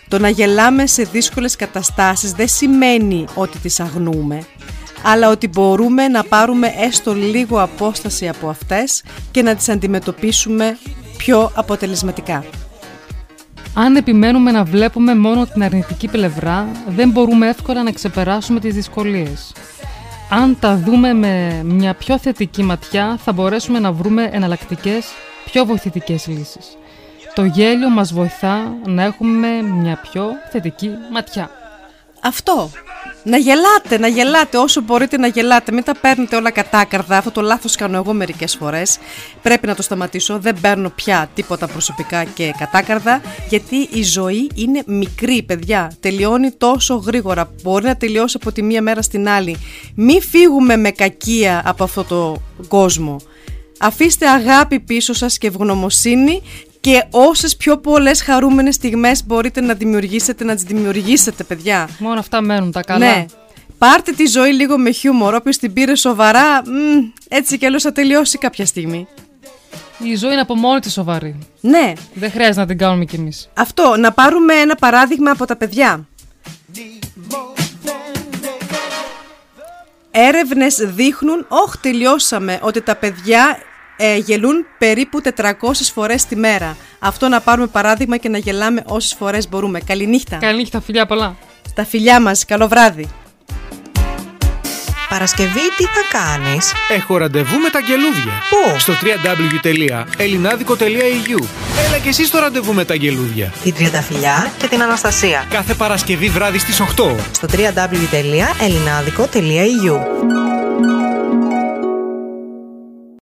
Το να γελάμε σε δύσκολες καταστάσεις δεν σημαίνει ότι τις αγνούμε, αλλά ότι μπορούμε να πάρουμε έστω λίγο απόσταση από αυτές και να τις αντιμετωπίσουμε πιο αποτελεσματικά. Αν επιμένουμε να βλέπουμε μόνο την αρνητική πλευρά, δεν μπορούμε εύκολα να ξεπεράσουμε τις δυσκολίες. Αν τα δούμε με μια πιο θετική ματιά, θα μπορέσουμε να βρούμε εναλλακτικές, πιο βοηθητικές λύσεις. Το γέλιο μας βοηθά να έχουμε μια πιο θετική ματιά. Αυτό. Να γελάτε, να γελάτε όσο μπορείτε να γελάτε. Μην τα παίρνετε όλα κατάκαρδα. Αυτό το λάθος κάνω εγώ μερικές φορές. Πρέπει να το σταματήσω. Δεν παίρνω πια τίποτα προσωπικά και κατάκαρδα. Γιατί η ζωή είναι μικρή, παιδιά. Τελειώνει τόσο γρήγορα. Μπορεί να τελειώσει από τη μία μέρα στην άλλη. Μην φύγουμε με κακία από αυτό το κόσμο. Αφήστε αγάπη πίσω σας και ευγνωμοσύνη και όσες πιο πολλές χαρούμενες στιγμές μπορείτε να δημιουργήσετε, να τις δημιουργήσετε παιδιά. Μόνο αυτά μένουν τα καλά. Ναι. Πάρτε τη ζωή λίγο με χιούμορ, όποιος την πήρε σοβαρά, μ, έτσι κι αλλιώς θα τελειώσει κάποια στιγμή. Η ζωή είναι από μόνη της σοβαρή. Ναι. Δεν χρειάζεται να την κάνουμε κι εμείς. Αυτό, να πάρουμε ένα παράδειγμα από τα παιδιά. Έρευνες δείχνουν, όχι τελειώσαμε, ότι τα παιδιά ε, γελούν περίπου 400 φορές τη μέρα. Αυτό να πάρουμε παράδειγμα και να γελάμε όσες φορές μπορούμε. Καληνύχτα. Καληνύχτα, φιλιά πολλά. Στα φιλιά μας, καλό βράδυ. Παρασκευή τι θα κάνεις; Έχω ραντεβού με τα αγγελούδια. Πού; Στο www.elinadico.eu Έλα και εσύ στο ραντεβού με τα αγγελούδια. Την Τριανταφυλιά και την Αναστασία. Κάθε Παρασκευή βράδυ στις 8. Στο www.elinadico.eu